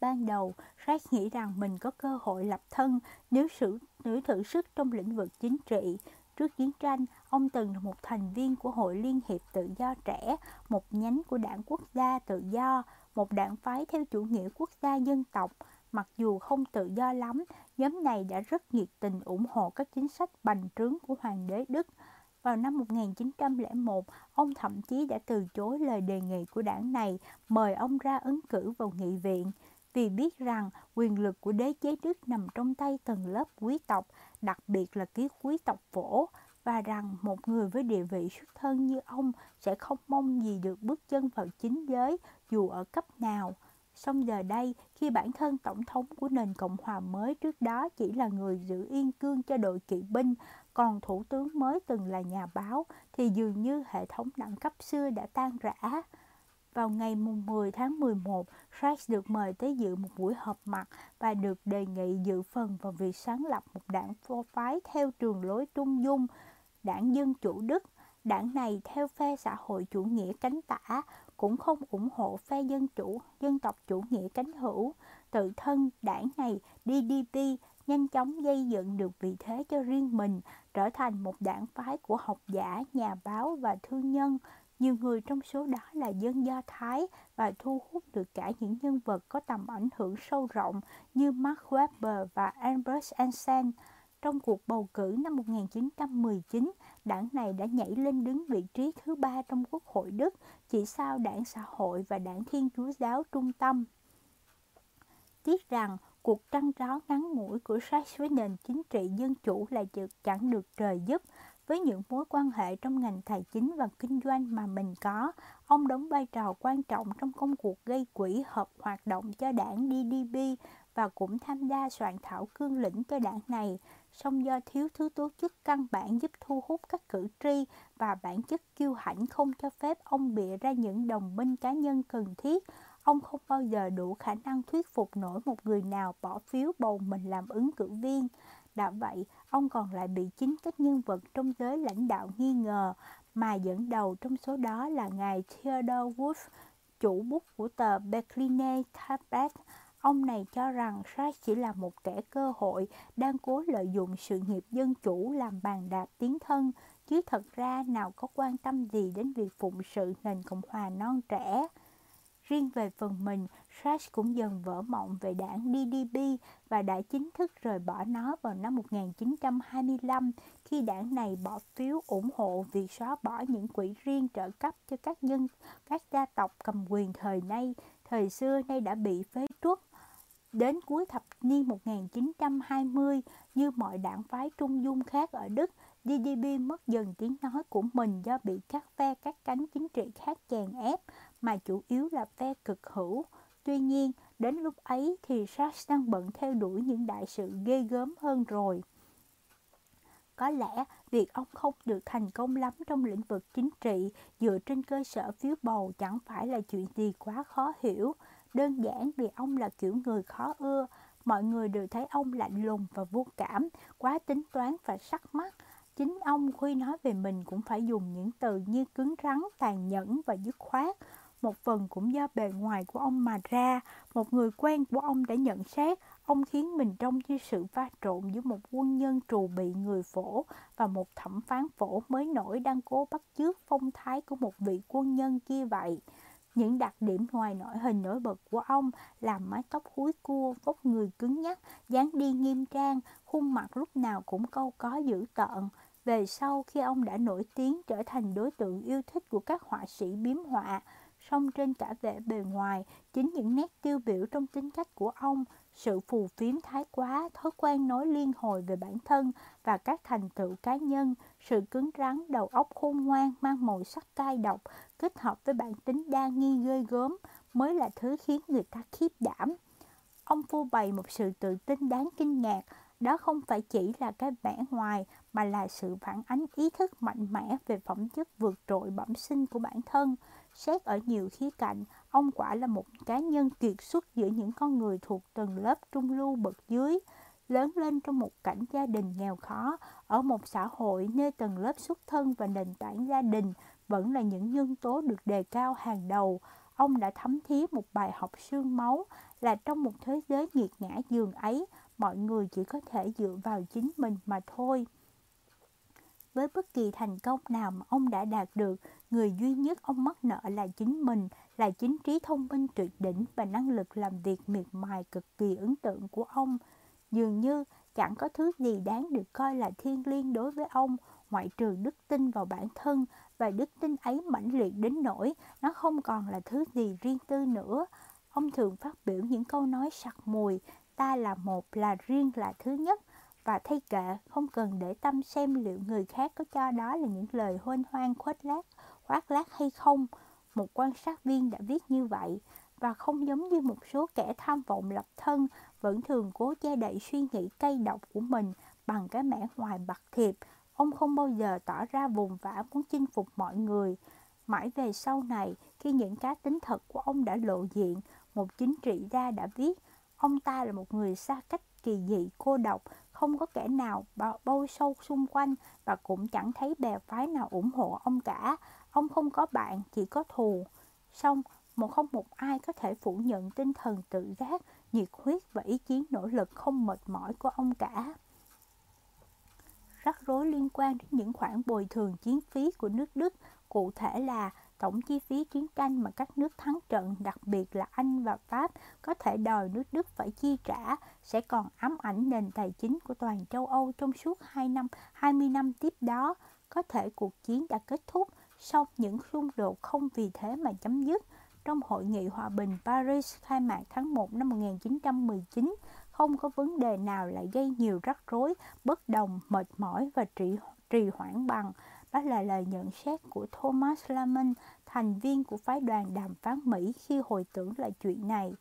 Ban đầu, Reich nghĩ rằng mình có cơ hội lập thân nếu sự nếu thử sức trong lĩnh vực chính trị. Trước chiến tranh, ông từng là một thành viên của Hội Liên hiệp Tự do Trẻ, một nhánh của Đảng Quốc gia Tự do, một đảng phái theo chủ nghĩa quốc gia dân tộc. Mặc dù không tự do lắm, nhóm này đã rất nhiệt tình ủng hộ các chính sách bành trướng của Hoàng đế Đức. Vào năm 1901, ông thậm chí đã từ chối lời đề nghị của đảng này mời ông ra ứng cử vào nghị viện. vì biết rằng quyền lực của đế chế Đức nằm trong tay tầng lớp quý tộc, đặc biệt là ký quý tộc phổ, và rằng một người với địa vị xuất thân như ông sẽ không mong gì được bước chân vào chính giới dù ở cấp nào. Song giờ đây, khi bản thân tổng thống của nền Cộng hòa mới trước đó chỉ là người giữ yên cương cho đội kỵ binh, còn thủ tướng mới từng là nhà báo, thì dường như hệ thống đẳng cấp xưa đã tan rã. Vào ngày 10 tháng 11, Sykes được mời tới dự một buổi họp mặt và được đề nghị dự phần vào việc sáng lập một đảng phái theo trường lối trung dung, đảng Dân Chủ Đức. Đảng này theo phe xã hội chủ nghĩa cánh tả, cũng không ủng hộ phe dân chủ, dân tộc chủ nghĩa cánh hữu. Tự thân đảng này DDP nhanh chóng gây dựng được vị thế cho riêng mình, trở thành một đảng phái của học giả, nhà báo và thương nhân. Nhiều người trong số đó là dân Do Thái và thu hút được cả những nhân vật có tầm ảnh hưởng sâu rộng như Mark Webber và Albert Einstein. Trong cuộc bầu cử năm 1919, đảng này đã nhảy lên đứng vị trí thứ ba trong Quốc hội Đức, chỉ sau đảng xã hội và đảng Thiên Chúa giáo trung tâm. Tiếc rằng, cuộc trăng tráo ngắn ngủi của Sachs với nền chính trị dân chủ là chẳng được trời giúp. Với những mối quan hệ trong ngành tài chính và kinh doanh mà mình có, ông đóng vai trò quan trọng trong công cuộc gây quỹ hợp hoạt động cho đảng DDP và cũng tham gia soạn thảo cương lĩnh cho đảng này song do thiếu thứ tố chức căn bản giúp thu hút các cử tri và bản chất kiêu hãnh không cho phép ông bịa ra những đồng minh cá nhân cần thiết, ông không bao giờ đủ khả năng thuyết phục nổi một người nào bỏ phiếu bầu mình làm ứng cử viên. Đã vậy, ông còn lại bị chính các nhân vật trong giới lãnh đạo nghi ngờ, mà dẫn đầu trong số đó là ngài Theodore Wolff, chủ bút của tờ Berliner Tablet, Ông này cho rằng Reich chỉ là một kẻ cơ hội đang cố lợi dụng sự nghiệp dân chủ làm bàn đạp tiến thân, chứ thật ra nào có quan tâm gì đến việc phụng sự nền Cộng hòa non trẻ. Riêng về phần mình, Reich cũng dần vỡ mộng về đảng DDP và đã chính thức rời bỏ nó vào năm 1925 khi đảng này bỏ phiếu ủng hộ việc xóa bỏ những quỹ riêng trợ cấp cho các nhân các gia tộc cầm quyền thời nay, thời xưa nay đã bị phế truất. Đến cuối thập niên 1920, như mọi đảng phái trung dung khác ở Đức, DDP mất dần tiếng nói của mình do bị các phe các cánh chính trị khác chèn ép, mà chủ yếu là phe cực hữu. Tuy nhiên, đến lúc ấy thì Sachs đang bận theo đuổi những đại sự ghê gớm hơn rồi. Có lẽ việc ông không được thành công lắm trong lĩnh vực chính trị dựa trên cơ sở phiếu bầu chẳng phải là chuyện gì quá khó hiểu. Đơn giản vì ông là kiểu người khó ưa, mọi người đều thấy ông lạnh lùng và vô cảm, quá tính toán và sắc mắt. Chính ông khi nói về mình cũng phải dùng những từ như cứng rắn, tàn nhẫn và dứt khoát. Một phần cũng do bề ngoài của ông mà ra, một người quen của ông đã nhận xét ông khiến mình trông như sự va trộn giữa một quân nhân trù bị người phổ và một thẩm phán phổ mới nổi đang cố bắt chước phong thái của một vị quân nhân kia vậy. Những đặc điểm ngoài nội hình nổi bật của ông là mái tóc húi cua, vóc người cứng nhắc, dáng đi nghiêm trang, khuôn mặt lúc nào cũng câu có dữ tợn. Về sau khi ông đã nổi tiếng trở thành đối tượng yêu thích của các họa sĩ biếm họa, song trên cả vẻ bề ngoài, chính những nét tiêu biểu trong tính cách của ông, sự phù phiếm thái quá, thói quen nói liên hồi về bản thân và các thành tựu cá nhân, sự cứng rắn, đầu óc khôn ngoan mang màu sắc cay độc, kết hợp với bản tính đa nghi ghê gớm mới là thứ khiến người ta khiếp đảm. Ông phô bày một sự tự tin đáng kinh ngạc, đó không phải chỉ là cái vẻ ngoài mà là sự phản ánh ý thức mạnh mẽ về phẩm chất vượt trội bẩm sinh của bản thân. Xét ở nhiều khía cạnh, ông quả là một cá nhân kiệt xuất giữa những con người thuộc tầng lớp trung lưu bậc dưới, lớn lên trong một cảnh gia đình nghèo khó, ở một xã hội nơi tầng lớp xuất thân và nền tảng gia đình vẫn là những nhân tố được đề cao hàng đầu. Ông đã thấm thía một bài học xương máu là trong một thế giới nghiệt ngã giường ấy, mọi người chỉ có thể dựa vào chính mình mà thôi. Với bất kỳ thành công nào mà ông đã đạt được, người duy nhất ông mắc nợ là chính mình, là chính trí thông minh tuyệt đỉnh và năng lực làm việc miệt mài cực kỳ ấn tượng của ông. Dường như chẳng có thứ gì đáng được coi là thiên liêng đối với ông, ngoại trừ đức tin vào bản thân và đức tin ấy mãnh liệt đến nỗi nó không còn là thứ gì riêng tư nữa. ông thường phát biểu những câu nói sặc mùi, ta là một là riêng là thứ nhất, và thay kệ, không cần để tâm xem liệu người khác có cho đó là những lời huênh hoang khuếch lác, khoác lác hay không. Một quan sát viên đã viết như vậy, và không giống như một số kẻ tham vọng lập thân vẫn thường cố che đậy suy nghĩ cay độc của mình bằng cái mẻ ngoài bạc thiệp. Ông không bao giờ tỏ ra vùng vã muốn chinh phục mọi người. Mãi về sau này, khi những cá tính thật của ông đã lộ diện, một chính trị gia đã viết, ông ta là một người xa cách kỳ dị, cô độc, không có kẻ nào bâu sâu xung quanh và cũng chẳng thấy bè phái nào ủng hộ ông cả. Ông không có bạn, chỉ có thù. Xong, một không một ai có thể phủ nhận tinh thần tự giác, nhiệt huyết và ý chí nỗ lực không mệt mỏi của ông cả. Rắc rối liên quan đến những khoản bồi thường chiến phí của nước Đức, cụ thể là tổng chi phí chiến tranh mà các nước thắng trận, đặc biệt là Anh và Pháp, có thể đòi nước Đức phải chi trả, sẽ còn ám ảnh nền tài chính của toàn châu Âu trong suốt 2 năm, 20 năm tiếp đó. Có thể cuộc chiến đã kết thúc, song những xung đột không vì thế mà chấm dứt. Trong Hội nghị Hòa bình Paris khai mạc tháng 1 năm 1919, không có vấn đề nào lại gây nhiều rắc rối, bất đồng, mệt mỏi và trì, trì hoãn bằng. Đó là lời nhận xét của Thomas Lamon, thành viên của phái đoàn đàm phán Mỹ khi hồi tưởng lại chuyện này.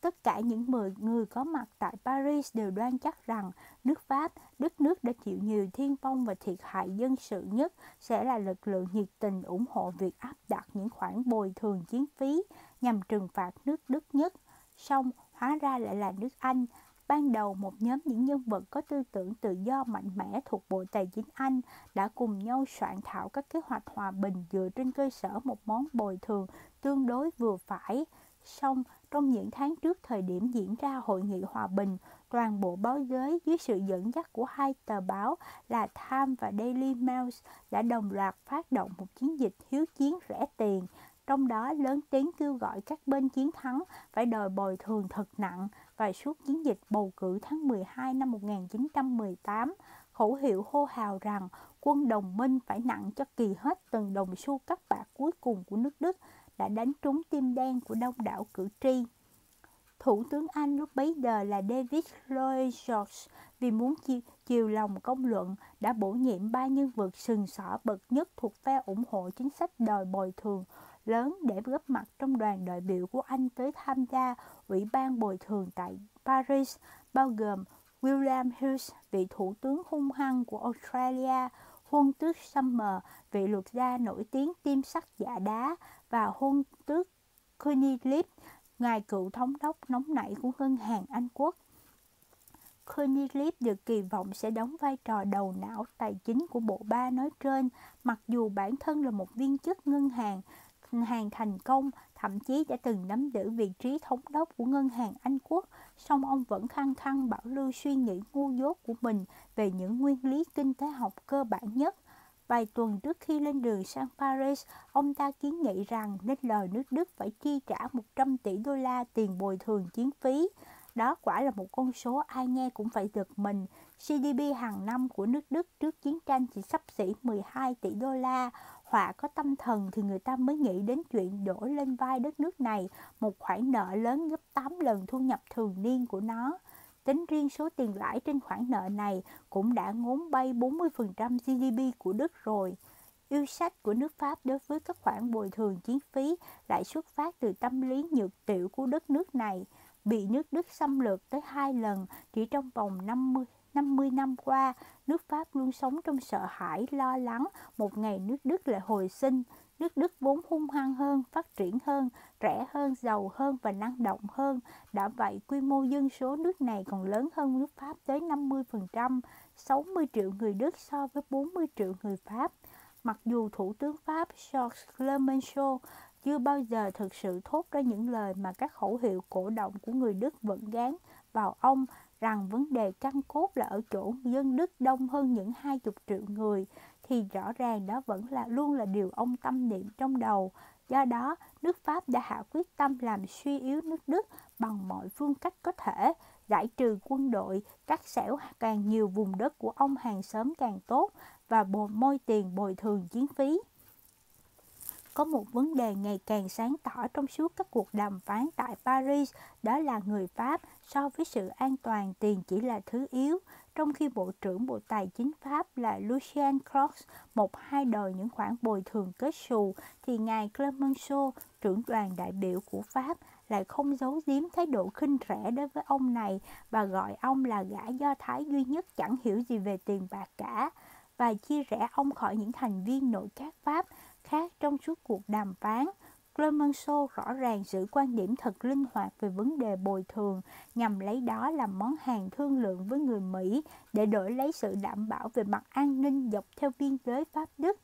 Tất cả những người có mặt tại Paris đều đoan chắc rằng nước Pháp, đất nước đã chịu nhiều thiên vong và thiệt hại dân sự nhất, sẽ là lực lượng nhiệt tình ủng hộ việc áp đặt những khoản bồi thường chiến phí nhằm trừng phạt nước Đức nhất. Song, hóa ra lại là nước Anh. Ban đầu, một nhóm những nhân vật có tư tưởng tự do mạnh mẽ thuộc Bộ Tài chính Anh đã cùng nhau soạn thảo các kế hoạch hòa bình dựa trên cơ sở một món bồi thường tương đối vừa phải. Song, trong những tháng trước thời điểm diễn ra hội nghị hòa bình, toàn bộ báo giới dưới sự dẫn dắt của hai tờ báo là Time và Daily Mail đã đồng loạt phát động một chiến dịch hiếu chiến rẻ tiền, trong đó lớn tiếng kêu gọi các bên chiến thắng phải đòi bồi thường thật nặng và suốt chiến dịch bầu cử tháng 12 năm 1918, khẩu hiệu hô hào rằng quân đồng minh phải nặng cho kỳ hết từng đồng xu cắt bạc cuối cùng của nước Đức đã đánh trúng tim đen của đông đảo cử tri. Thủ tướng Anh lúc bấy giờ là David Lloyd George vì muốn chiều, chiều lòng công luận đã bổ nhiệm ba nhân vật sừng sỏ bậc nhất thuộc phe ủng hộ chính sách đòi bồi thường lớn để góp mặt trong đoàn đại biểu của Anh tới tham gia Ủy ban bồi thường tại Paris, bao gồm William Hughes, vị thủ tướng hung hăng của Australia, hôn tước Summer, vị luật gia nổi tiếng tiêm sắt giả đá, và hôn tước Cunilip, ngài cựu thống đốc nóng nảy của ngân hàng Anh Quốc. Cunilip được kỳ vọng sẽ đóng vai trò đầu não tài chính của bộ ba nói trên, mặc dù bản thân là một viên chức ngân hàng, hàng thành công, thậm chí đã từng nắm giữ vị trí thống đốc của ngân hàng Anh Quốc, song ông vẫn khăng khăng bảo lưu suy nghĩ ngu dốt của mình về những nguyên lý kinh tế học cơ bản nhất. Vài tuần trước khi lên đường sang Paris, ông ta kiến nghị rằng nên lời nước Đức phải chi trả 100 tỷ đô la tiền bồi thường chiến phí. Đó quả là một con số ai nghe cũng phải giật mình. GDP hàng năm của nước Đức trước chiến tranh chỉ sắp xỉ 12 tỷ đô la. Họa có tâm thần thì người ta mới nghĩ đến chuyện đổ lên vai đất nước này một khoản nợ lớn gấp 8 lần thu nhập thường niên của nó. Tính riêng số tiền lãi trên khoản nợ này cũng đã ngốn bay 40% GDP của Đức rồi. Yêu sách của nước Pháp đối với các khoản bồi thường chiến phí lại xuất phát từ tâm lý nhược tiểu của đất nước này, bị nước Đức xâm lược tới hai lần chỉ trong vòng 50, 50 năm qua, nước Pháp luôn sống trong sợ hãi, lo lắng một ngày nước Đức lại hồi sinh, Nước Đức vốn hung hăng hơn, phát triển hơn, rẻ hơn, giàu hơn và năng động hơn. Đã vậy, quy mô dân số nước này còn lớn hơn nước Pháp tới 50%, 60 triệu người Đức so với 40 triệu người Pháp. Mặc dù Thủ tướng Pháp Georges Clemenceau chưa bao giờ thực sự thốt ra những lời mà các khẩu hiệu cổ động của người Đức vẫn gán vào ông rằng vấn đề căn cốt là ở chỗ dân Đức đông hơn những 20 triệu người thì rõ ràng đó vẫn là luôn là điều ông tâm niệm trong đầu. Do đó, nước Pháp đã hạ quyết tâm làm suy yếu nước Đức bằng mọi phương cách có thể, giải trừ quân đội, cắt xẻo càng nhiều vùng đất của ông hàng xóm càng tốt và bồi môi tiền bồi thường chiến phí có một vấn đề ngày càng sáng tỏ trong suốt các cuộc đàm phán tại Paris, đó là người Pháp so với sự an toàn tiền chỉ là thứ yếu, trong khi Bộ trưởng Bộ Tài chính Pháp là Lucien Croix một hai đòi những khoản bồi thường kết xù, thì ngài Clemenceau, trưởng đoàn đại biểu của Pháp, lại không giấu giếm thái độ khinh rẻ đối với ông này và gọi ông là gã do Thái duy nhất chẳng hiểu gì về tiền bạc cả. Và chia rẽ ông khỏi những thành viên nội các Pháp khác trong suốt cuộc đàm phán. Clemenceau rõ ràng giữ quan điểm thật linh hoạt về vấn đề bồi thường nhằm lấy đó làm món hàng thương lượng với người Mỹ để đổi lấy sự đảm bảo về mặt an ninh dọc theo biên giới Pháp-Đức.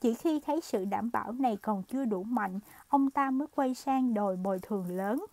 Chỉ khi thấy sự đảm bảo này còn chưa đủ mạnh, ông ta mới quay sang đòi bồi thường lớn.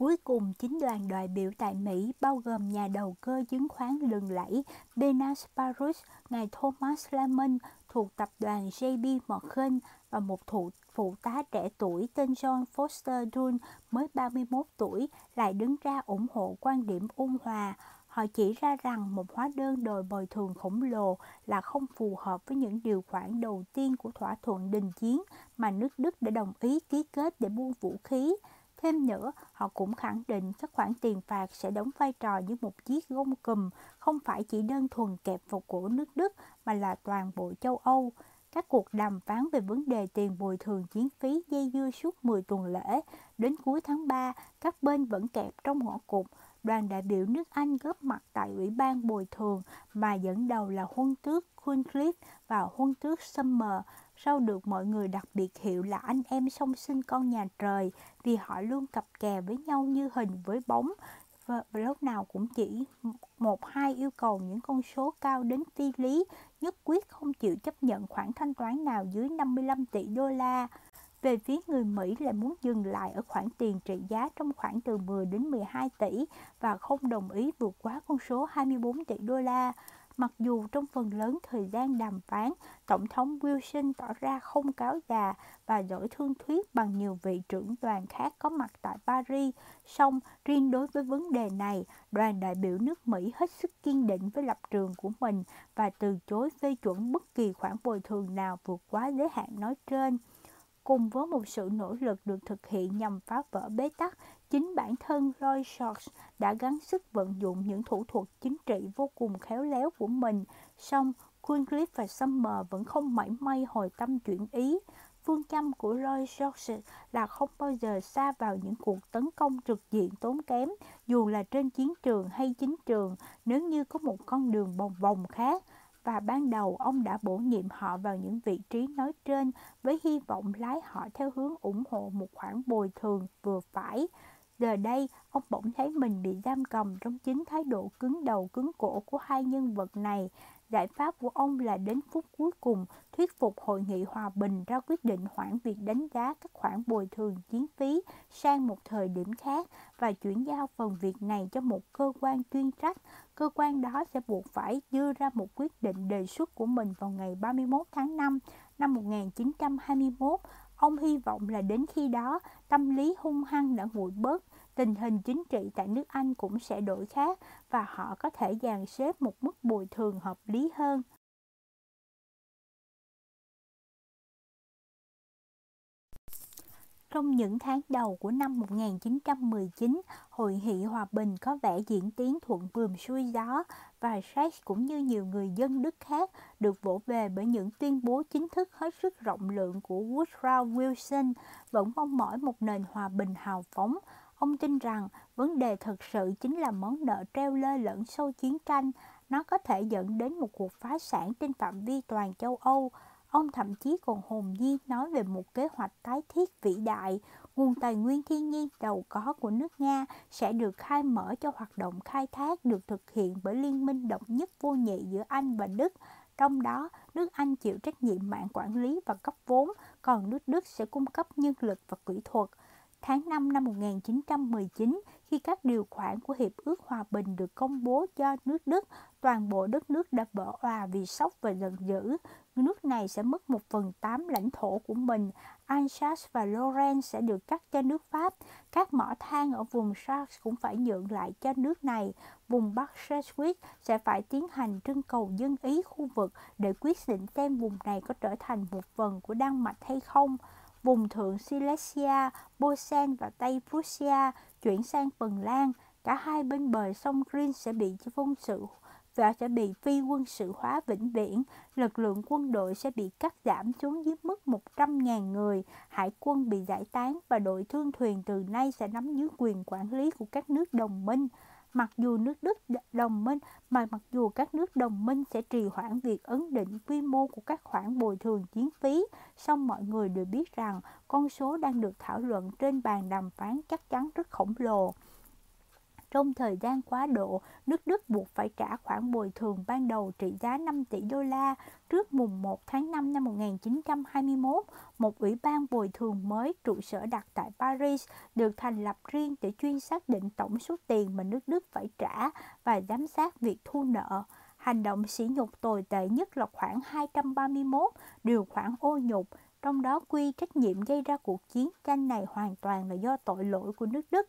Cuối cùng, chính đoàn đại biểu tại Mỹ bao gồm nhà đầu cơ chứng khoán lừng lẫy Benas Parus, ngài Thomas Lemon thuộc tập đoàn JB Morgan và một thủ phụ tá trẻ tuổi tên John Foster Dulles mới 31 tuổi lại đứng ra ủng hộ quan điểm ôn hòa. Họ chỉ ra rằng một hóa đơn đòi bồi thường khổng lồ là không phù hợp với những điều khoản đầu tiên của thỏa thuận đình chiến mà nước Đức đã đồng ý ký kết để buôn vũ khí. Thêm nữa, họ cũng khẳng định các khoản tiền phạt sẽ đóng vai trò như một chiếc gông cùm, không phải chỉ đơn thuần kẹp vào cổ nước Đức mà là toàn bộ châu Âu. Các cuộc đàm phán về vấn đề tiền bồi thường chiến phí dây dưa suốt 10 tuần lễ. Đến cuối tháng 3, các bên vẫn kẹp trong ngõ cụt. Đoàn đại biểu nước Anh góp mặt tại Ủy ban bồi thường mà dẫn đầu là huân tước Queen Cliff và huân tước Summer sau được mọi người đặc biệt hiệu là anh em song sinh con nhà trời, vì họ luôn cặp kè với nhau như hình với bóng và lúc nào cũng chỉ một hai yêu cầu những con số cao đến phi lý, nhất quyết không chịu chấp nhận khoản thanh toán nào dưới 55 tỷ đô la. Về phía người Mỹ lại muốn dừng lại ở khoản tiền trị giá trong khoảng từ 10 đến 12 tỷ và không đồng ý vượt quá con số 24 tỷ đô la. Mặc dù trong phần lớn thời gian đàm phán, Tổng thống Wilson tỏ ra không cáo già và đổi thương thuyết bằng nhiều vị trưởng đoàn khác có mặt tại Paris, song riêng đối với vấn đề này, đoàn đại biểu nước Mỹ hết sức kiên định với lập trường của mình và từ chối phê chuẩn bất kỳ khoản bồi thường nào vượt quá giới hạn nói trên. Cùng với một sự nỗ lực được thực hiện nhằm phá vỡ bế tắc, chính bản thân Roy Shores đã gắng sức vận dụng những thủ thuật chính trị vô cùng khéo léo của mình, song Queencliffe và Summer vẫn không mảy may hồi tâm chuyển ý. Phương châm của Roy George là không bao giờ xa vào những cuộc tấn công trực diện tốn kém, dù là trên chiến trường hay chính trường, nếu như có một con đường bồng bồng khác và ban đầu ông đã bổ nhiệm họ vào những vị trí nói trên với hy vọng lái họ theo hướng ủng hộ một khoản bồi thường vừa phải. Giờ đây, ông bỗng thấy mình bị giam cầm trong chính thái độ cứng đầu cứng cổ của hai nhân vật này. Giải pháp của ông là đến phút cuối cùng thuyết phục Hội nghị Hòa Bình ra quyết định hoãn việc đánh giá các khoản bồi thường chiến phí sang một thời điểm khác và chuyển giao phần việc này cho một cơ quan chuyên trách. Cơ quan đó sẽ buộc phải đưa ra một quyết định đề xuất của mình vào ngày 31 tháng 5 năm 1921. Ông hy vọng là đến khi đó, tâm lý hung hăng đã nguội bớt tình hình chính trị tại nước Anh cũng sẽ đổi khác và họ có thể dàn xếp một mức bồi thường hợp lý hơn. Trong những tháng đầu của năm 1919, Hội nghị Hòa Bình có vẻ diễn tiến thuận buồm xuôi gió và Sachs cũng như nhiều người dân Đức khác được vỗ về bởi những tuyên bố chính thức hết sức rộng lượng của Woodrow Wilson vẫn mong mỏi một nền hòa bình hào phóng. Ông tin rằng vấn đề thực sự chính là món nợ treo lơ lửng sau chiến tranh. Nó có thể dẫn đến một cuộc phá sản trên phạm vi toàn châu Âu. Ông thậm chí còn hồn nhiên nói về một kế hoạch tái thiết vĩ đại, nguồn tài nguyên thiên nhiên giàu có của nước Nga sẽ được khai mở cho hoạt động khai thác được thực hiện bởi liên minh độc nhất vô nhị giữa Anh và Đức. Trong đó, nước Anh chịu trách nhiệm mạng quản lý và cấp vốn, còn nước Đức sẽ cung cấp nhân lực và kỹ thuật tháng 5 năm 1919, khi các điều khoản của Hiệp ước Hòa bình được công bố cho nước Đức, toàn bộ đất nước đã vỡ hòa vì sốc và giận dữ. Nước này sẽ mất một phần tám lãnh thổ của mình. Alsace và Lorraine sẽ được cắt cho nước Pháp. Các mỏ than ở vùng Saxe cũng phải nhượng lại cho nước này. Vùng Bắc Schleswig sẽ phải tiến hành trưng cầu dân ý khu vực để quyết định xem vùng này có trở thành một phần của Đan Mạch hay không vùng thượng Silesia, Bosen và Tây Prussia chuyển sang Phần Lan. Cả hai bên bờ sông Rhin sẽ bị quân sự và sẽ bị phi quân sự hóa vĩnh viễn. Lực lượng quân đội sẽ bị cắt giảm xuống dưới mức 100.000 người. Hải quân bị giải tán và đội thương thuyền từ nay sẽ nắm dưới quyền quản lý của các nước đồng minh mặc dù nước Đức đồng minh mà mặc dù các nước đồng minh sẽ trì hoãn việc ấn định quy mô của các khoản bồi thường chiến phí, song mọi người đều biết rằng con số đang được thảo luận trên bàn đàm phán chắc chắn rất khổng lồ. Trong thời gian quá độ, nước Đức buộc phải trả khoản bồi thường ban đầu trị giá 5 tỷ đô la trước mùng 1 tháng 5 năm 1921. Một ủy ban bồi thường mới trụ sở đặt tại Paris được thành lập riêng để chuyên xác định tổng số tiền mà nước Đức phải trả và giám sát việc thu nợ. Hành động sỉ nhục tồi tệ nhất là khoảng 231 điều khoản ô nhục, trong đó quy trách nhiệm gây ra cuộc chiến tranh này hoàn toàn là do tội lỗi của nước Đức.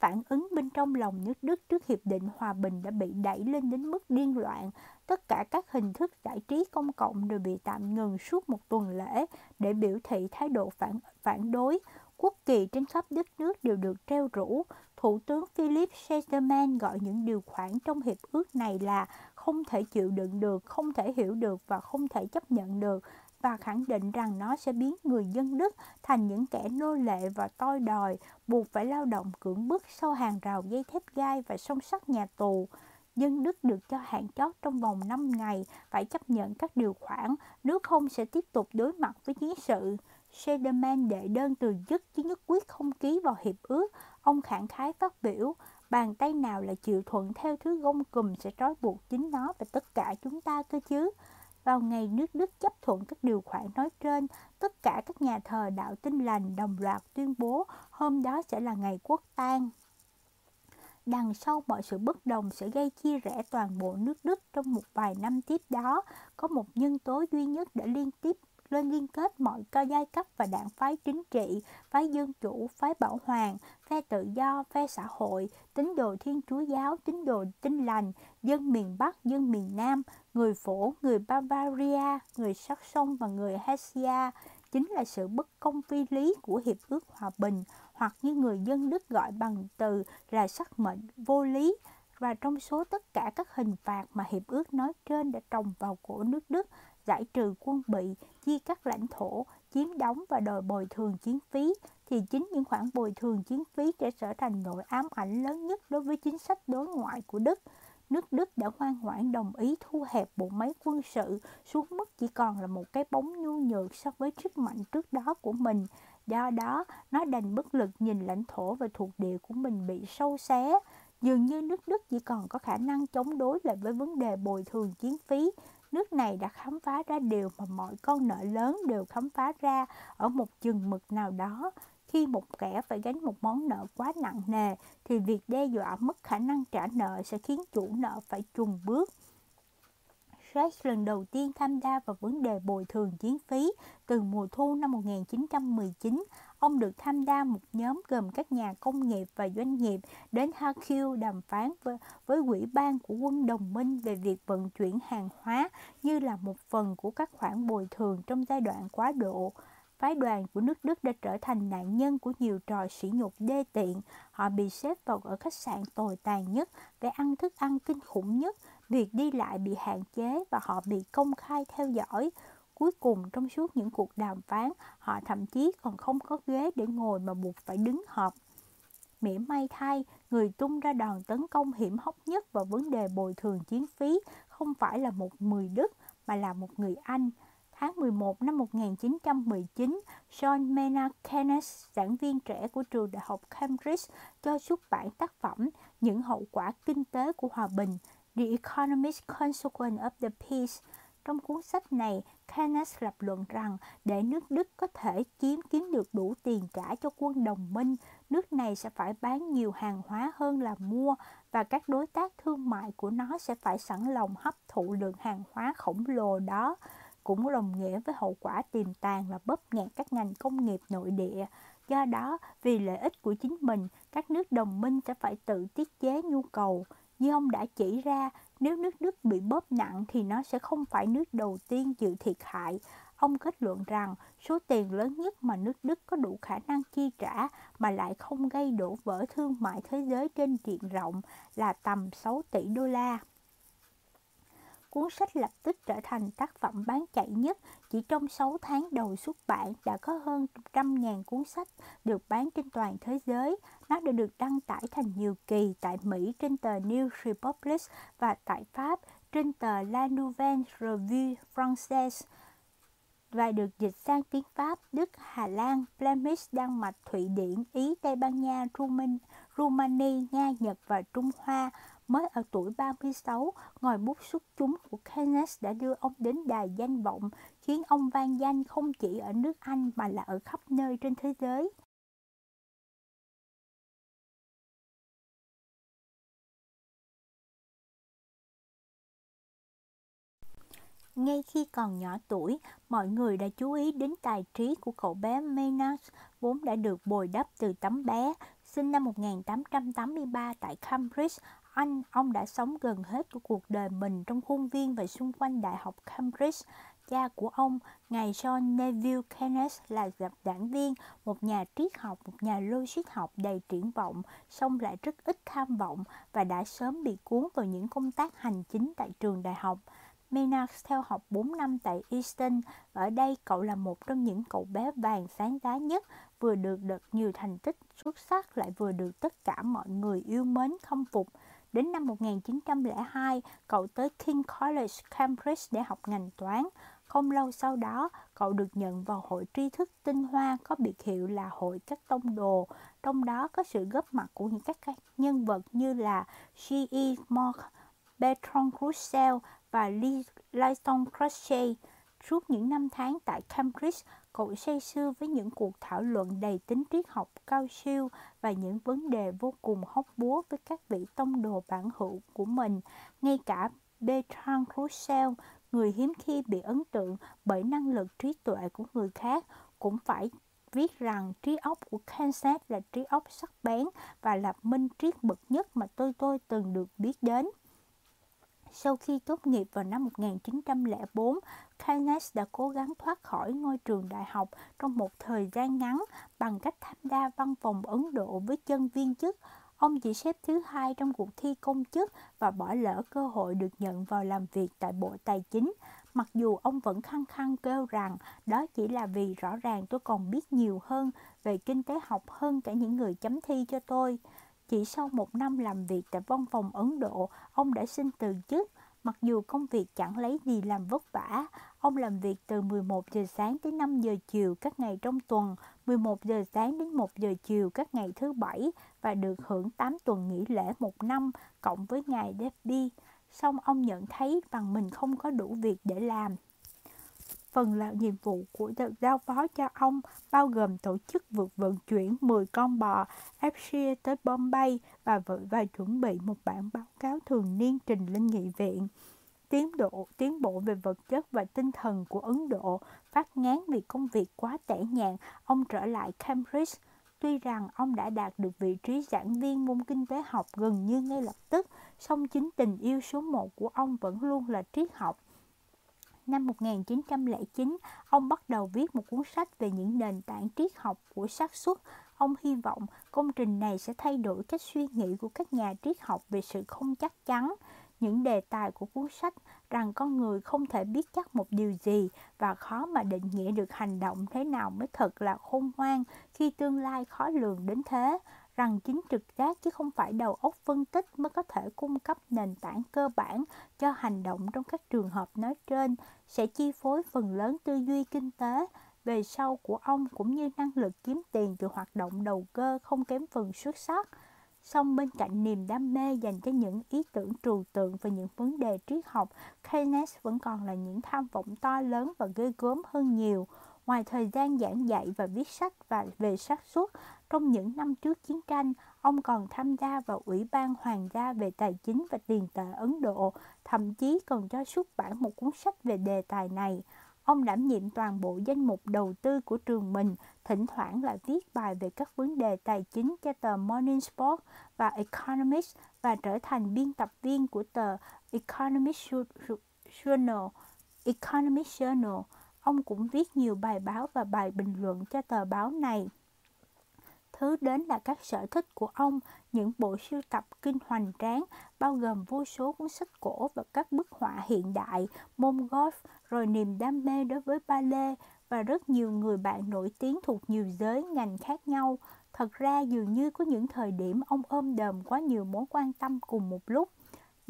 Phản ứng bên trong lòng nước Đức trước Hiệp định Hòa bình đã bị đẩy lên đến mức điên loạn. Tất cả các hình thức giải trí công cộng đều bị tạm ngừng suốt một tuần lễ để biểu thị thái độ phản, phản đối. Quốc kỳ trên khắp đất nước đều được treo rũ Thủ tướng Philip Sederman gọi những điều khoản trong hiệp ước này là không thể chịu đựng được, không thể hiểu được và không thể chấp nhận được và khẳng định rằng nó sẽ biến người dân Đức thành những kẻ nô lệ và toi đòi, buộc phải lao động cưỡng bức sau hàng rào dây thép gai và song sắt nhà tù. Dân Đức được cho hạn chót trong vòng 5 ngày phải chấp nhận các điều khoản, nếu không sẽ tiếp tục đối mặt với chiến sự. Sederman đệ đơn từ chức chứ nhất quyết không ký vào hiệp ước. Ông khẳng khái phát biểu, bàn tay nào là chịu thuận theo thứ gông cùm sẽ trói buộc chính nó và tất cả chúng ta cơ chứ. Vào ngày nước Đức chấp thuận các điều khoản nói trên, tất cả các nhà thờ đạo tin lành đồng loạt tuyên bố hôm đó sẽ là ngày quốc tang. Đằng sau mọi sự bất đồng sẽ gây chia rẽ toàn bộ nước Đức trong một vài năm tiếp đó, có một nhân tố duy nhất đã liên tiếp lên liên kết mọi cơ giai cấp và đảng phái chính trị, phái dân chủ, phái bảo hoàng, phe tự do, phe xã hội, tín đồ thiên chúa giáo, tín đồ tinh lành, dân miền Bắc, dân miền Nam, người phổ, người Bavaria, người Saxon và người Hessia. Chính là sự bất công phi lý của hiệp ước hòa bình hoặc như người dân Đức gọi bằng từ là sắc mệnh vô lý. Và trong số tất cả các hình phạt mà hiệp ước nói trên đã trồng vào cổ nước Đức giải trừ quân bị, chia cắt lãnh thổ, chiếm đóng và đòi bồi thường chiến phí, thì chính những khoản bồi thường chiến phí sẽ trở thành nội ám ảnh lớn nhất đối với chính sách đối ngoại của Đức. Nước Đức đã ngoan ngoãn đồng ý thu hẹp bộ máy quân sự xuống mức chỉ còn là một cái bóng nhu nhược so với sức mạnh trước đó của mình. Do đó, nó đành bất lực nhìn lãnh thổ và thuộc địa của mình bị sâu xé. Dường như nước Đức chỉ còn có khả năng chống đối lại với vấn đề bồi thường chiến phí, nước này đã khám phá ra điều mà mọi con nợ lớn đều khám phá ra ở một chừng mực nào đó. Khi một kẻ phải gánh một món nợ quá nặng nề, thì việc đe dọa mất khả năng trả nợ sẽ khiến chủ nợ phải trùng bước. Reich lần đầu tiên tham gia vào vấn đề bồi thường chiến phí từ mùa thu năm 1919 Ông được tham gia một nhóm gồm các nhà công nghiệp và doanh nghiệp đến Harkiu đàm phán với, với quỹ ban của quân đồng minh về việc vận chuyển hàng hóa như là một phần của các khoản bồi thường trong giai đoạn quá độ. Phái đoàn của nước Đức đã trở thành nạn nhân của nhiều trò sỉ nhục đê tiện. Họ bị xếp vào ở khách sạn tồi tàn nhất, phải ăn thức ăn kinh khủng nhất, việc đi lại bị hạn chế và họ bị công khai theo dõi. Cuối cùng trong suốt những cuộc đàm phán, họ thậm chí còn không có ghế để ngồi mà buộc phải đứng họp. Mỉa may thay, người tung ra đòn tấn công hiểm hóc nhất vào vấn đề bồi thường chiến phí không phải là một người Đức mà là một người Anh. Tháng 11 năm 1919, John Maynard Keynes, giảng viên trẻ của trường đại học Cambridge, cho xuất bản tác phẩm Những hậu quả kinh tế của hòa bình, The Economic Consequence of the Peace, Trong cuốn sách này, Keynes lập luận rằng để nước Đức có thể kiếm kiếm được đủ tiền trả cho quân đồng minh, nước này sẽ phải bán nhiều hàng hóa hơn là mua và các đối tác thương mại của nó sẽ phải sẵn lòng hấp thụ lượng hàng hóa khổng lồ đó cũng đồng nghĩa với hậu quả tiềm tàng là bóp nghẹt các ngành công nghiệp nội địa. Do đó, vì lợi ích của chính mình, các nước đồng minh sẽ phải tự tiết chế nhu cầu. Như ông đã chỉ ra, nếu nước Đức bị bóp nặng thì nó sẽ không phải nước đầu tiên chịu thiệt hại. Ông kết luận rằng số tiền lớn nhất mà nước Đức có đủ khả năng chi trả mà lại không gây đổ vỡ thương mại thế giới trên diện rộng là tầm 6 tỷ đô la. Cuốn sách lập tức trở thành tác phẩm bán chạy nhất. Chỉ trong 6 tháng đầu xuất bản đã có hơn trăm ngàn cuốn sách được bán trên toàn thế giới. Nó đã được đăng tải thành nhiều kỳ tại Mỹ trên tờ New Republic và tại Pháp trên tờ La Nouvelle Revue Française và được dịch sang tiếng Pháp, Đức, Hà Lan, Flemish, Đan Mạch, Thụy Điển, Ý, Tây Ban Nha, Rumani, Nga, Nhật và Trung Hoa Mới ở tuổi 36, ngòi bút xuất chúng của Keynes đã đưa ông đến đài danh vọng, khiến ông vang danh không chỉ ở nước Anh mà là ở khắp nơi trên thế giới. Ngay khi còn nhỏ tuổi, mọi người đã chú ý đến tài trí của cậu bé Maynard, vốn đã được bồi đắp từ tấm bé. Sinh năm 1883 tại Cambridge, anh, ông đã sống gần hết của cuộc đời mình trong khuôn viên và xung quanh Đại học Cambridge. Cha của ông, ngài John Neville Kenneth là gặp đảng viên, một nhà triết học, một nhà logic học đầy triển vọng, song lại rất ít tham vọng và đã sớm bị cuốn vào những công tác hành chính tại trường đại học. Maynard theo học 4 năm tại Easton. Ở đây cậu là một trong những cậu bé vàng sáng giá nhất, vừa được được nhiều thành tích xuất sắc lại vừa được tất cả mọi người yêu mến khâm phục. Đến năm 1902, cậu tới King College, Cambridge để học ngành toán. Không lâu sau đó, cậu được nhận vào hội tri thức tinh hoa có biệt hiệu là hội các tông đồ. Trong đó có sự góp mặt của những các nhân vật như là G.E. Moore, Bertrand Russell và Lytton Crochet. Suốt những năm tháng tại Cambridge, cậu say sưa với những cuộc thảo luận đầy tính triết học cao siêu và những vấn đề vô cùng hóc búa với các vị tông đồ bản hữu của mình. Ngay cả Bertrand Russell, người hiếm khi bị ấn tượng bởi năng lực trí tuệ của người khác, cũng phải viết rằng trí óc của Kansas là trí óc sắc bén và là minh triết bậc nhất mà tôi tôi từng được biết đến. Sau khi tốt nghiệp vào năm 1904, Keynes đã cố gắng thoát khỏi ngôi trường đại học trong một thời gian ngắn bằng cách tham gia văn phòng Ấn Độ với chân viên chức. Ông chỉ xếp thứ hai trong cuộc thi công chức và bỏ lỡ cơ hội được nhận vào làm việc tại Bộ Tài chính. Mặc dù ông vẫn khăng khăng kêu rằng đó chỉ là vì rõ ràng tôi còn biết nhiều hơn về kinh tế học hơn cả những người chấm thi cho tôi. Chỉ sau một năm làm việc tại văn phòng Ấn Độ, ông đã xin từ chức. Mặc dù công việc chẳng lấy gì làm vất vả, ông làm việc từ 11 giờ sáng tới 5 giờ chiều các ngày trong tuần, 11 giờ sáng đến 1 giờ chiều các ngày thứ bảy và được hưởng 8 tuần nghỉ lễ một năm cộng với ngày Derby. Xong ông nhận thấy rằng mình không có đủ việc để làm phần là nhiệm vụ của đợt giao phó cho ông bao gồm tổ chức vượt vận chuyển 10 con bò FCA tới Bombay và và chuẩn bị một bản báo cáo thường niên trình lên nghị viện. Tiến độ tiến bộ về vật chất và tinh thần của Ấn Độ phát ngán vì công việc quá tẻ nhạt, ông trở lại Cambridge. Tuy rằng ông đã đạt được vị trí giảng viên môn kinh tế học gần như ngay lập tức, song chính tình yêu số một của ông vẫn luôn là triết học Năm 1909, ông bắt đầu viết một cuốn sách về những nền tảng triết học của xác suất. Ông hy vọng công trình này sẽ thay đổi cách suy nghĩ của các nhà triết học về sự không chắc chắn. Những đề tài của cuốn sách rằng con người không thể biết chắc một điều gì và khó mà định nghĩa được hành động thế nào mới thật là khôn ngoan khi tương lai khó lường đến thế rằng chính trực giác chứ không phải đầu óc phân tích mới có thể cung cấp nền tảng cơ bản cho hành động trong các trường hợp nói trên sẽ chi phối phần lớn tư duy kinh tế về sau của ông cũng như năng lực kiếm tiền từ hoạt động đầu cơ không kém phần xuất sắc. Song bên cạnh niềm đam mê dành cho những ý tưởng trừu tượng và những vấn đề triết học, Keynes vẫn còn là những tham vọng to lớn và ghê gớm hơn nhiều. Ngoài thời gian giảng dạy và viết sách và về xác suất, trong những năm trước chiến tranh, ông còn tham gia vào Ủy ban Hoàng gia về Tài chính và Tiền tệ Ấn Độ, thậm chí còn cho xuất bản một cuốn sách về đề tài này. Ông đảm nhiệm toàn bộ danh mục đầu tư của trường mình, thỉnh thoảng lại viết bài về các vấn đề tài chính cho tờ Morning Sport và Economist và trở thành biên tập viên của tờ Economist Journal. Economist Journal. Ông cũng viết nhiều bài báo và bài bình luận cho tờ báo này thứ đến là các sở thích của ông, những bộ sưu tập kinh hoành tráng, bao gồm vô số cuốn sách cổ và các bức họa hiện đại, môn golf, rồi niềm đam mê đối với ballet và rất nhiều người bạn nổi tiếng thuộc nhiều giới ngành khác nhau. Thật ra dường như có những thời điểm ông ôm đờm quá nhiều mối quan tâm cùng một lúc.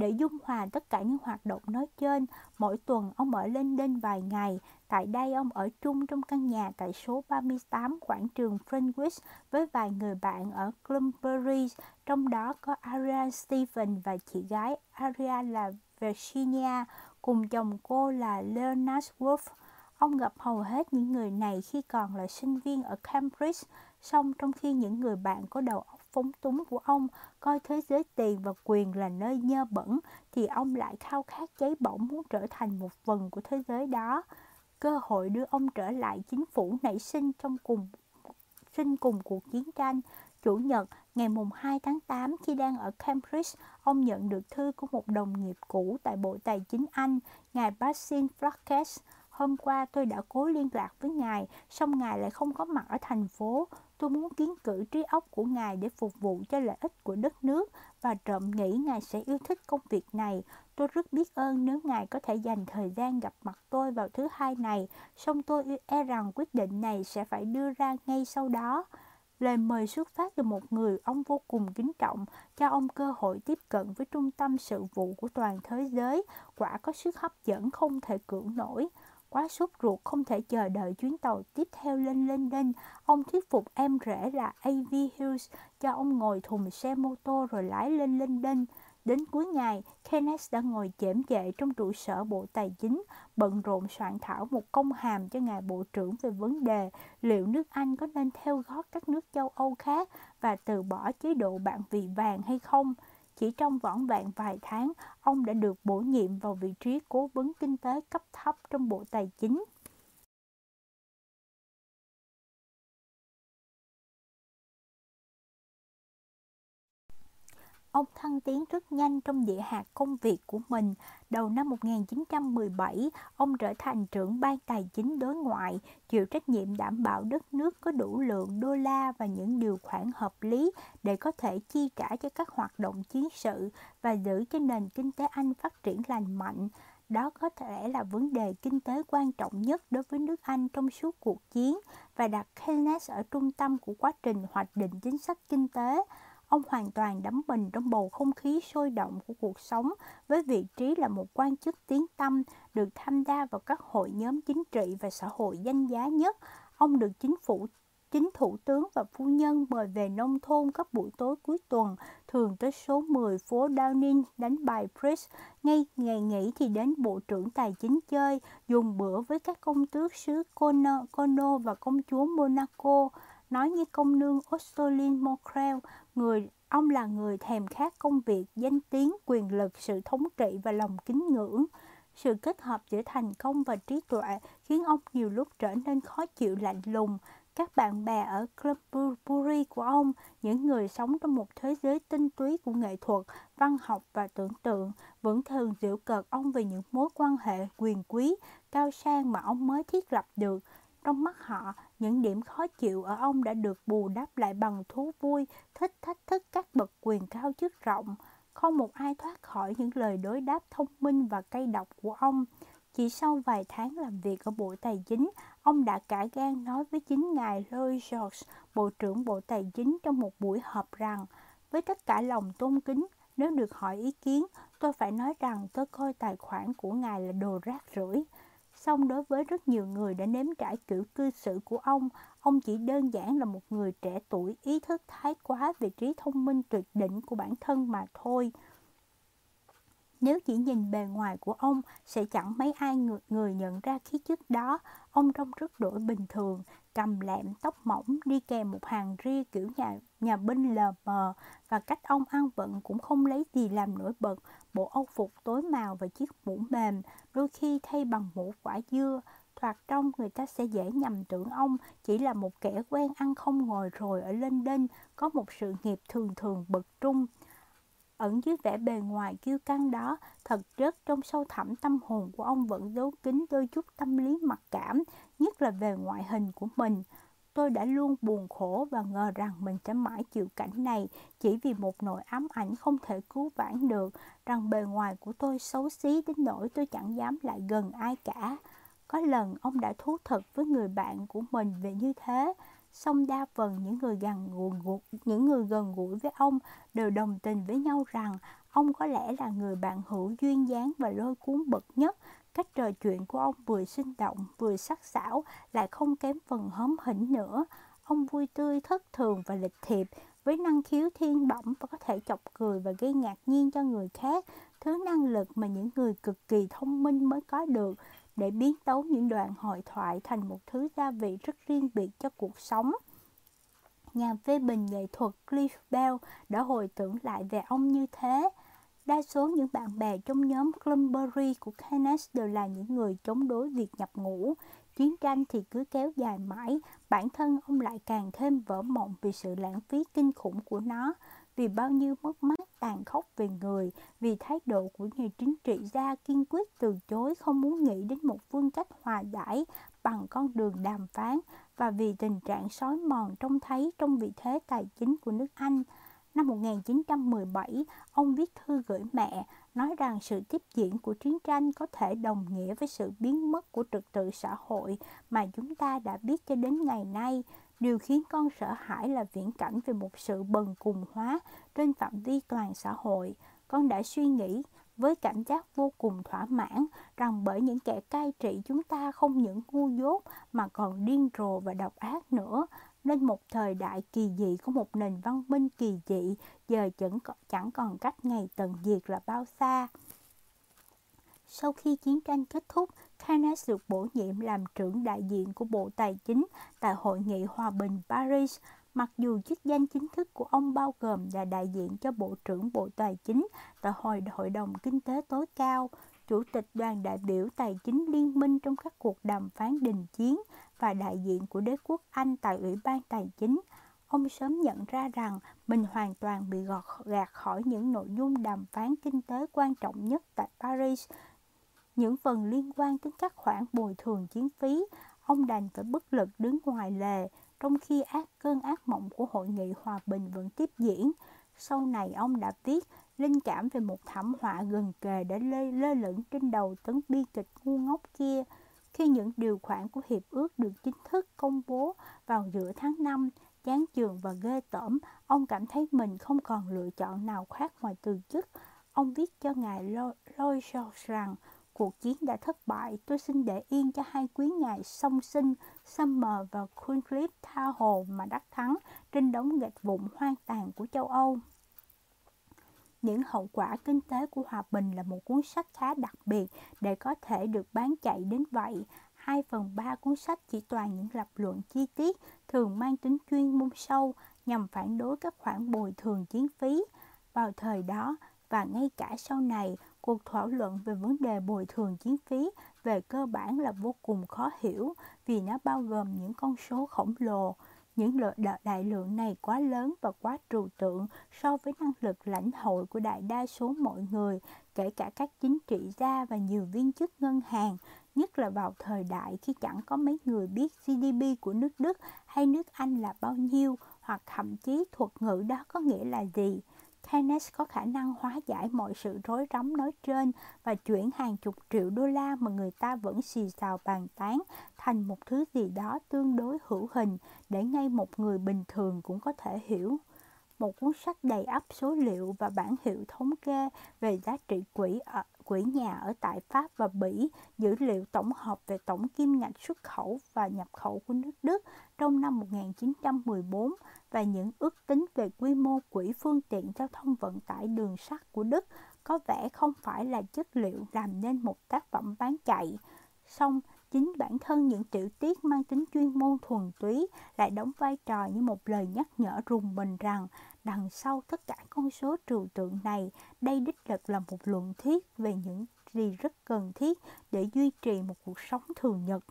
Để dung hòa tất cả những hoạt động nói trên, mỗi tuần ông ở lên đên vài ngày. Tại đây ông ở chung trong căn nhà tại số 38 quảng trường Greenwich với vài người bạn ở Clumbury, trong đó có Aria Stephen và chị gái Aria là Virginia, cùng chồng cô là Leonard Wolf. Ông gặp hầu hết những người này khi còn là sinh viên ở Cambridge, song trong khi những người bạn có đầu óc phóng túng của ông coi thế giới tiền và quyền là nơi nhơ bẩn thì ông lại khao khát cháy bỏng muốn trở thành một phần của thế giới đó. Cơ hội đưa ông trở lại chính phủ nảy sinh trong cùng sinh cùng cuộc chiến tranh. Chủ nhật ngày mùng 2 tháng 8 khi đang ở Cambridge, ông nhận được thư của một đồng nghiệp cũ tại Bộ Tài chính Anh, ngài Basil flackes Hôm qua tôi đã cố liên lạc với ngài, song ngài lại không có mặt ở thành phố. Tôi muốn kiến cử trí óc của Ngài để phục vụ cho lợi ích của đất nước và trộm nghĩ Ngài sẽ yêu thích công việc này. Tôi rất biết ơn nếu Ngài có thể dành thời gian gặp mặt tôi vào thứ hai này, song tôi e, e rằng quyết định này sẽ phải đưa ra ngay sau đó. Lời mời xuất phát từ một người ông vô cùng kính trọng, cho ông cơ hội tiếp cận với trung tâm sự vụ của toàn thế giới, quả có sức hấp dẫn không thể cưỡng nổi. Quá sốt ruột không thể chờ đợi chuyến tàu tiếp theo lên lên ông thuyết phục em rể là AV Hughes cho ông ngồi thùng xe mô tô rồi lái lên lên. Đến cuối ngày, Kenneth đã ngồi chễm chệ trong trụ sở Bộ Tài chính, bận rộn soạn thảo một công hàm cho ngài Bộ trưởng về vấn đề liệu nước Anh có nên theo gót các nước châu Âu khác và từ bỏ chế độ bạn vị vàng hay không. Chỉ trong vỏn vẹn vài tháng, ông đã được bổ nhiệm vào vị trí cố vấn kinh tế cấp thấp trong Bộ Tài chính. Ông thăng tiến rất nhanh trong địa hạt công việc của mình. Đầu năm 1917, ông trở thành trưởng ban tài chính đối ngoại, chịu trách nhiệm đảm bảo đất nước có đủ lượng đô la và những điều khoản hợp lý để có thể chi trả cho các hoạt động chiến sự và giữ cho nền kinh tế Anh phát triển lành mạnh. Đó có thể là vấn đề kinh tế quan trọng nhất đối với nước Anh trong suốt cuộc chiến và đặt Keynes ở trung tâm của quá trình hoạch định chính sách kinh tế. Ông hoàn toàn đắm mình trong bầu không khí sôi động của cuộc sống với vị trí là một quan chức tiến tâm, được tham gia vào các hội nhóm chính trị và xã hội danh giá nhất. Ông được chính phủ chính thủ tướng và phu nhân mời về nông thôn các buổi tối cuối tuần, thường tới số 10 phố Downing đánh bài Bridge. Ngay ngày nghỉ thì đến Bộ trưởng Tài chính chơi, dùng bữa với các công tước xứ Cono, Cono và công chúa Monaco. Nói như công nương Ostolin Mokrel, người ông là người thèm khát công việc, danh tiếng, quyền lực, sự thống trị và lòng kính ngưỡng. Sự kết hợp giữa thành công và trí tuệ khiến ông nhiều lúc trở nên khó chịu lạnh lùng. Các bạn bè ở Clubbury của ông, những người sống trong một thế giới tinh túy của nghệ thuật, văn học và tưởng tượng, vẫn thường giễu cợt ông về những mối quan hệ quyền quý, cao sang mà ông mới thiết lập được. Trong mắt họ, những điểm khó chịu ở ông đã được bù đắp lại bằng thú vui, thích thách thức các bậc quyền cao chức rộng. Không một ai thoát khỏi những lời đối đáp thông minh và cay độc của ông. Chỉ sau vài tháng làm việc ở Bộ Tài chính, ông đã cả gan nói với chính ngài Lloyd George, Bộ trưởng Bộ Tài chính trong một buổi họp rằng, với tất cả lòng tôn kính, nếu được hỏi ý kiến, tôi phải nói rằng tôi coi tài khoản của ngài là đồ rác rưởi. Song đối với rất nhiều người đã nếm trải kiểu cư xử của ông, ông chỉ đơn giản là một người trẻ tuổi ý thức thái quá về trí thông minh tuyệt đỉnh của bản thân mà thôi. Nếu chỉ nhìn bề ngoài của ông, sẽ chẳng mấy ai người, người nhận ra khí chất đó. Ông trông rất đổi bình thường, cầm lẹm, tóc mỏng, đi kèm một hàng ria kiểu nhà, nhà binh lờ mờ và cách ông ăn vận cũng không lấy gì làm nổi bật. Bộ âu phục tối màu và chiếc mũ mềm, đôi khi thay bằng mũ quả dưa. Thoạt trong người ta sẽ dễ nhầm tưởng ông chỉ là một kẻ quen ăn không ngồi rồi ở lên đinh có một sự nghiệp thường thường bậc trung. Ẩn dưới vẻ bề ngoài kiêu căng đó, thật chất trong sâu thẳm tâm hồn của ông vẫn giấu kín đôi chút tâm lý mặc cảm, nhất là về ngoại hình của mình. Tôi đã luôn buồn khổ và ngờ rằng mình sẽ mãi chịu cảnh này chỉ vì một nỗi ám ảnh không thể cứu vãn được, rằng bề ngoài của tôi xấu xí đến nỗi tôi chẳng dám lại gần ai cả. Có lần ông đã thú thật với người bạn của mình về như thế, song đa phần những người gần gũi những người gần gũi với ông đều đồng tình với nhau rằng ông có lẽ là người bạn hữu duyên dáng và lôi cuốn bậc nhất. Cách trò chuyện của ông vừa sinh động, vừa sắc sảo, lại không kém phần hóm hỉnh nữa. Ông vui tươi, thất thường và lịch thiệp, với năng khiếu thiên bẩm và có thể chọc cười và gây ngạc nhiên cho người khác. Thứ năng lực mà những người cực kỳ thông minh mới có được để biến tấu những đoạn hội thoại thành một thứ gia vị rất riêng biệt cho cuộc sống. Nhà phê bình nghệ thuật Cliff Bell đã hồi tưởng lại về ông như thế. Đa số những bạn bè trong nhóm Clumberry của Keynes đều là những người chống đối việc nhập ngũ. Chiến tranh thì cứ kéo dài mãi, bản thân ông lại càng thêm vỡ mộng vì sự lãng phí kinh khủng của nó vì bao nhiêu mất mát tàn khốc về người, vì thái độ của nhiều chính trị gia kiên quyết từ chối không muốn nghĩ đến một phương cách hòa giải bằng con đường đàm phán và vì tình trạng sói mòn trông thấy trong vị thế tài chính của nước Anh. Năm 1917, ông viết thư gửi mẹ, nói rằng sự tiếp diễn của chiến tranh có thể đồng nghĩa với sự biến mất của trật tự xã hội mà chúng ta đã biết cho đến ngày nay. Điều khiến con sợ hãi là viễn cảnh về một sự bần cùng hóa trên phạm vi toàn xã hội. Con đã suy nghĩ với cảm giác vô cùng thỏa mãn rằng bởi những kẻ cai trị chúng ta không những ngu dốt mà còn điên rồ và độc ác nữa nên một thời đại kỳ dị của một nền văn minh kỳ dị giờ chẳng, chẳng còn cách ngày tận diệt là bao xa. Sau khi chiến tranh kết thúc, Keynes được bổ nhiệm làm trưởng đại diện của Bộ Tài chính tại Hội nghị Hòa bình Paris, mặc dù chức danh chính thức của ông bao gồm là đại diện cho Bộ trưởng Bộ Tài chính tại Hội, Hội đồng Kinh tế tối cao, chủ tịch đoàn đại biểu tài chính liên minh trong các cuộc đàm phán đình chiến và đại diện của đế quốc Anh tại Ủy ban Tài chính. Ông sớm nhận ra rằng mình hoàn toàn bị gọt gạt khỏi những nội dung đàm phán kinh tế quan trọng nhất tại Paris những phần liên quan đến các khoản bồi thường chiến phí, ông đành phải bất lực đứng ngoài lề, trong khi ác cơn ác mộng của hội nghị hòa bình vẫn tiếp diễn. Sau này ông đã viết linh cảm về một thảm họa gần kề đã lê lơ lửng trên đầu tấn bi kịch ngu ngốc kia. Khi những điều khoản của hiệp ước được chính thức công bố vào giữa tháng 5, chán chường và ghê tởm, ông cảm thấy mình không còn lựa chọn nào khác ngoài từ chức. Ông viết cho ngài Lloyd George rằng Cuộc chiến đã thất bại, tôi xin để yên cho hai quý ngài song sinh Summer và Queencliff tha hồ mà đắc thắng trên đống gạch vụn hoang tàn của châu Âu. Những hậu quả kinh tế của hòa bình là một cuốn sách khá đặc biệt để có thể được bán chạy đến vậy. Hai phần ba cuốn sách chỉ toàn những lập luận chi tiết, thường mang tính chuyên môn sâu nhằm phản đối các khoản bồi thường chiến phí. Vào thời đó, và ngay cả sau này, cuộc thảo luận về vấn đề bồi thường chiến phí về cơ bản là vô cùng khó hiểu vì nó bao gồm những con số khổng lồ. Những đại lượng này quá lớn và quá trừu tượng so với năng lực lãnh hội của đại đa số mọi người, kể cả các chính trị gia và nhiều viên chức ngân hàng, nhất là vào thời đại khi chẳng có mấy người biết GDP của nước Đức hay nước Anh là bao nhiêu, hoặc thậm chí thuật ngữ đó có nghĩa là gì. Keynes có khả năng hóa giải mọi sự rối rắm nói trên và chuyển hàng chục triệu đô la mà người ta vẫn xì xào bàn tán thành một thứ gì đó tương đối hữu hình để ngay một người bình thường cũng có thể hiểu một cuốn sách đầy ắp số liệu và bản hiệu thống kê về giá trị quỹ ở quỹ nhà ở tại Pháp và Bỉ, dữ liệu tổng hợp về tổng kim ngạch xuất khẩu và nhập khẩu của nước Đức trong năm 1914 và những ước tính về quy mô quỹ phương tiện giao thông vận tải đường sắt của Đức có vẻ không phải là chất liệu làm nên một tác phẩm bán chạy. Song, chính bản thân những tiểu tiết mang tính chuyên môn thuần túy lại đóng vai trò như một lời nhắc nhở rùng mình rằng đằng sau tất cả con số trừu tượng này, đây đích thực là một luận thuyết về những gì rất cần thiết để duy trì một cuộc sống thường nhật.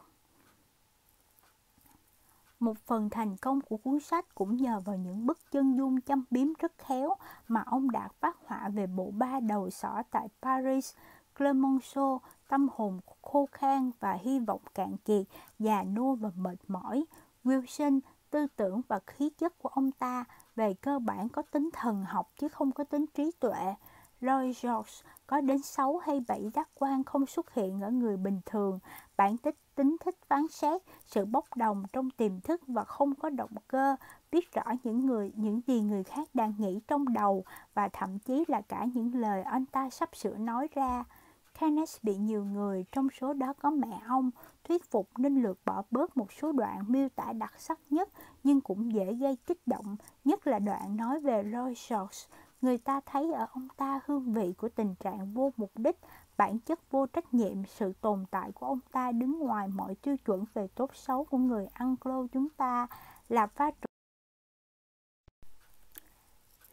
Một phần thành công của cuốn sách cũng nhờ vào những bức chân dung chăm biếm rất khéo mà ông đã phát họa về bộ ba đầu sỏ tại Paris, Clemenceau, tâm hồn khô khan và hy vọng cạn kiệt, già nua và mệt mỏi. Wilson, tư tưởng và khí chất của ông ta về cơ bản có tính thần học chứ không có tính trí tuệ. Lloyd George có đến 6 hay 7 giác quan không xuất hiện ở người bình thường, bản tích tính thích phán xét, sự bốc đồng trong tiềm thức và không có động cơ, biết rõ những người những gì người khác đang nghĩ trong đầu và thậm chí là cả những lời anh ta sắp sửa nói ra. Keynes bị nhiều người, trong số đó có mẹ ông, thuyết phục nên lược bỏ bớt một số đoạn miêu tả đặc sắc nhất nhưng cũng dễ gây kích động, nhất là đoạn nói về Roy George. Người ta thấy ở ông ta hương vị của tình trạng vô mục đích, bản chất vô trách nhiệm, sự tồn tại của ông ta đứng ngoài mọi tiêu chuẩn về tốt xấu của người Anglo chúng ta là pha trộn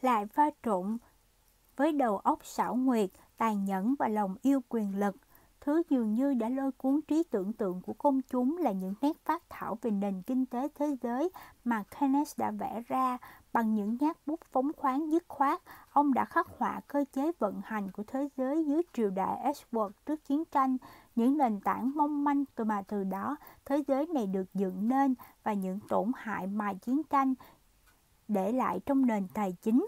lại pha trộn với đầu óc xảo nguyệt, tàn nhẫn và lòng yêu quyền lực. Thứ dường như đã lôi cuốn trí tưởng tượng của công chúng là những nét phát thảo về nền kinh tế thế giới mà Keynes đã vẽ ra bằng những nhát bút phóng khoáng dứt khoát. Ông đã khắc họa cơ chế vận hành của thế giới dưới triều đại Edward trước chiến tranh, những nền tảng mong manh từ mà từ đó thế giới này được dựng nên và những tổn hại mà chiến tranh để lại trong nền tài chính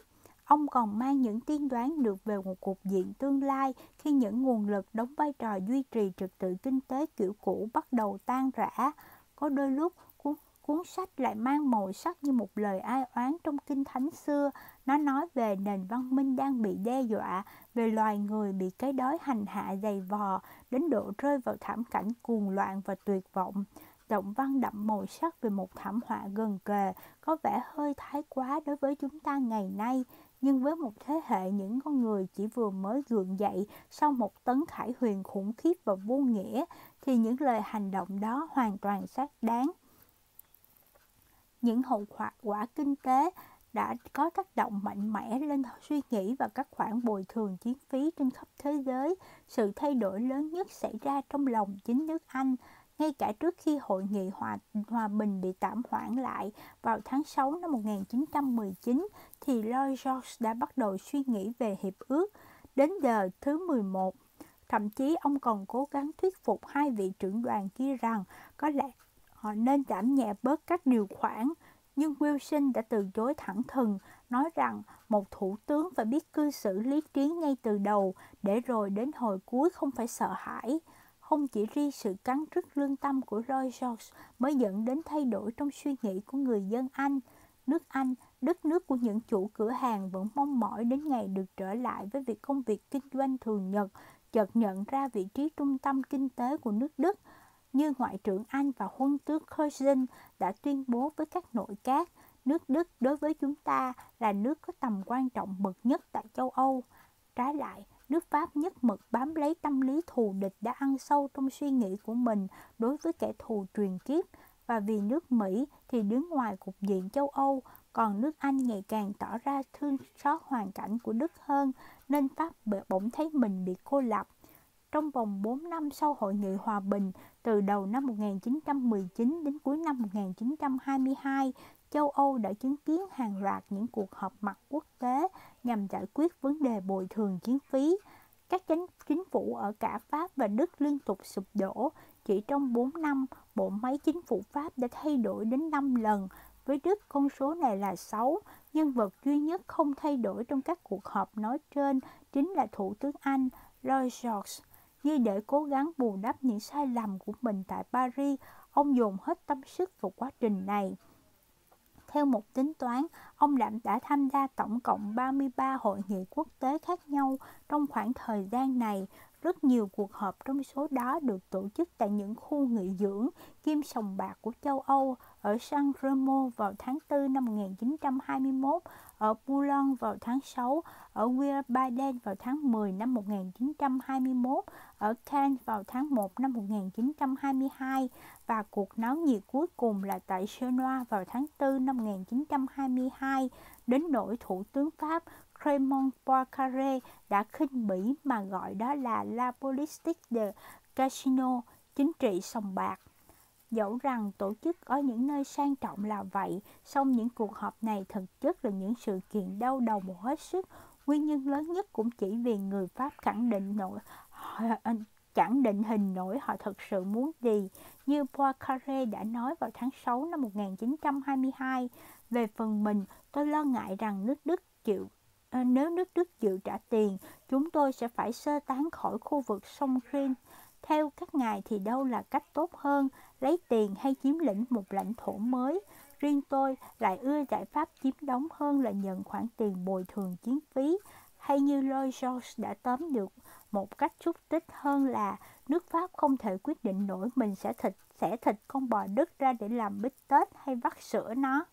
Ông còn mang những tiên đoán được về một cục diện tương lai khi những nguồn lực đóng vai trò duy trì trật tự kinh tế kiểu cũ bắt đầu tan rã. Có đôi lúc cuốn, cuốn sách lại mang màu sắc như một lời ai oán trong kinh thánh xưa. Nó nói về nền văn minh đang bị đe dọa, về loài người bị cái đói hành hạ dày vò, đến độ rơi vào thảm cảnh cuồng loạn và tuyệt vọng động văn đậm màu sắc về một thảm họa gần kề có vẻ hơi thái quá đối với chúng ta ngày nay nhưng với một thế hệ những con người chỉ vừa mới gượng dậy sau một tấn khải huyền khủng khiếp và vô nghĩa thì những lời hành động đó hoàn toàn xác đáng. Những hậu quả, quả kinh tế đã có tác động mạnh mẽ lên suy nghĩ và các khoản bồi thường chiến phí trên khắp thế giới. Sự thay đổi lớn nhất xảy ra trong lòng chính nước Anh ngay cả trước khi hội nghị hòa, hòa bình bị tạm hoãn lại vào tháng 6 năm 1919 thì Lloyd George đã bắt đầu suy nghĩ về hiệp ước. Đến giờ thứ 11, thậm chí ông còn cố gắng thuyết phục hai vị trưởng đoàn kia rằng có lẽ họ nên giảm nhẹ bớt các điều khoản. Nhưng Wilson đã từ chối thẳng thừng, nói rằng một thủ tướng phải biết cư xử lý trí ngay từ đầu, để rồi đến hồi cuối không phải sợ hãi. Không chỉ riêng sự cắn rứt lương tâm của Roy George mới dẫn đến thay đổi trong suy nghĩ của người dân Anh. Nước Anh, đất nước của những chủ cửa hàng vẫn mong mỏi đến ngày được trở lại với việc công việc kinh doanh thường nhật, chợt nhận ra vị trí trung tâm kinh tế của nước Đức. Như Ngoại trưởng Anh và Huân tướng Curzon đã tuyên bố với các nội các, nước Đức đối với chúng ta là nước có tầm quan trọng bậc nhất tại châu Âu. Trái lại, nước Pháp nhất mực bám lấy tâm lý thù địch đã ăn sâu trong suy nghĩ của mình đối với kẻ thù truyền kiếp và vì nước Mỹ thì đứng ngoài cục diện châu Âu, còn nước Anh ngày càng tỏ ra thương xót hoàn cảnh của Đức hơn nên Pháp bỗng thấy mình bị cô lập. Trong vòng 4 năm sau hội nghị hòa bình, từ đầu năm 1919 đến cuối năm 1922, châu Âu đã chứng kiến hàng loạt những cuộc họp mặt quốc tế nhằm giải quyết vấn đề bồi thường chiến phí. Các chính, chính phủ ở cả Pháp và Đức liên tục sụp đổ. Chỉ trong 4 năm, bộ máy chính phủ Pháp đã thay đổi đến 5 lần. Với Đức, con số này là 6. Nhân vật duy nhất không thay đổi trong các cuộc họp nói trên chính là Thủ tướng Anh Lloyd George. Như để cố gắng bù đắp những sai lầm của mình tại Paris, ông dồn hết tâm sức vào quá trình này. Theo một tính toán, ông Đạm đã tham gia tổng cộng 33 hội nghị quốc tế khác nhau trong khoảng thời gian này. Rất nhiều cuộc họp trong số đó được tổ chức tại những khu nghỉ dưỡng kim sòng bạc của châu Âu ở San Remo vào tháng 4 năm 1921, ở Boulogne vào tháng 6, ở Wiesbaden vào tháng 10 năm 1921, ở Cannes vào tháng 1 năm 1922 và cuộc náo nhiệt cuối cùng là tại Genoa vào tháng 4 năm 1922, đến nỗi Thủ tướng Pháp Raymond Poincaré đã khinh bỉ mà gọi đó là La Politique de Casino, chính trị sòng bạc. Dẫu rằng tổ chức ở những nơi sang trọng là vậy, song những cuộc họp này thực chất là những sự kiện đau đầu một hết sức. Nguyên nhân lớn nhất cũng chỉ vì người Pháp khẳng định nổi chẳng ờ, định hình nổi họ thực sự muốn gì. Như Poincaré đã nói vào tháng 6 năm 1922, về phần mình, tôi lo ngại rằng nước Đức chịu ờ, nếu nước Đức chịu trả tiền, chúng tôi sẽ phải sơ tán khỏi khu vực sông Rhin theo các ngài thì đâu là cách tốt hơn, lấy tiền hay chiếm lĩnh một lãnh thổ mới. Riêng tôi lại ưa giải pháp chiếm đóng hơn là nhận khoản tiền bồi thường chiến phí, hay như Lloyd George đã tóm được một cách xúc tích hơn là nước Pháp không thể quyết định nổi mình sẽ thịt sẽ thịt con bò Đức ra để làm bít tết hay vắt sữa nó.